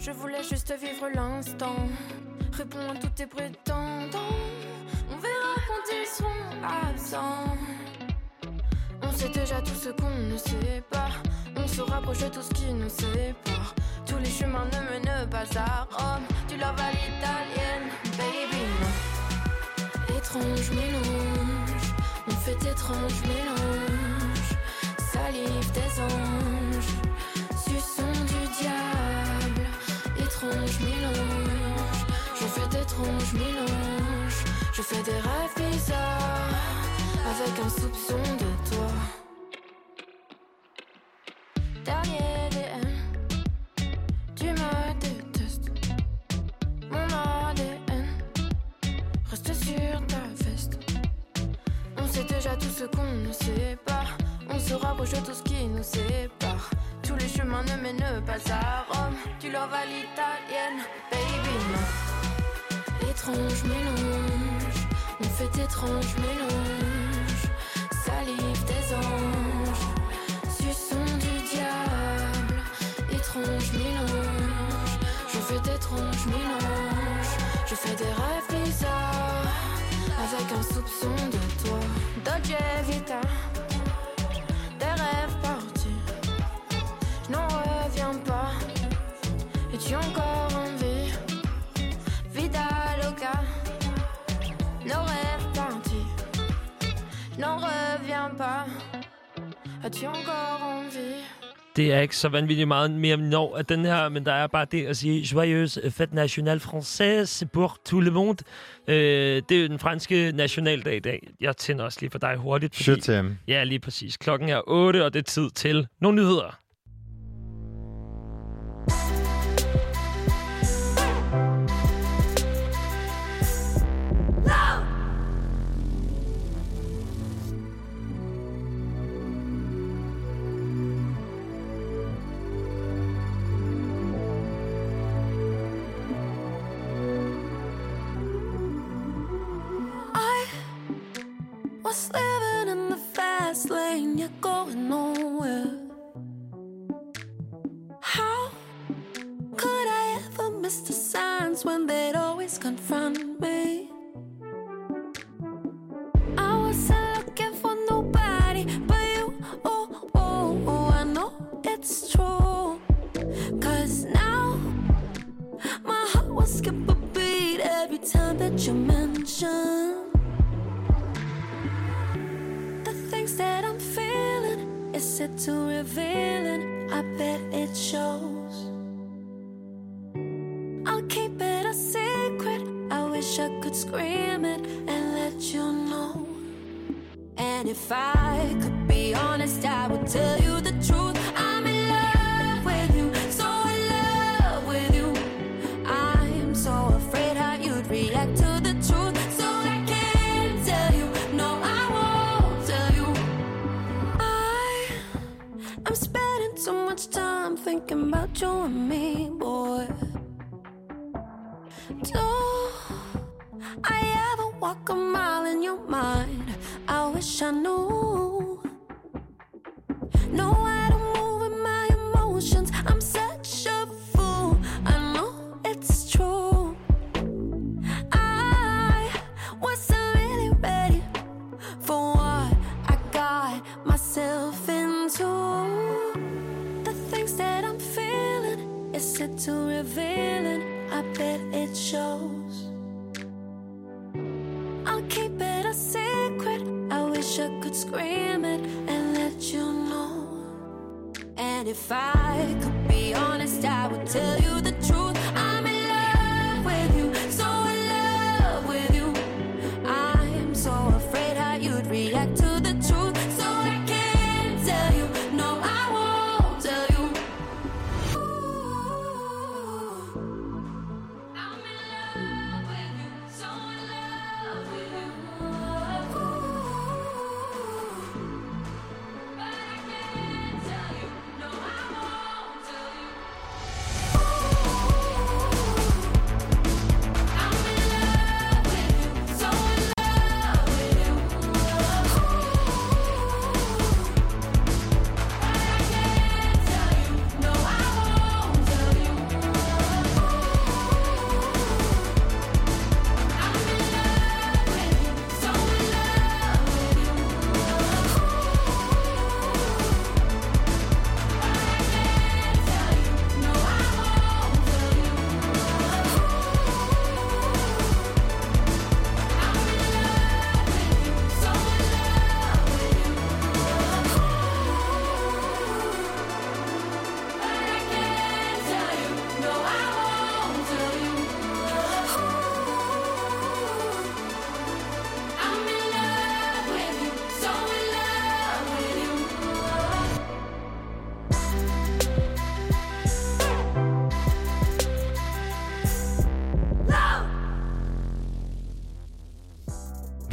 je voulais juste vivre l'instant. Réponds à tous tes prétendants, on verra quand ils seront absents. On sait déjà tout ce qu'on ne sait pas, on se rapproche de tout ce qui nous sépare. Tous les chemins ne mènent pas à Rome, tu love à l'italienne, baby. Étrange mélange, on fait étrange mélange, salive des anges. Je fais des rêves bizarres avec un soupçon de toi. Dernier DM, tu me détestes. Mon ADN reste sur ta veste. On sait déjà tout ce qu'on ne sait pas. On se rapproche de tout ce qui nous sépare. Tous les chemins ne mènent pas à Rome. Tu love à l'italienne, baby, non. Étrange mélange, fait étrange mélange. Salive des anges, suçon du diable. Étrange mélange, je fais d'étranges mélanges. Je fais des rêves bizarres avec un soupçon de toi. Dolce Vita, des rêves partis. Je n'en reviens pas. Es-tu encore N'en reviens pas. As-tu encore envie? Det er ikke så vanvittigt meget mere når af den her, men der er bare det at sige Joyeuse fête nationale française pour tout le monde. Øh, det er jo den franske nationaldag i dag. Jeg tænder også lige for dig hurtigt. T'aime. Ja, lige præcis. Klokken er 8, og det er tid til nogle nyheder. Fast lane, you're going nowhere. How could I ever miss the signs when they'd always confront me? I wasn't looking for nobody but you. Oh, oh, oh, I know it's true. Cause now my heart will skip a beat every time that you mention things that I'm feeling. Is it too revealing? I bet it shows. I'll keep it a secret. I wish I could scream it and let you know. And if I could be honest, I would tell you the truth. I'm much time thinking about you and me, boy. Do I ever walk a mile in your mind? I wish I knew. Know how to move with my emotions. I'm such too revealing? I bet it shows. I'll keep it a secret. I wish I could scream it and let you know. And if I could be honest, I would tell you the truth. I'm in love with you, so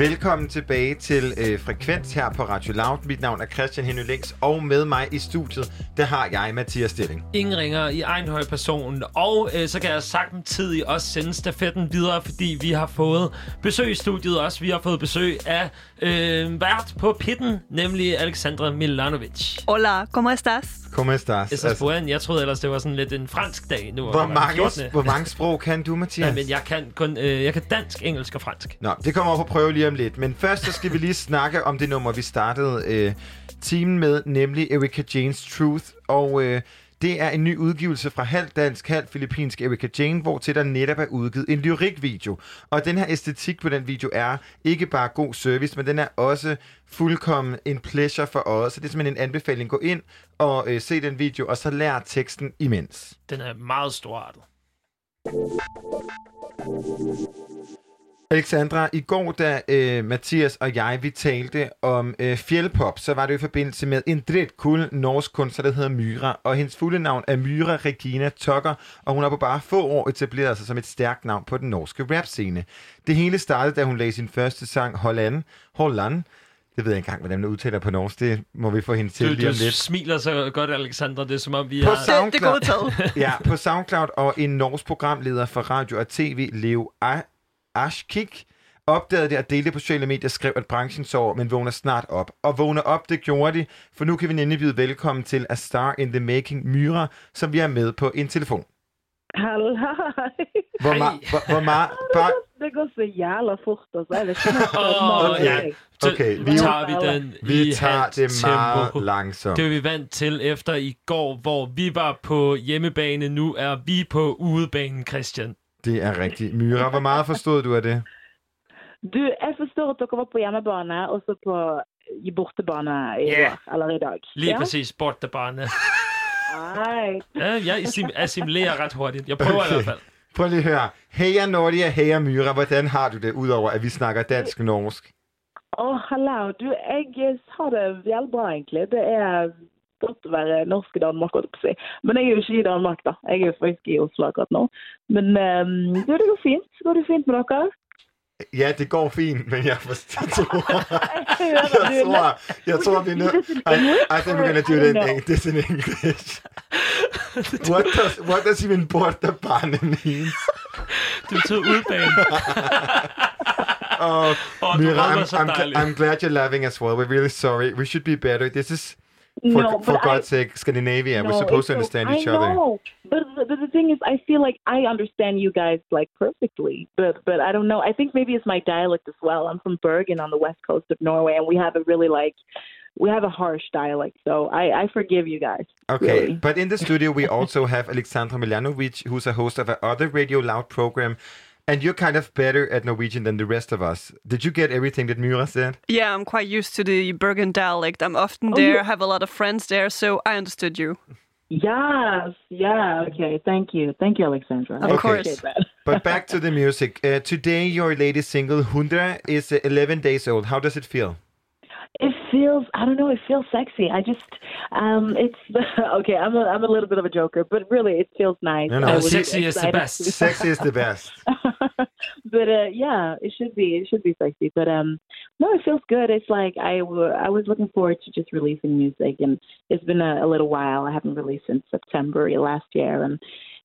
Velkommen tilbage til øh, Frekvens her på Radio Loud. Mit navn er Christian Henry Links, og med mig i studiet, der har jeg Mathias Stilling. Ingen ringer i egen høj person. Og øh, så kan jeg samtidig også sende stafetten videre, fordi vi har fået besøg i studiet også. Vi har fået besøg af øh, vært på pitten, nemlig Alexandra Milanovic. Hola, ¿cómo estás? ¿Cómo estás? Estás buen. Jeg troede ellers, det var sådan lidt en fransk dag. Nu, hvor, mange, hvor mange sprog kan du, Mathias? Ja, men jeg kan kun øh, jeg kan dansk, engelsk og fransk. Nå, det kommer op på prøve lige om lidt. Men først så skal vi lige snakke om det nummer, vi startede øh, timen med, nemlig Erika Jane's Truth. Og øh, det er en ny udgivelse fra halvt dansk, halvt filippinsk Erika Jane, hvor til der netop er udgivet en lyrikvideo. Og den her æstetik på den video er ikke bare god service, men den er også fuldkommen en pleasure for os. Så det er simpelthen en anbefaling. Gå ind og øh, se den video, og så lær teksten imens. Den er meget storartet. Alexandra, i går, da øh, Mathias og jeg, vi talte om øh, fjeldpop, så var det i forbindelse med en dritkul norsk kunstner, der hedder Myra. Og hendes fulde navn er Myra Regina Tucker, og hun har på bare få år etableret sig som et stærkt navn på den norske rapscene. Det hele startede, da hun lagde sin første sang Holland. Holland. Det ved jeg ikke engang, hvordan man udtaler på norsk. Det må vi få hende til Du, lige om du lidt. smiler så godt, Alexandra. Det er som om, vi På har... SoundCloud, ja, på SoundCloud og en norsk programleder for radio og tv, Leo A- Ashkik, opdagede det og delte det på sociale medier, skrev, at branchen sover, men vågner snart op. Og vågner op, det gjorde de, for nu kan vi nemlig byde velkommen til A Star in the Making Myra, som vi er med på en telefon. Halløj. Hvor, ma- hvor, hvor meget... Bare, Det går så jævla fort, altså. Jeg vet ikke. Åh, Okay. ja. Så Okay, vi- tager vi den Vi i tager det meget tempo. langsomt. Det er vi vant til efter i går, hvor vi var på hjemmebane. Nu er vi på udebanen, Christian. Det er rigtigt. Myra, hvor meget forstod du af det? Du, jeg forstår, at dere var på hjemmebane, og så på i bortebane i Ja. går, eller i dag. Lige ja? præcis, bortebane. Ej. Ja, jeg assim- assimilerer ret hurtigt. Jeg prøver okay. i hvert fald. Prøv lige at høre. Heja Nordia, heja Myra. Hvordan har du det, udover at vi snakker dansk-norsk? Åh, hallo. Du, jeg har det veldig bra, egentlig. Det er godt å være norsk i Danmark, holdt på å si. Men jeg er jo ikke i Danmark, da. Jeg er jo faktisk i Oslo akkurat nå. Men um, det går fint. Går det fint med dere? Ja, det går fint, men jeg forstår... Jeg jeg tror, jeg tror, vi er nødt... I, I think we're gonna do it in, this in English. what does what does even portabane mean? Det betyder udbane. Oh, du Mira, I'm, I'm. I'm glad you're laughing as well. We're really sorry. We should be better. This is, for, No, for but I- God's sake, Scandinavia. We're supposed to it's so- understand I each other. know, but, but the thing is, I feel like I understand you guys like perfectly, but but I don't know. I think maybe it's my dialect as well. I'm from Bergen on the west coast of Norway, and we have a really like we have a harsh dialect. So I I forgive you guys. Okay, really. but in the studio we also have Alexandra Miljanovic, who's a host of a other Radio Loud program, and you're kind of better at Norwegian than the rest of us. Did you get everything that Mura said? Yeah, I'm quite used to the Bergen dialect. I'm often Oh, there, yeah. have a lot of friends there, so I understood you. Yes, yeah, okay. Thank you, thank you, Alexandra. Of appreciate course. But back to the music. Uh, today, your latest single, Hundra, is uh, 11 days old. How does it feel? It feels I don't know. It feels sexy. I just um, it's okay. I'm a I'm a little bit of a joker, but really, it feels nice. No, no. I was Sexy is the excited best. Sexy is the best. but uh, yeah, it should be. It should be sexy. But um, no, it feels good. It's like I, w- I was looking forward to just releasing music, and it's been a, a little while. I haven't released since September last year, and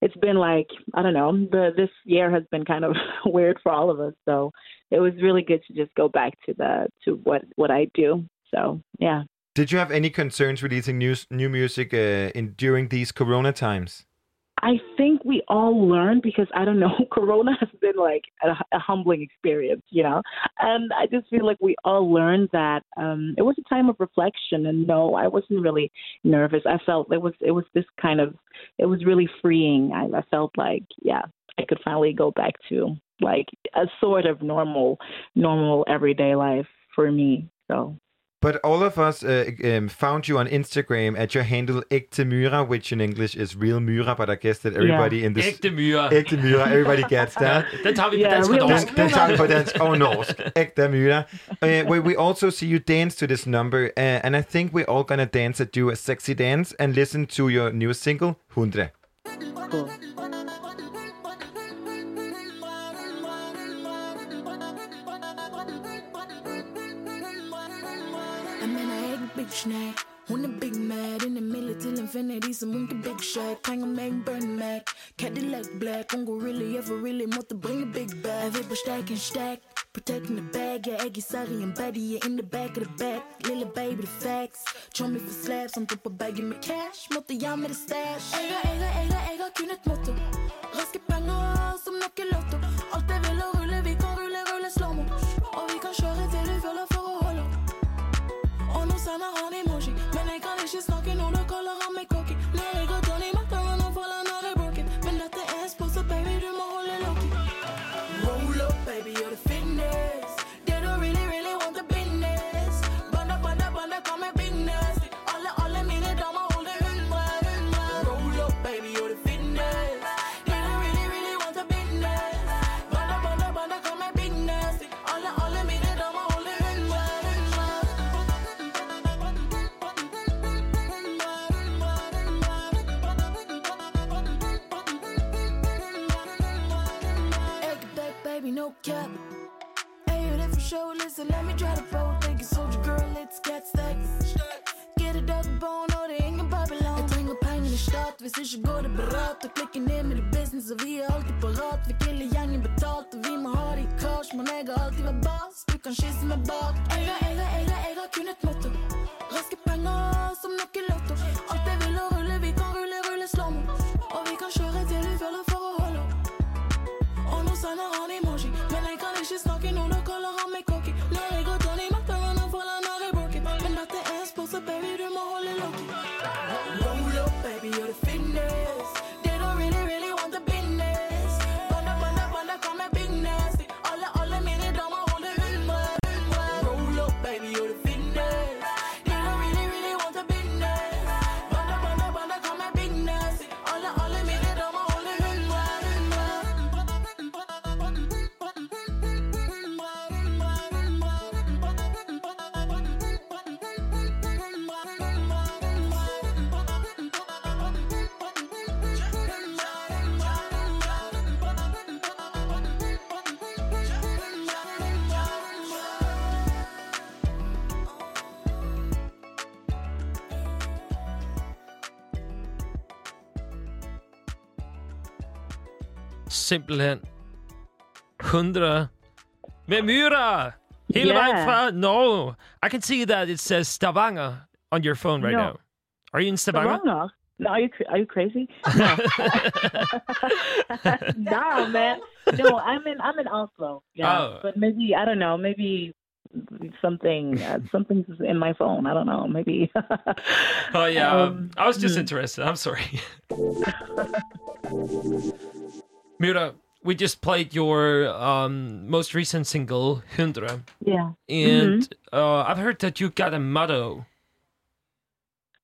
it's been like I don't know. The this year has been kind of weird for all of us. So it was really good to just go back to the to what what I do. So yeah. Did you have any concerns releasing new, new music uh, in during these Corona times? I think we all learned because I don't know, Corona has been like a, a humbling experience, you know, and I just feel like we all learned that um, it was a time of reflection. And no, I wasn't really nervous. I felt it was it was this kind of it was really freeing. I, I felt like yeah, I could finally go back to like a sort of normal, normal everyday life for me. So But all of us uh, um, found you on Instagram at your handle Ekte Myra, which in English is real Myra, but I guess that everybody in this... Ægte myre. Ekte Myra, everybody gets that. Den tager vi på Yeah, dansk og real norsk. Den, den tager vi på dansk og norsk. Ekte Uh, where we also see you dance to this number, uh, and I think we're all gonna dance at do a sexy dance and listen to your new single, Hundre. cool. Big snack Hun er big mad In the middle til infinity Som hun kan big shag Trænger med en burn mag Cadillac black Hun går really ever really Måtte bringe big bag. Jeg vil på stack and stack. Protecting the bag Jeg er ikke i særlig en baddie Jeg er in the back of the back. Lille baby the facts. Show me for slab Som du på baggen med cash. Måtte jeg med det stash. Eier, eier, eier, eier kun et motto Raske penger som nok er lotto og nå sender han emoji Men jeg kan ikke snakke når du kaller han meg cocky no cap. Hey, you there for show? Listen, let me try to roll. Think you soldier girl, let's get stacks. Get oh, a dog bone, og det er ingen Babylon. Jeg trenger penger i start, hvis ikke går det berat. Og klikker ned med det business, og vi er alltid parat. Vi killer gjengen betalt, og vi må ha det i cash. Men jeg har alltid vært boss, du kan kysse meg bak. Jeg har, jeg har, jeg har, jeg har kun et motto. Raske penger som nok i lotto. Alt jeg vil å rulle, vi kan rulle, rulle slåmo. Og vi kan kjøre til du føler for å holde. Og nå sender men jeg kan ikke snakke nå, da kaller han meg cocky. Når jeg går Tony Matter, han faller når jeg broken. Men dette er en sport, så baby, du må holde loki. Simpelthen. 100 med Myra! Hele Yeah. vejen fra Norge. I can see that it says Stavanger on your phone right No. now. Are you in Stavanger? Stavanger? No, are you are you crazy? No, man. No, I'm in I'm in Oslo. Yeah, Oh. but maybe I don't know. Maybe something uh, something's in my phone. I don't know. Maybe. Oh yeah, Um, I was just hmm. interested. I'm sorry. Myra, we just played your um, most recent single, Hundra. yeah. And Mhm. uh, I've heard that you got a motto.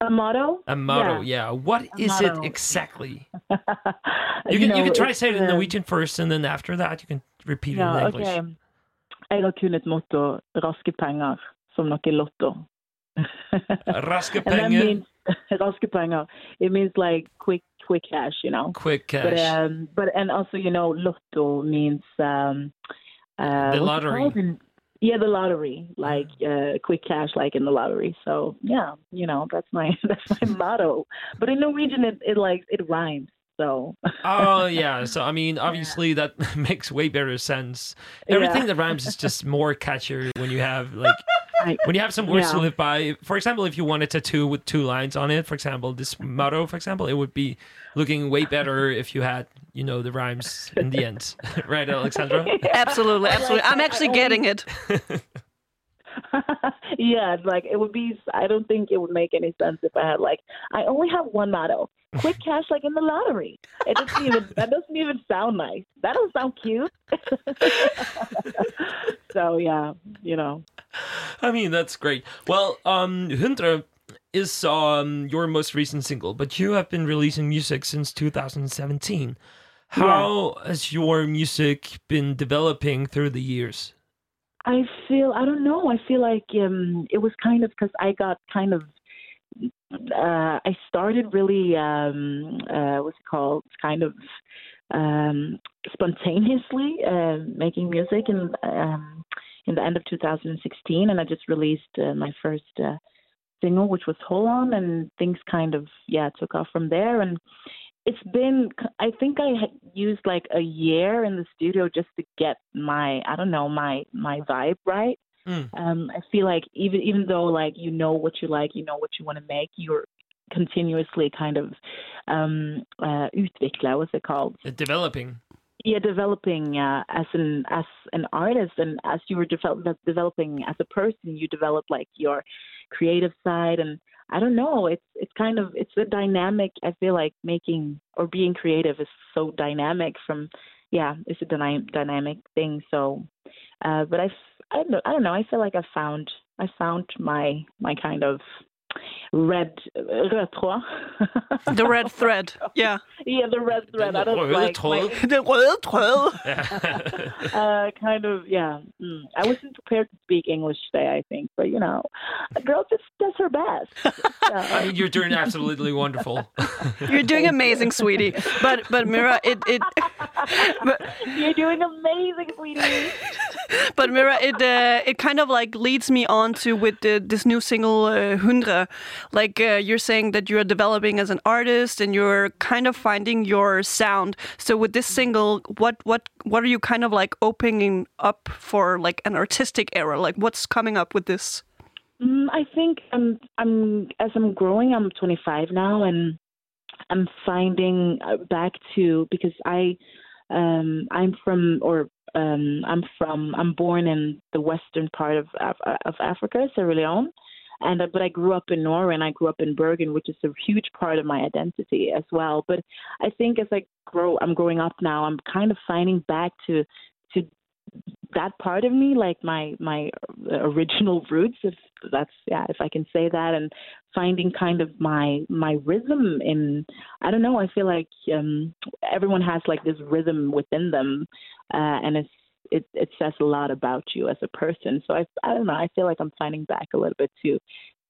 A motto. A motto, yeah. What A is motto. it exactly? You can you can try to say it in Norwegian first, and then after that you can repeat it in English. ok. Jeg har kun et motto. Raske penger. Som noe lotto. Raske penger. means raske penger. It means like quick, quick cash, you know. Quick cash. But um, but and also you know, lotto means um, uh, The lottery. yeah, the lottery, like uh, quick cash, like in the lottery. So yeah, you know, that's my that's my motto. But in Norwegian, it, it like it rhymes. So oh yeah, so I mean, obviously that makes way better sense. Everything Yeah. that rhymes is just more catchier when you have like when you have some words to live by. For example, if you want a tattoo with two lines on it, for example, this motto, for example, it would be looking way better if you had you know the rhymes in the end, right, Alexandra? Absolutely, absolutely. I'm actually getting it. yeah, like it would be. I don't think it would make any sense if I had like I only have one motto: quick cash, like in the lottery. It doesn't even that doesn't even sound nice. That doesn't sound cute. so yeah, you know. I mean, that's great. Well, um, Hundra is um your most recent single, but you have been releasing music since 2017. How has your music been developing through the years? I feel I don't know. I feel like um, it was kind of because I got kind of uh, I started really um, uh, what's it called? Kind of um, spontaneously uh, making music in um, in the end of 2016, and I just released uh, my first uh, single, which was "Hold On," and things kind of yeah took off from there and it's been i think i had used like a year in the studio just to get my i don't know my my vibe right Mm. um i feel like even even though like you know what you like you know what you want to make you're continuously kind of um uh what's it called developing. Yeah developing uh, as an as an artist and as you were develop, developing as a person you develop like your creative side and i don't know it's it's kind of it's a dynamic i feel like making or being creative is so dynamic from yeah it's a dyna- dynamic thing so uh but I don't know, I don't know i feel like i found i found my my kind of red rød tråd. The red thread. Yeah. yeah, the red thread. I don't røde like tråd. my- The røde tråd. uh, kind of, yeah. Mm. I wasn't prepared to speak English today, I think, but you know, a girl just does her best. I mean, you're doing absolutely wonderful. You're doing amazing, sweetie. But but Mira, it it You're doing amazing, sweetie. but Mira, it uh, it kind of like leads me on to with the, this new single uh, Hundra. Like uh, you're saying that you're developing as an artist and you're kind of finding your sound. So with this single, what what what are you kind of like opening up for like an artistic era? Like what's coming up with this? Mm, I think I'm I'm as I'm growing. I'm 25 now, and I'm finding uh, back to because I um I'm from or um I'm from I'm born in the western part of Af- of Africa, Sierra Leone. And uh, but I grew up in Norway and I grew up in Bergen, which is a huge part of my identity as well. But I think as I grow, I'm growing up now. I'm kind of finding back to to that part of me, like my my original roots, if that's yeah, if I can say that, and finding kind of my my rhythm in I don't know. I feel like um, everyone has like this rhythm within them, uh, and it's it it says a lot about you as a person. So I I don't know. I feel like I'm finding back a little bit to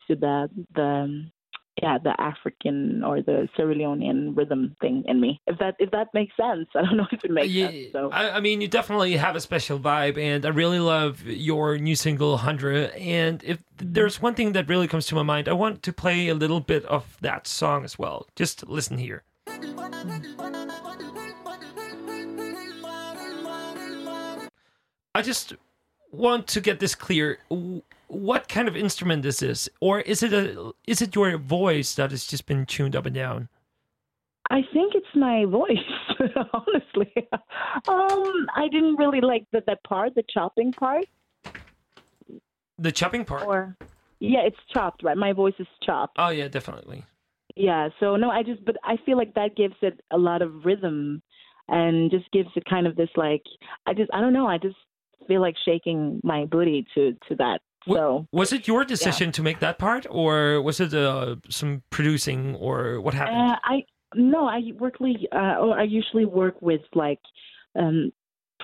to the the yeah the African or the Sierra Leonean rhythm thing in me. If that if that makes sense, I don't know if it makes sense. So I, I mean, you definitely have a special vibe, and I really love your new single, Hundred. And if mm-hmm. there's one thing that really comes to my mind, I want to play a little bit of that song as well. Just listen here. I just want to get this clear. What kind of instrument is this, or is it a is it your voice that has just been tuned up and down? I think it's my voice, honestly. Um, I didn't really like the, that part, the chopping part. The chopping part. Or yeah, it's chopped, right? My voice is chopped. Oh yeah, definitely. Yeah. So no, I just, but I feel like that gives it a lot of rhythm, and just gives it kind of this like, I just, I don't know, I just feel like shaking my booty to to that. So Was it your decision to make that part, or was it uh, some producing, or what happened? Uh, I no, I workly uh, or I usually work with like um,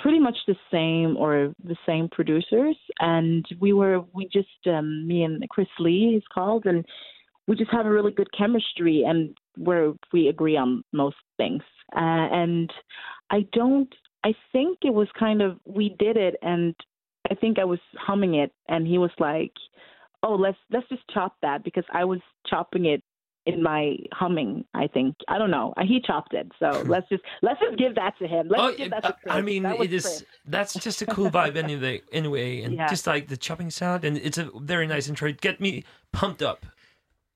pretty much the same or the same producers, and we were we just um, me and Chris Lee is called, and we just have a really good chemistry, and where we agree on most things. Uh, and I don't. I think it was kind of we did it, and I think I was humming it, and he was like, "Oh, let's let's just chop that," because I was chopping it in my humming. I think I don't know. He chopped it, so hmm. let's just let's just give that to him. Let's Oh, give that to Chris. I mean, That it is. Chris. That's just a cool vibe anyway. Anyway, and Yeah. just like the chopping sound, and it's a very nice intro. Get me pumped up.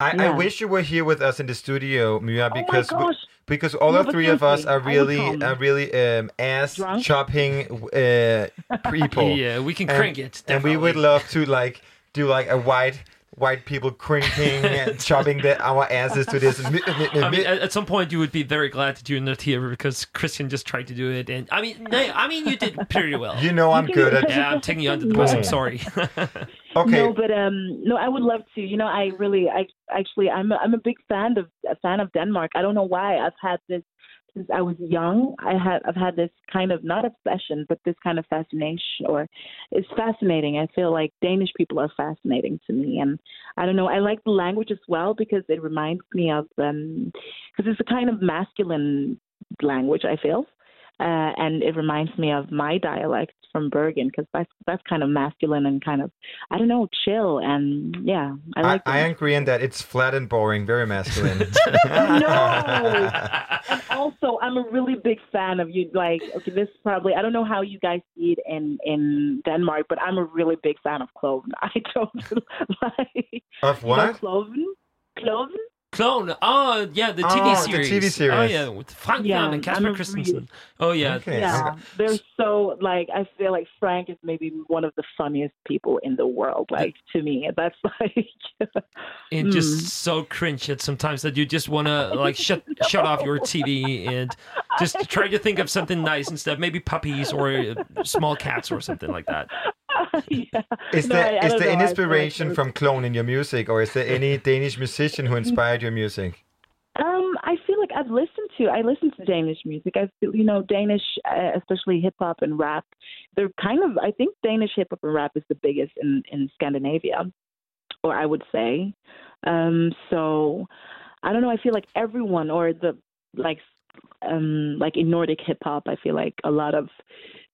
I, I wish you were here with us in the studio, Mia, oh my because we- gosh. Because all No, of three of us are really are really um, ass chopping uh, people. Yeah, we can And- crank it, and we would love to like do like a white white people cringing and chopping the, our asses to this. I mean, at, at some point, you would be very glad that you're not here because Christian just tried to do it, and I mean, no, I mean, you did pretty well. You know I'm good at- Yeah, I'm taking you under the bus. I'm Yeah. sorry. No, but um, no, I would love to. You know, I really, I actually, I'm, a, I'm a big fan of a fan of Denmark. I don't know why. I've had this since I was young. I had, I've had this kind of not obsession, but this kind of fascination, or it's fascinating. I feel like Danish people are fascinating to me, and I don't know. I like the language as well because it reminds me of, um, because it's a kind of masculine language. I feel. Uh, and it reminds me of my dialect from Bergen because that's that's kind of masculine and kind of I don't know chill and yeah I I, like I that. agree in that it's flat and boring, very masculine. no. and also, I'm a really big fan of you. Like, okay, this probably I don't know how you guys see it in in Denmark, but I'm a really big fan of Cloven. I don't like Of You know what? Cloven. Cloven. Clone. Oh, yeah, the TV Oh, the TV series. Oh, yeah, with Frank Yeah, and I'm Casper Christensen. Oh, yeah. Yeah, they're so like I feel like Frank is maybe one of the funniest people in the world. Like to me, that's like and Mm. just so cringe at sometimes that you just want to like shut shut off your TV and just try to think of something nice instead, maybe puppies or uh, small cats or something like that. Is No, there I- is there know, inspiration from Clone in your music, or is there any Danish musician who inspired your music? Um, I feel like I've listened to I listen to Danish music. I feel you know Danish, uh, especially hip hop and rap. They're kind of I think Danish hip hop and rap is the biggest in in Scandinavia, or I would say. Um, so I don't know. I feel like everyone or the like um, like in Nordic hip hop, I feel like a lot of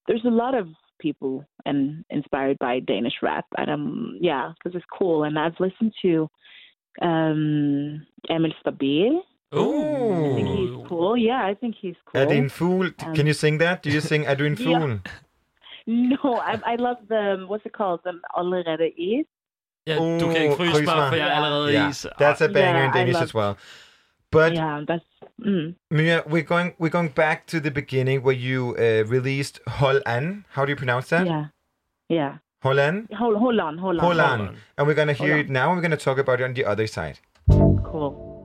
there's a lot of people and inspired by Danish rap, and um, yeah, because it's cool. And I've listened to um, Emil Stabil. I think he's cool. Yeah, I think he's cool. Er det en fugl? Um, Can you sing that? Do you sing Er du en Yeah. No, I, I love the what's it called? The allerede is. Ja, du kan ikke fryse mig, for jeg er allerede Yeah, is. That's a banger Yeah, in Danish as well. But yeah, that's mm. Mia, we're going we're going back to the beginning where you uh, released Holland. How do you pronounce that? yeah, yeah. Holland. Hold, hold on, hold on, Holland. And we're gonna hear it now. and We're gonna talk about it on the other side. Cool.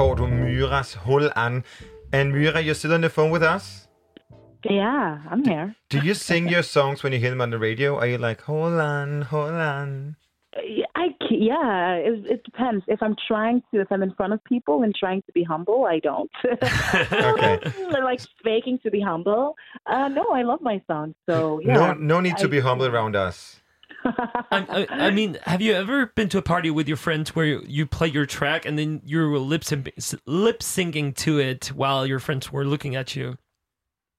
Får du Myras Holland. And Myra, you're still on the phone with us? Yeah, I'm here. Do you sing your songs when you hear them on the radio? Are you like, Holland, Holland? I c- yeah, it, it depends. If I'm trying to, if I'm in front of people and trying to be humble, I don't. Okay. like faking to be humble. Uh, no, I love my songs. So yeah. no, no need to I- be humble around us. I, I, mean, have you ever been to a party with your friends where you, play your track and then you're lip lip syncing to it while your friends were looking at you?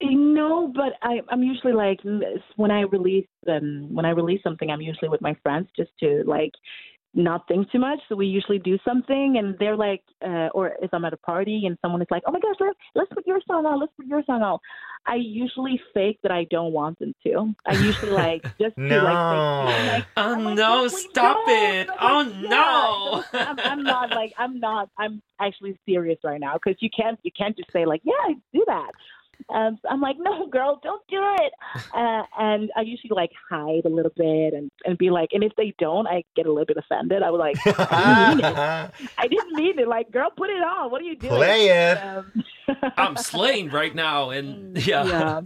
No, but I, I'm usually like when I release um, when I release something, I'm usually with my friends just to like not think too much. So we usually do something, and they're like, uh, or if I'm at a party and someone is like, "Oh my gosh, let, let's put your song on, let's put your song on," I usually fake that I don't want them to. I usually like just to like, fake, like Oh, no, stop it. Oh, no. I'm, I'm not like I'm not. I'm actually serious right now because you can't you can't just say like yeah I do that. Um, so I'm like, no, girl, don't do it. Uh, and I usually like hide a little bit and, and be like, and if they don't, I get a little bit offended. I was like, I didn't mean it. I didn't mean it. Like, girl, put it on. What are you doing? Play it. Um, I'm slain right now, and yeah. yeah.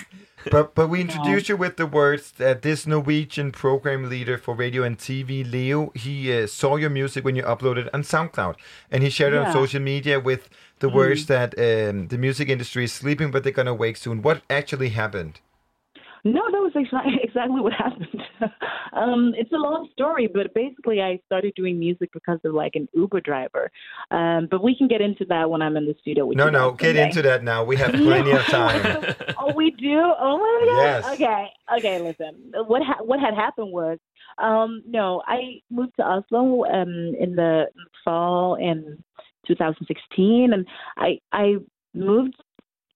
But but we introduced you with the words that this Norwegian program leader for radio and TV, Leo, he uh, saw your music when you uploaded on SoundCloud, and he shared it on social media with the words that um, the music industry is sleeping, but they're gonna wake soon. What actually happened? No, that was exa- exactly what happened. um, it's a long story, but basically, I started doing music because of like an Uber driver. Um, but we can get into that when I'm in the studio. No, no, get into that now. We have plenty of time. oh, we do. Oh my god. Yes. Okay. Okay. Listen. What ha- what had happened was, um, no, I moved to Oslo um, in the fall in 2016, and I I moved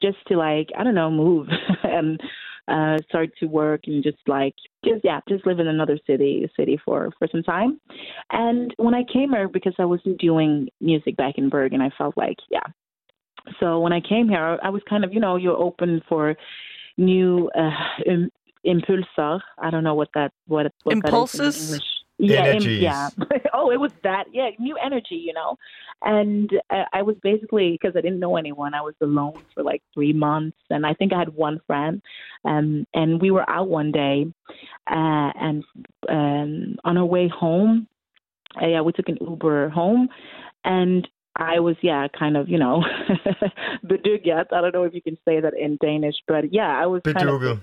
just to like I don't know move and uh, start to work and just like just yeah just live in another city city for for some time. And when I came here because I wasn't doing music back in Bergen, I felt like yeah so when I came here, I was kind of, you know, you're open for new uh, impulser. I don't know what that what, what Impulses? That is in English. Yeah, Energies. yeah. oh, it was that. Yeah, new energy, you know. And uh, I was basically because I didn't know anyone. I was alone for like three months, and I think I had one friend. Um, and we were out one day, uh, and um, on our way home, uh, yeah, we took an Uber home, and I was, yeah, kind of, you know, bedugget. I don't know if you can say that in Danish, but yeah, I was kind of.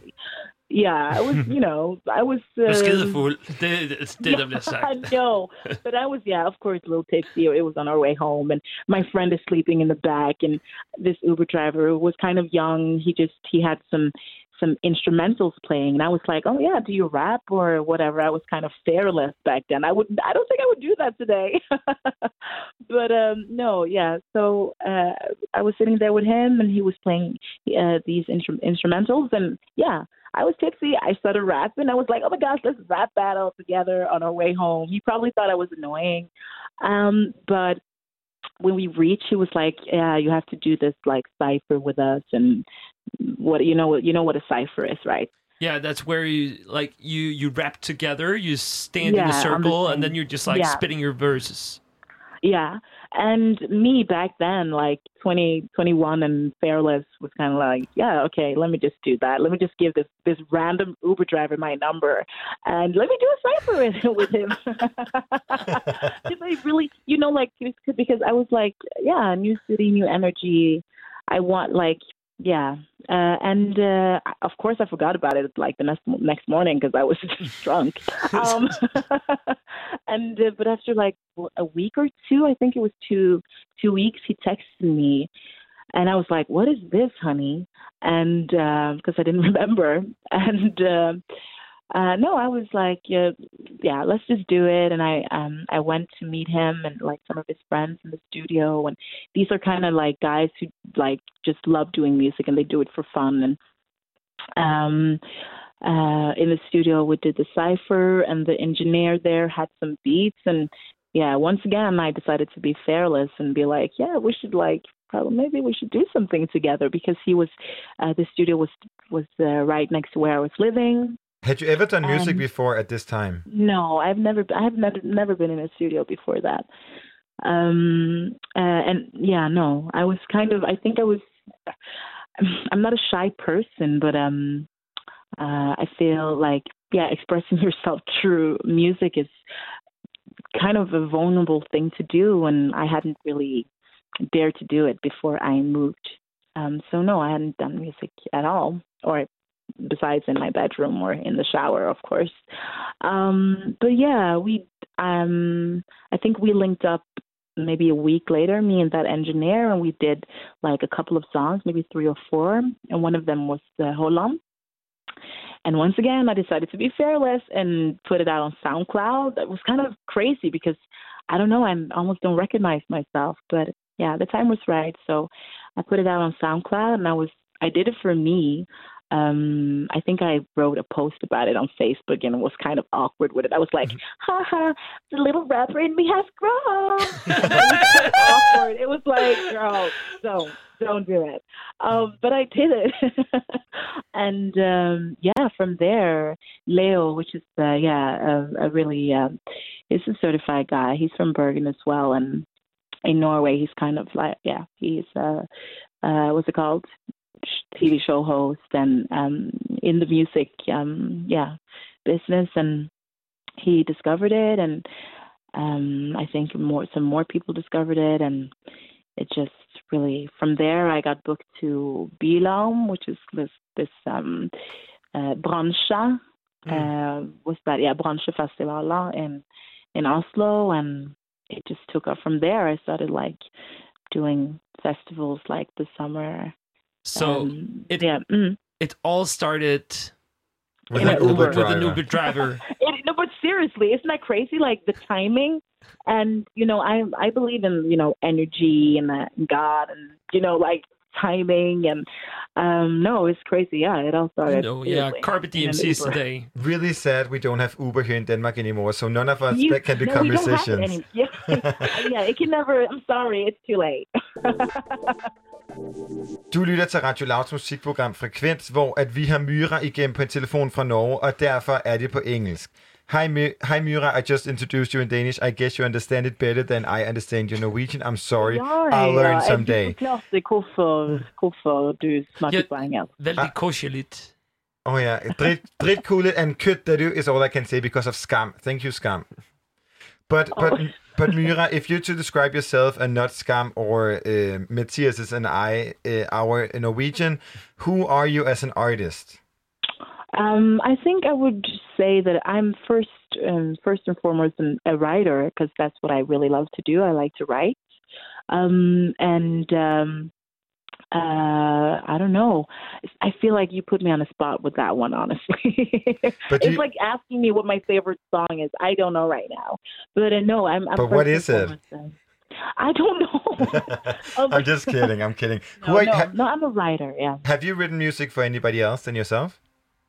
Yeah, I was, you know, I was. Du er um, skidefuld. Det, det, det, der bliver sagt. no, but I was, yeah, of course, a little tipsy. It was on our way home, and my friend is sleeping in the back, and this Uber driver was kind of young. He just he had some some instrumentals playing, and I was like, oh yeah, do you rap or whatever? I was kind of fearless back then. I would, I don't think I would do that today. but um no, yeah. So uh I was sitting there with him, and he was playing uh, these instru- instrumentals, and yeah. I was tipsy. I started rapping. I was like, "Oh my gosh, let's rap battle together on our way home." He probably thought I was annoying, um, but when we reached, he was like, "Yeah, you have to do this like cipher with us." And what you know, you know what a cipher is, right? Yeah, that's where you like you you rap together. You stand in a circle, and then you're just like yeah. spitting your verses. Yeah. And me back then, like 20, 21 and fearless was kind of like, yeah, okay, let me just do that. Let me just give this, this random Uber driver my number and let me do a cipher with, him. Because I really, you know, like, because I was like, yeah, new city, new energy. I want like, yeah. Uh, and uh, of course, I forgot about it like the next next morning because I was drunk. Um, and uh, but after like a week or two, I think it was two two weeks, he texted me, and I was like, "What is this, honey?" And because I didn't remember, and uh, no, I was like, yeah, "Yeah, let's just do it." And I um I went to meet him and like some of his friends in the studio, and these are kind of like guys who like just love doing music and they do it for fun. And um uh in the studio we did the cipher and the engineer there had some beats. And yeah once again i decided to be fearless and be like yeah we should like probably maybe we should do something together because he was uh, the studio was was uh, right next to where i was living Had you ever done music Um, before at this time? no, I've never, I've never, never been in a studio before that. Um, uh, and yeah, no, I was kind of, I think I was, I'm not a shy person, but um, uh, I feel like, yeah, expressing yourself through music is kind of a vulnerable thing to do, and I hadn't really dared to do it before I moved. Um, so no, I hadn't done music at all, or besides in my bedroom or in the shower, of course. Um, but yeah, we, um, I think we linked up maybe a week later, me and that engineer, and we did like a couple of songs, maybe three or four, and one of them was uh, Holland. And once again, I decided to be fearless and put it out on SoundCloud. That was kind of crazy because I don't know, I almost don't recognize myself, but yeah, the time was right. So I put it out on SoundCloud and I was, I did it for me. Um, I think I wrote a post about it on Facebook and was kind of awkward with it. I was like, "Ha ha, the little rapper in me has grown." it was so awkward. It was like, "Girl, don't, don't do it." Um, but I did it, and um, yeah, from there, Leo, which is uh, yeah, a, a really um, he's a certified guy. He's from Bergen as well, and in Norway, he's kind of like yeah, he's uh, uh, what's it called? TV show host and um, in the music, um, yeah, business, and he discovered it, and um, I think more some more people discovered it, and it just really from there I got booked to Bilaum, which is this this um, uh, Bransja, uh, was that yeah Branche Festival in in Oslo, and it just took off from there. I started like doing festivals like the summer. So um, it yeah. mm. it all started With In an an Uber Uber. with an driver. Uber driver. It, no, but seriously, isn't that crazy? Like the timing, and you know, I I believe in you know energy and that and God and you know like timing and um no, it's crazy. Yeah, it all started. No, yeah, seriously Carpe in an Diem sees Uber. today. Really sad we don't have Uber here in Denmark anymore, so none of us You- can no, it musicians. any- yeah, yeah, it can never. I'm sorry, it's too late. Du lytter til Radio Louds musikprogram Frekvens, hvor at vi har Myra igennem på en telefon fra Norge, og derfor er det på engelsk. Hi, My- Hi Myra, I just introduced you in Danish. I guess you understand it better than I understand your Norwegian. I'm sorry. I'll learn ja, someday. Jeg forklarte hvorfor, hvorfor du snakker på engelsk. Veldig koselig. Oh yeah, drit, dritkullet and kødderu is all I can say because of scam. Thank you, scam. But but Oh. but Myra, if you to describe yourself and not scam or uh, Matthias and I, uh, our Norwegian, who are you as an artist? Um, I think I would say that I'm first, um, first and foremost, an, a writer because that's what I really love to do. I like to write, um, and um, uh, I don't know. I feel like you put me on the spot with that one. Honestly, it's you- like asking me what my favorite song is. I don't know right now, but uh, no, I'm. I'm But what is it? foremost, I don't know. Oh, I'm just kidding. I'm kidding. No, Who are, no, ha- no, I'm a writer. Yeah. have you written music for anybody else than yourself?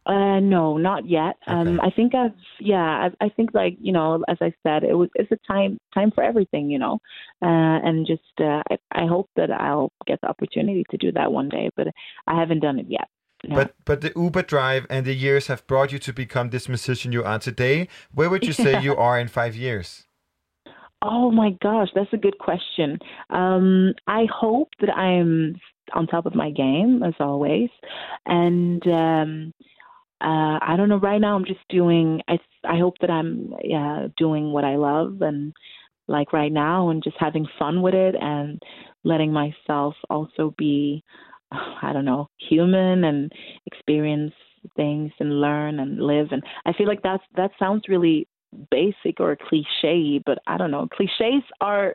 Uh, no, not yet. Um, I think I've, yeah, I, I think like you know, as I said, it was it's a time time for everything, you know, uh, and just uh, I, I hope that I'll get the opportunity to do that one day, but I haven't done it yet. No. But but the Uber drive and the years have brought you to become this musician you are today. Where would you say Yeah. you are in five years? Oh my gosh, that's a good question. Um, I hope that I'm on top of my game as always, and um, uh, I don't know. Right now, I'm just doing. I I hope that I'm yeah doing what I love and like right now, and just having fun with it and letting myself also be, I don't know, human and experience things and learn and live. And I feel like that's that sounds really basic or cliche, but I don't know. Cliches are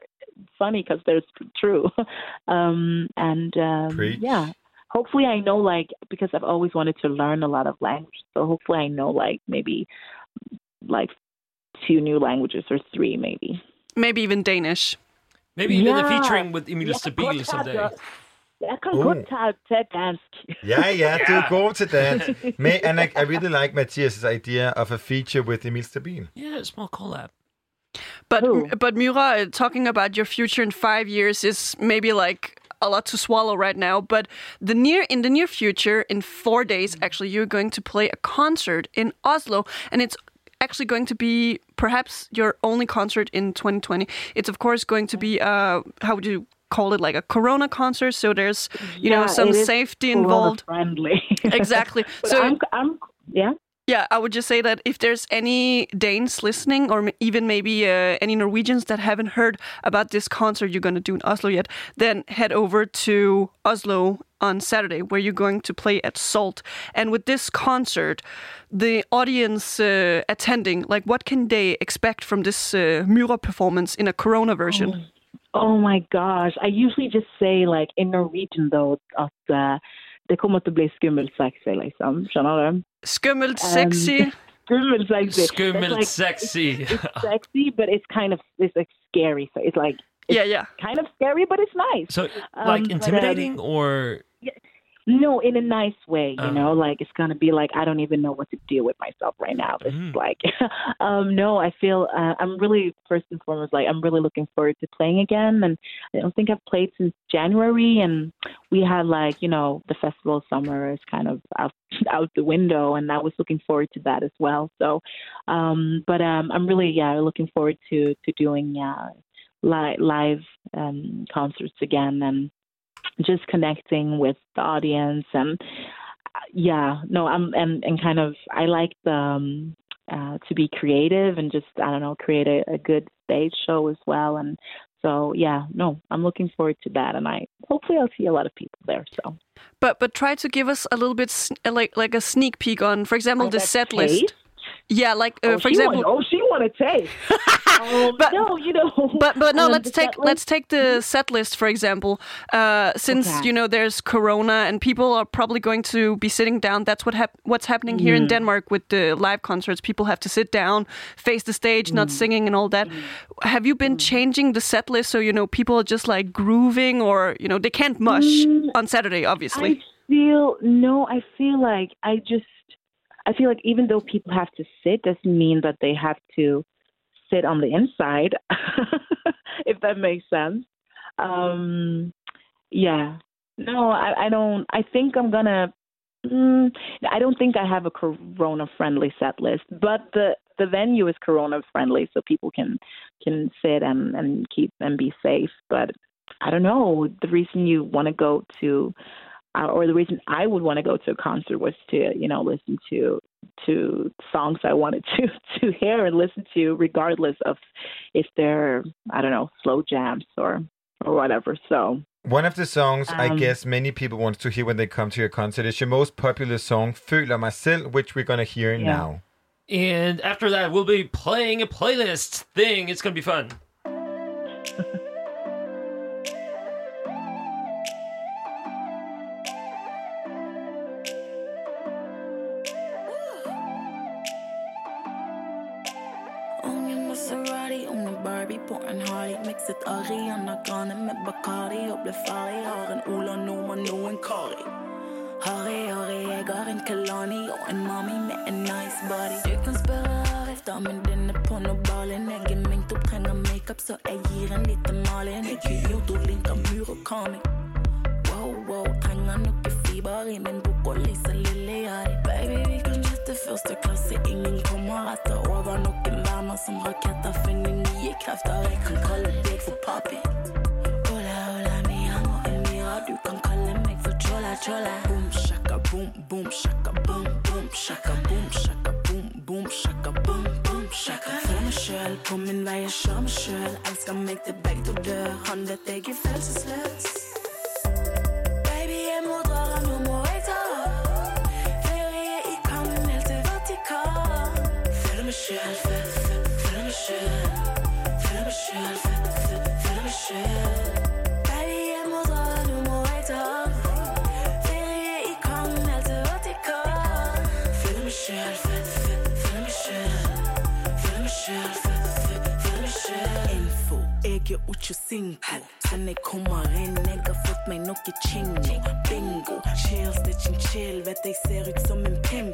funny because they're true. um, and um, Preach. yeah, hopefully I know like because I've always wanted to learn a lot of languages. So hopefully I know like maybe like two new languages or three maybe. Maybe even Danish. Maybe even a Ja. featuring with Emil Jeg kan Stabil godt someday. tage- Jeg kan Oh. godt tage, tage dansk. Ja, ja, du er god til dans. May, and I, I really like Matthias' idea of a feature with Emil Stabil. Yeah, a small collab. But but Mura, uh, talking about your future in five years is maybe like a lot to swallow right now. But the near in the near future, in four days, actually, you're going to play a concert in Oslo, and it's actually going to be perhaps your only concert in 2020. It's of course going to be uh how would you call it like a Corona concert? So there's you know some safety involved. friendly. exactly. So I'm, I'm yeah. Yeah, I would just say that if there's any Danes listening, or even maybe uh, any Norwegians that haven't heard about this concert you're going to do in Oslo yet, then head over to Oslo on Saturday, where you're going to play at Salt. And with this concert, the audience uh, attending, like, what can they expect from this uh, Mura performance in a Corona version? Oh my gosh. I usually just say like in Norwegian though at uh, det kommer att bli skummelt sexy liksom. Skjønner du? Skummelt Um, sexy. skummelt sexy. It's Skummelt like- sexy. It's sexy, but it's kind of it's like scary. So it's like it's yeah, yeah. kind of scary, but it's nice. So, Um, like but, um, intimidating or No, in a nice way, you Oh. know, like it's gonna be like I don't even know what to do with myself right now. This is like, um, no, I feel uh, I'm really first and foremost like I'm really looking forward to playing again, and I don't think I've played since January, and we had like you know the festival summer is kind of out out the window, and I was looking forward to that as well. So, um, but um, I'm really yeah looking forward to to doing yeah li- live um, concerts again and just connecting with the audience and yeah no i'm and, and kind of i like the um, uh, to be creative and just i don't know create a, a good stage show as well. And so yeah no i'm looking forward to that. And i hopefully i'll see a lot of people there so. But but try to give us a little bit like like a sneak peek on, for example, Like the set list. Yeah, like uh, oh, for example. want, oh she want to taste um, but no you know But but no, um, let's take let's take the set list for example. Uh, since Okay. you know there's Corona and people are probably going to be sitting down. That's what hap- what's happening here in Mm. Denmark with the live concerts. People have to sit down, face the stage, Mm. not singing and all that. Have you been changing the set list so you know people are just like grooving or you know they can't mush on Saturday, obviously. Mm. I feel no, I feel like I just I feel like even though people have to sit doesn't mean that they have to sit on the inside. if that makes sense. Um yeah. No, I, I don't I think I'm gonna mm, I don't think I have a corona friendly set list, but the the venue is corona friendly so people can can sit and, and keep and be safe. But I don't know. The reason you want to go to uh, or the reason I would want to go to a concert was to, you know, listen to to songs I wanted to to hear and listen to, regardless of if they're I don't know slow jams or or whatever. So One of the songs I Um, guess many people want to hear when they come to your concert is your most popular song, Føler mig selv, which we're gonna hear Yeah. now. And after that, we'll be playing a playlist thing. It's gonna be fun. Barbie på en Harley Mixet Ariana Grande med Bacardi Og ble farlig. Har en Ola Nordmann og en Kari. Harry, Harry, jeg har en Kalani Og en mami med en nice body. Du kan spørre efter, men den er på noe ballen Jeg er minkt og trenger makeup Så jeg gir en liten Malin Jeg Kyoto, Linka, Murakami Wow, wow, trenger noe fiber i min bok og Lisa jeg Baby, vi kan til første klasse, ingen kommer etter over Noen venner som raketter, finner nye krefter Jeg kan kalle deg for papi. Hola, hola, mi amo Elmira Du kan kalle meg for chola, chola. Boom, shaka, boom, boom, shaka, boom, boom Shaka, boom, shaka, boom, boom Shaka, boom, boom, shaka. Føler meg selv på min vei, jeg kjører meg selv. Elsker meg til begge to dør. Han vet jeg er følelsesløs. Føler meg selv, føl- føl- føler Elfo, jeg i Info, er Ocho Cinco Sen jeg kommer inn, jeg har fått meg noe chingo Bingo, chill, stitching chill Vet jeg ser ut som en pimp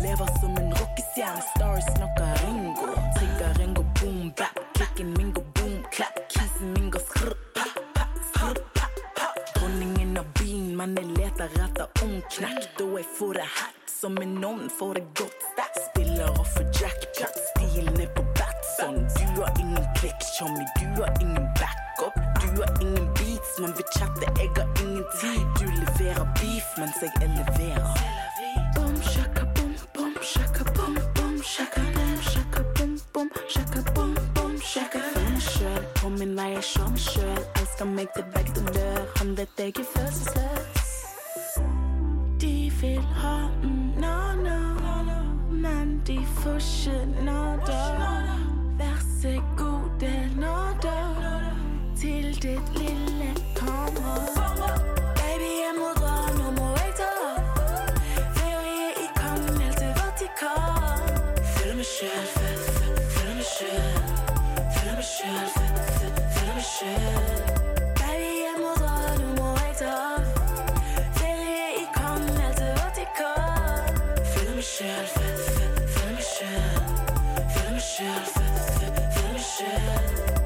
Lever som en rockestjerne. Stars snakker Ringo. Trigger Ringo, boom, bap Kicken min går boom, clap Kisen min går skrr, pa, pa, skrr, pa, pa. Dronningen av byen, men jeg leter etter omknekk Da jeg får det hatt som en ovn får det godt Spiller og får jackpot som i chommy Du har ingen backup Du har ingen beats, man vil chatte Jeg har ingen tid. Du leverer beef, mens jeg eleverer. Boom, shaka, boom, boom Shaka, boom, boom Shaka, boom, shaka, boom, boom Shaka, boom, boom Shaka. Føler meg selv på min vei Jeg kjører meg selv Elsker meg til begge to dør. Han vet jeg er følelsesløs De vil ha mm, no, no Men de får ikke nada Vær så god, Føler mig selv, føler mig selv, føler mig selv 旋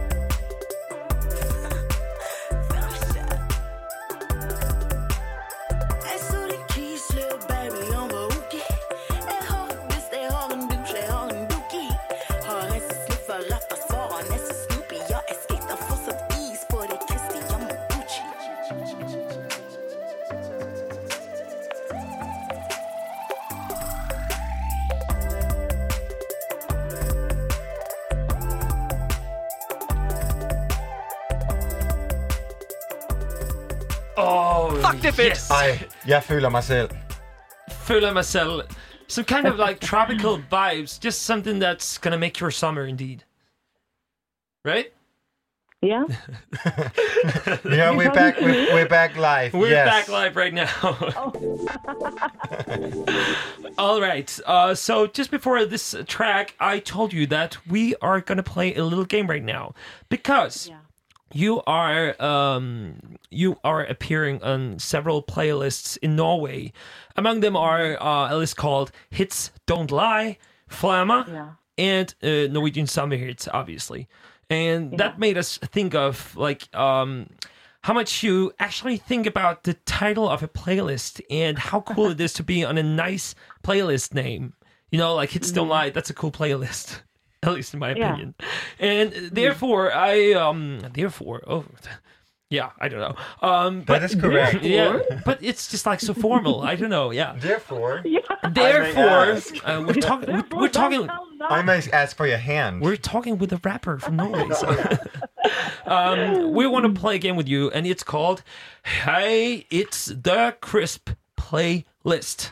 Ej, jeg føler mig selv. Føler mig selv. Some kind of like tropical vibes. Just something that's gonna make your summer indeed. Right? Yeah. Yeah, we're back. We're, we're back live. We're yes. back live right now. All right. Uh, so just before this track, I told you that we are gonna play a little game right now because you are um, you are appearing on several playlists in Norway. Among them are uh, a list called "Hits Don't Lie," "Flamma," Yeah. and uh, Norwegian summer hits, obviously. And that made us think of like um, how much you actually think about the title of a playlist and how cool it is to be on a nice playlist name. You know, like Hits Don't Lie, that's a cool playlist. At least in my Yeah. opinion. And therefore I um therefore oh yeah, I don't know. Um but That is correct. Yeah, but it's just like so formal. I don't know. Yeah. Therefore, Yeah. Therefore, uh, we're talking. We're, we're talking. I may ask for your hand. We're talking with a rapper from Norway. So. um, we want to play a game with you, and it's called "Hey, It's the Crisp Playlist."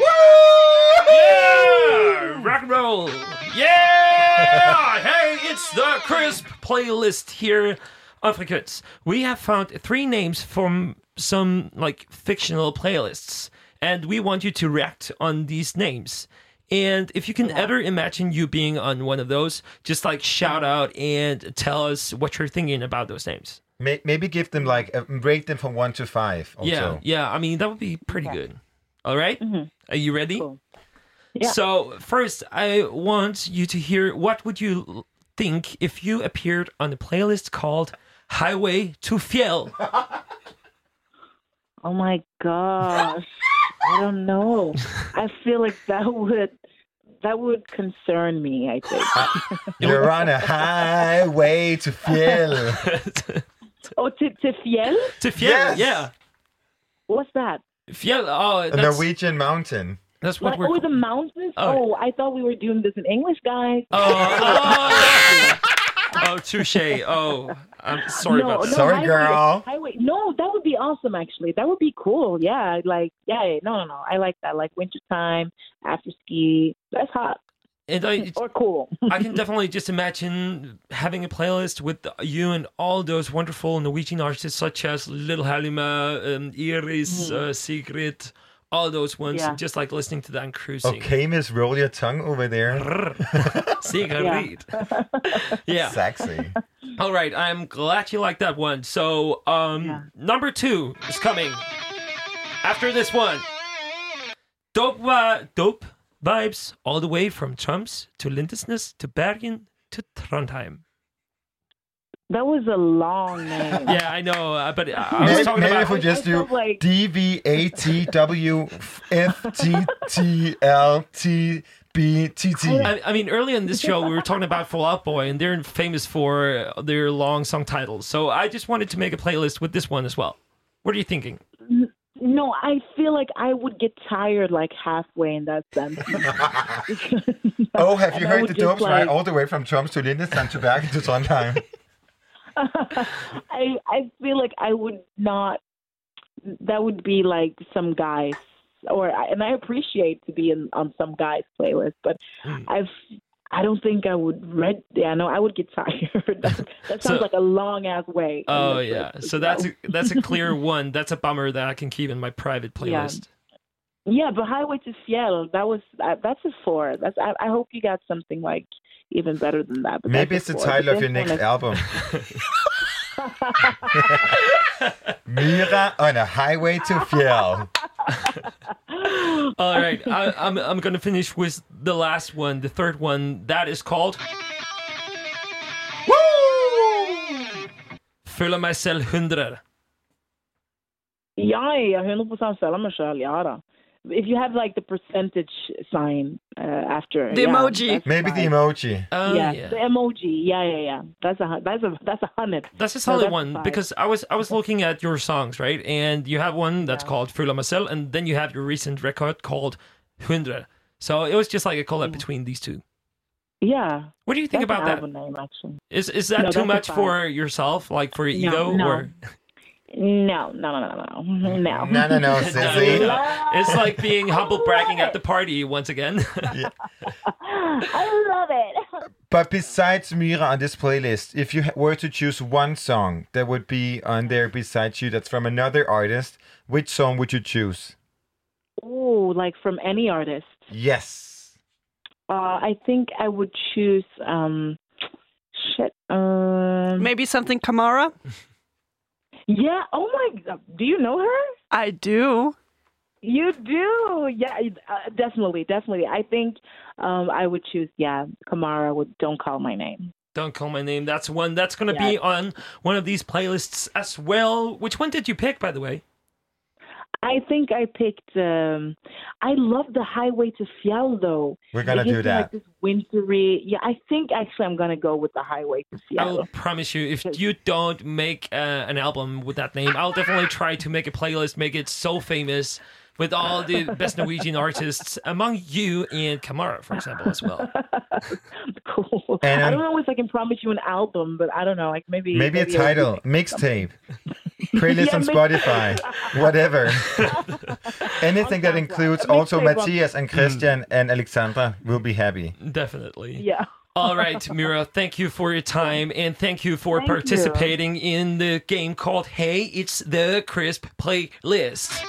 Yeah, rock and roll. Yeah, hey, it's the Crisp Playlist here on Frekvens. We have found three names from some like fictional playlists, and we want you to react on these names. And if you can ever imagine you being on one of those, just like shout out and tell us what you're thinking about those names. Maybe give them like a, rate them from one to five. Also. Yeah, yeah. I mean, that would be pretty good. All right? Mm-hmm. Are you ready? Yeah. So first, I want you to hear what would you think if you appeared on a playlist called "Highway to Fjell." Oh my gosh. I don't know. I feel like that would that would concern me, I think. Uh, You're on a highway to Fjell. oh, to, to Fjell? to Fjell, Yes. yeah. What's that? Fjell. Oh, a Norwegian mountain. that's what Like, we're. oh, the mountains? Oh. Oh. I thought we were doing this in English, guys. Oh, oh, oh, oh touche. Oh, I'm sorry no, about that. no, Sorry, highway, girl. Highway. No, that would be awesome. Actually, that would be cool. Yeah, like yeah, yeah, no, no, no. I like that. Like wintertime, after ski. That's hot And I, or cool. I can definitely just imagine having a playlist with you and all those wonderful Norwegian artists such as Little Halima, um, Iris, uh, Sigrid, all those ones. Yeah. Just like listening to them cruising. Okay, Miss, roll your tongue over there. Sigrid. Yeah. Sexy. All right. I'm glad you like that one. So, um, number two is coming after this one. Dope, uh, dope vibes all the way from Trumps to Lindesnes to Bergen to Trondheim. that was a long name. Yeah, I know, uh, but I, I was Maybe, talking maybe about. if we just I do like- D V A T W F T T L T B T T. I, I mean, early in this show, we were talking about Fall Out Boy, and they're famous for their long song titles. So I just wanted to make a playlist with this one as well. What are you thinking? No, I feel like I would get tired like halfway in that sense. Oh, have you heard the just, dopes right all the way from Trumps to Lindesand to Bergen to Trondheim? I I feel like I would not. That would be like some guys, or and I appreciate to be in on some guys' playlist, but Hmm. I've. I don't think I would read. Yeah, no, I would get tired. that, that sounds So- like a long ass way. Oh the yeah, trip. so that's a, that's a clear one. That's a bummer that I can keep in my private playlist. Yeah, but Highway to Seattle, that was uh, that's a four. That's I, I hope you got something like even better than that. But Maybe it's the title But of your next one album. Mira on a highway to Fjell. All right, I, I'm I'm gonna finish with the last one, the third one. That is called. Føler meg selv 100. Ja, jeg er 100 følger meg sjøl. Ja da. If you have like the percentage sign uh, after The yeah, emoji. that's Maybe the emoji. Oh, yeah, yeah. the emoji. Yeah, yeah, yeah. That's a that's a that's a hundred. That's a So solid that's one fine. because I was I was looking at your songs, right? And you have one that's called Føler mig selv, and then you have your recent record called Hundred. So it was just like a collab between these two. Yeah. What do you think That's about an that? album name, actually. Is is that No, too much for yourself, like for your No, ego, no. or No, no, no, no, no, no. No, no, no, No, sissy. no, no. It's like being humble bragging at the party once again. I love it. But besides Mira on this playlist, if you were to choose one song that would be on there besides you that's from another artist, which song would you choose? Oh, like from any artist. Yes. Uh, I think I would choose. Um, shit. Um, Maybe something Kamara? Yeah. Oh my. God. Do you know her? I do. You do. Yeah. Uh, definitely. Definitely. I think um, I would choose. Yeah, Kamara would. Don't call my name. Don't call my name. That's one that's going to be on one of these playlists as well. Which one did you pick, by the way? I think I picked. Um, I love the Highway to Fjell though. We're gonna It do that. Like this wintry. Yeah, I think actually I'm gonna go with the Highway to Fjell. I'll promise you, if you don't make uh, an album with that name, I'll definitely try to make a playlist, make it so famous with all the best Norwegian artists, among you and Kamara, for example, as well. cool. And, I don't know if I can promise you an album, but I don't know. Like maybe Maybe a I'll title, mixtape, playlist Yeah, on Spotify, whatever. Anything that includes also mixtape Matthias and Christian mm. and Alexandra will be happy. Definitely. Yeah. All right, Mira, thank you for your time and thank you for Thank you. participating in the game called Hey, It's the Crisp Playlist.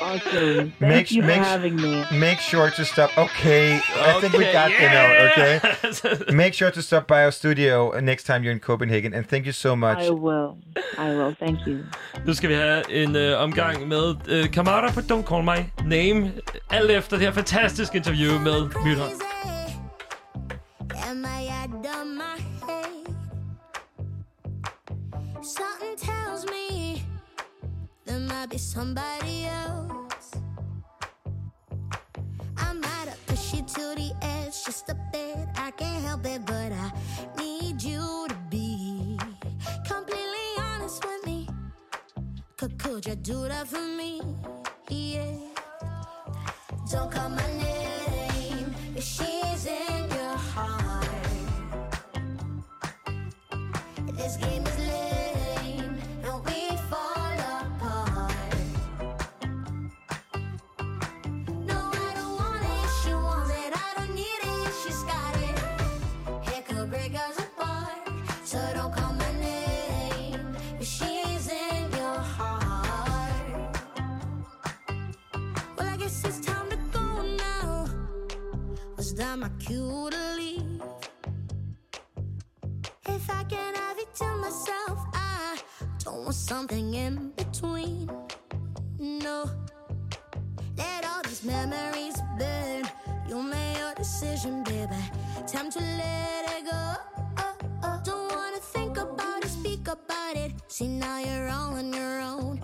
Awesome. Thank Make- you for having me. Make sure to stop. Okay, I think we Okay, got the yes. note. Okay, make sure to stop by our studio next time you're in Copenhagen, and thank you so much. I will. I will. Thank you. Nu skal vi have en øh, omgang med øh, kammerater på Don't Call My Name. Alt efter det her fantastiske interview med Mira. Am I out of my head? Something tells me there might be somebody else. I might have pushed you to the edge just a bit. I can't help it, but I need you to be completely honest with me. Could, could you do that for me? Yeah. Don't call my name if she's in your heart. This game That my cue to leave? If I can have it to myself, I don't want something in between. No, let all these memories burn. You made your decision, baby. Time to let it go. Don't wanna think about it, speak about it. See, now you're all on your own.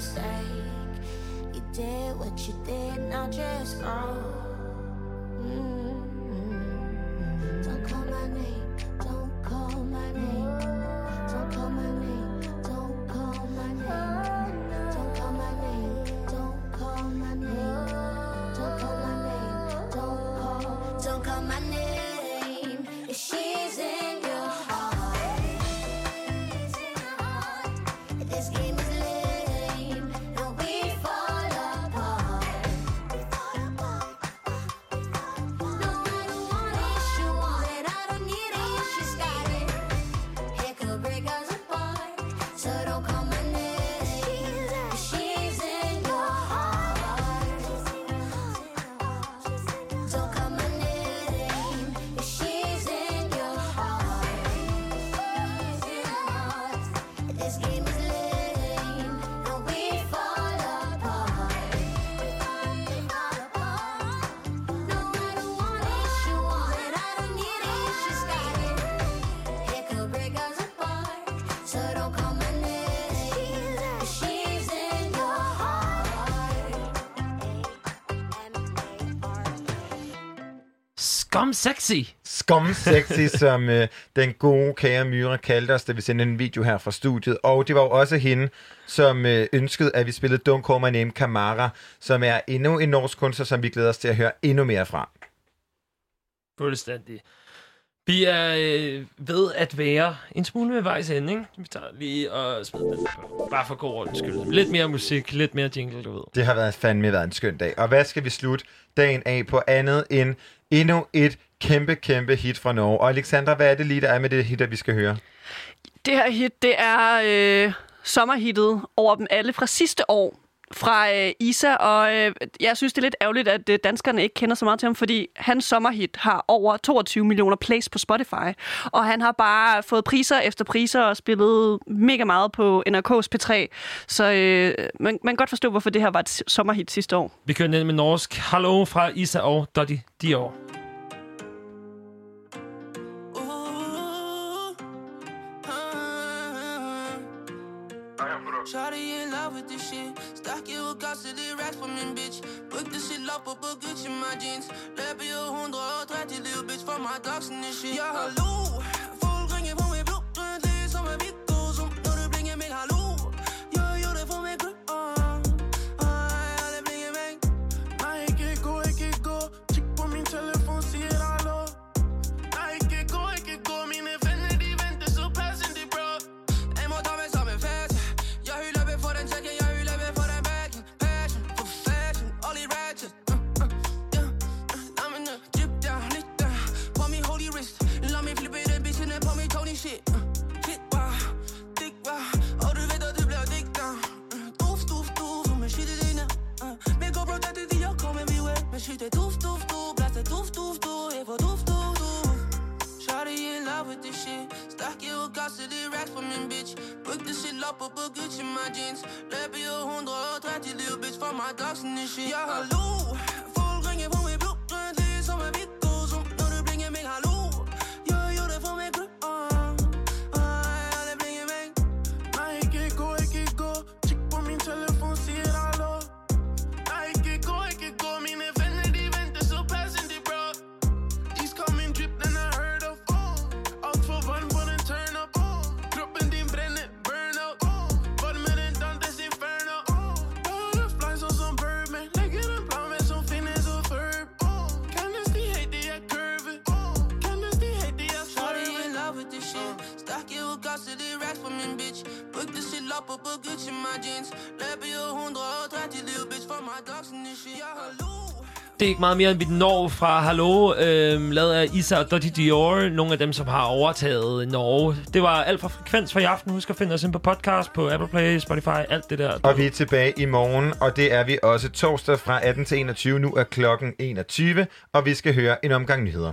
Mistake. You did what you did, now just go. Scum Sexy. Scum Sexy, som øh, den gode kære Myra kaldte os, da vi sendte en video her fra studiet. Og det var jo også hende, som øh, ønskede, at vi spillede Don't Call My Name Kamara, som er endnu en norsk kunstner, som vi glæder os til at høre endnu mere fra. Fuldstændig. Vi er øh, ved at være en smule ved vejs ende, ikke? Vi tager lige og smider den på. Bare for god ordens skyld. Lidt mere musik, lidt mere jingle, du ved. Det har været fandme været en skøn dag. Og hvad skal vi slutte dagen af på andet end endnu et kæmpe, kæmpe hit fra Norge? Og Alexandra, hvad er det lige, der er med det hit, der vi skal høre? Det her hit, det er øh, sommerhittet over dem alle fra sidste år fra øh, Isa, og øh, jeg synes, det er lidt ærgerligt, at øh, danskerne ikke kender så meget til ham, fordi hans sommerhit har over 22 millioner plays på Spotify, og han har bare fået priser efter priser og spillet mega meget på NRK's P3, så øh, man, man kan godt forstå, hvorfor det her var et sommerhit sidste år. Vi kører ned med norsk. Hallo fra Isa og Dottie Dior. Shawty shit. Stock you og gas til det racks på min bitch. Bryg det shit op og på Gucci my jeans. Løb i 130 liv, bitch, for my dogs and this shit. Ja, hallo. Det racks på min bitch. Bryg det shit op og på Gucci my jeans. Løb i 130 liv, bitch, for my dogs and this shit. Ja, hallo. Og på Gucci my jeans. Løb i 130 liv, bitch, for my dogs and this shit. Ja, hallo. Det er ikke meget mere, end vi når fra Hallo, øh, lavet af Isa og Dottie Dior. Nogle af dem, som har overtaget Norge. Det var alt fra Frekvens for i aften. Husk at finde os ind på podcast, på Apple Play, Spotify, alt det der. Og vi er tilbage i morgen, og det er vi også torsdag fra 18 til 21. Nu er klokken 21, og vi skal høre en omgang nyheder.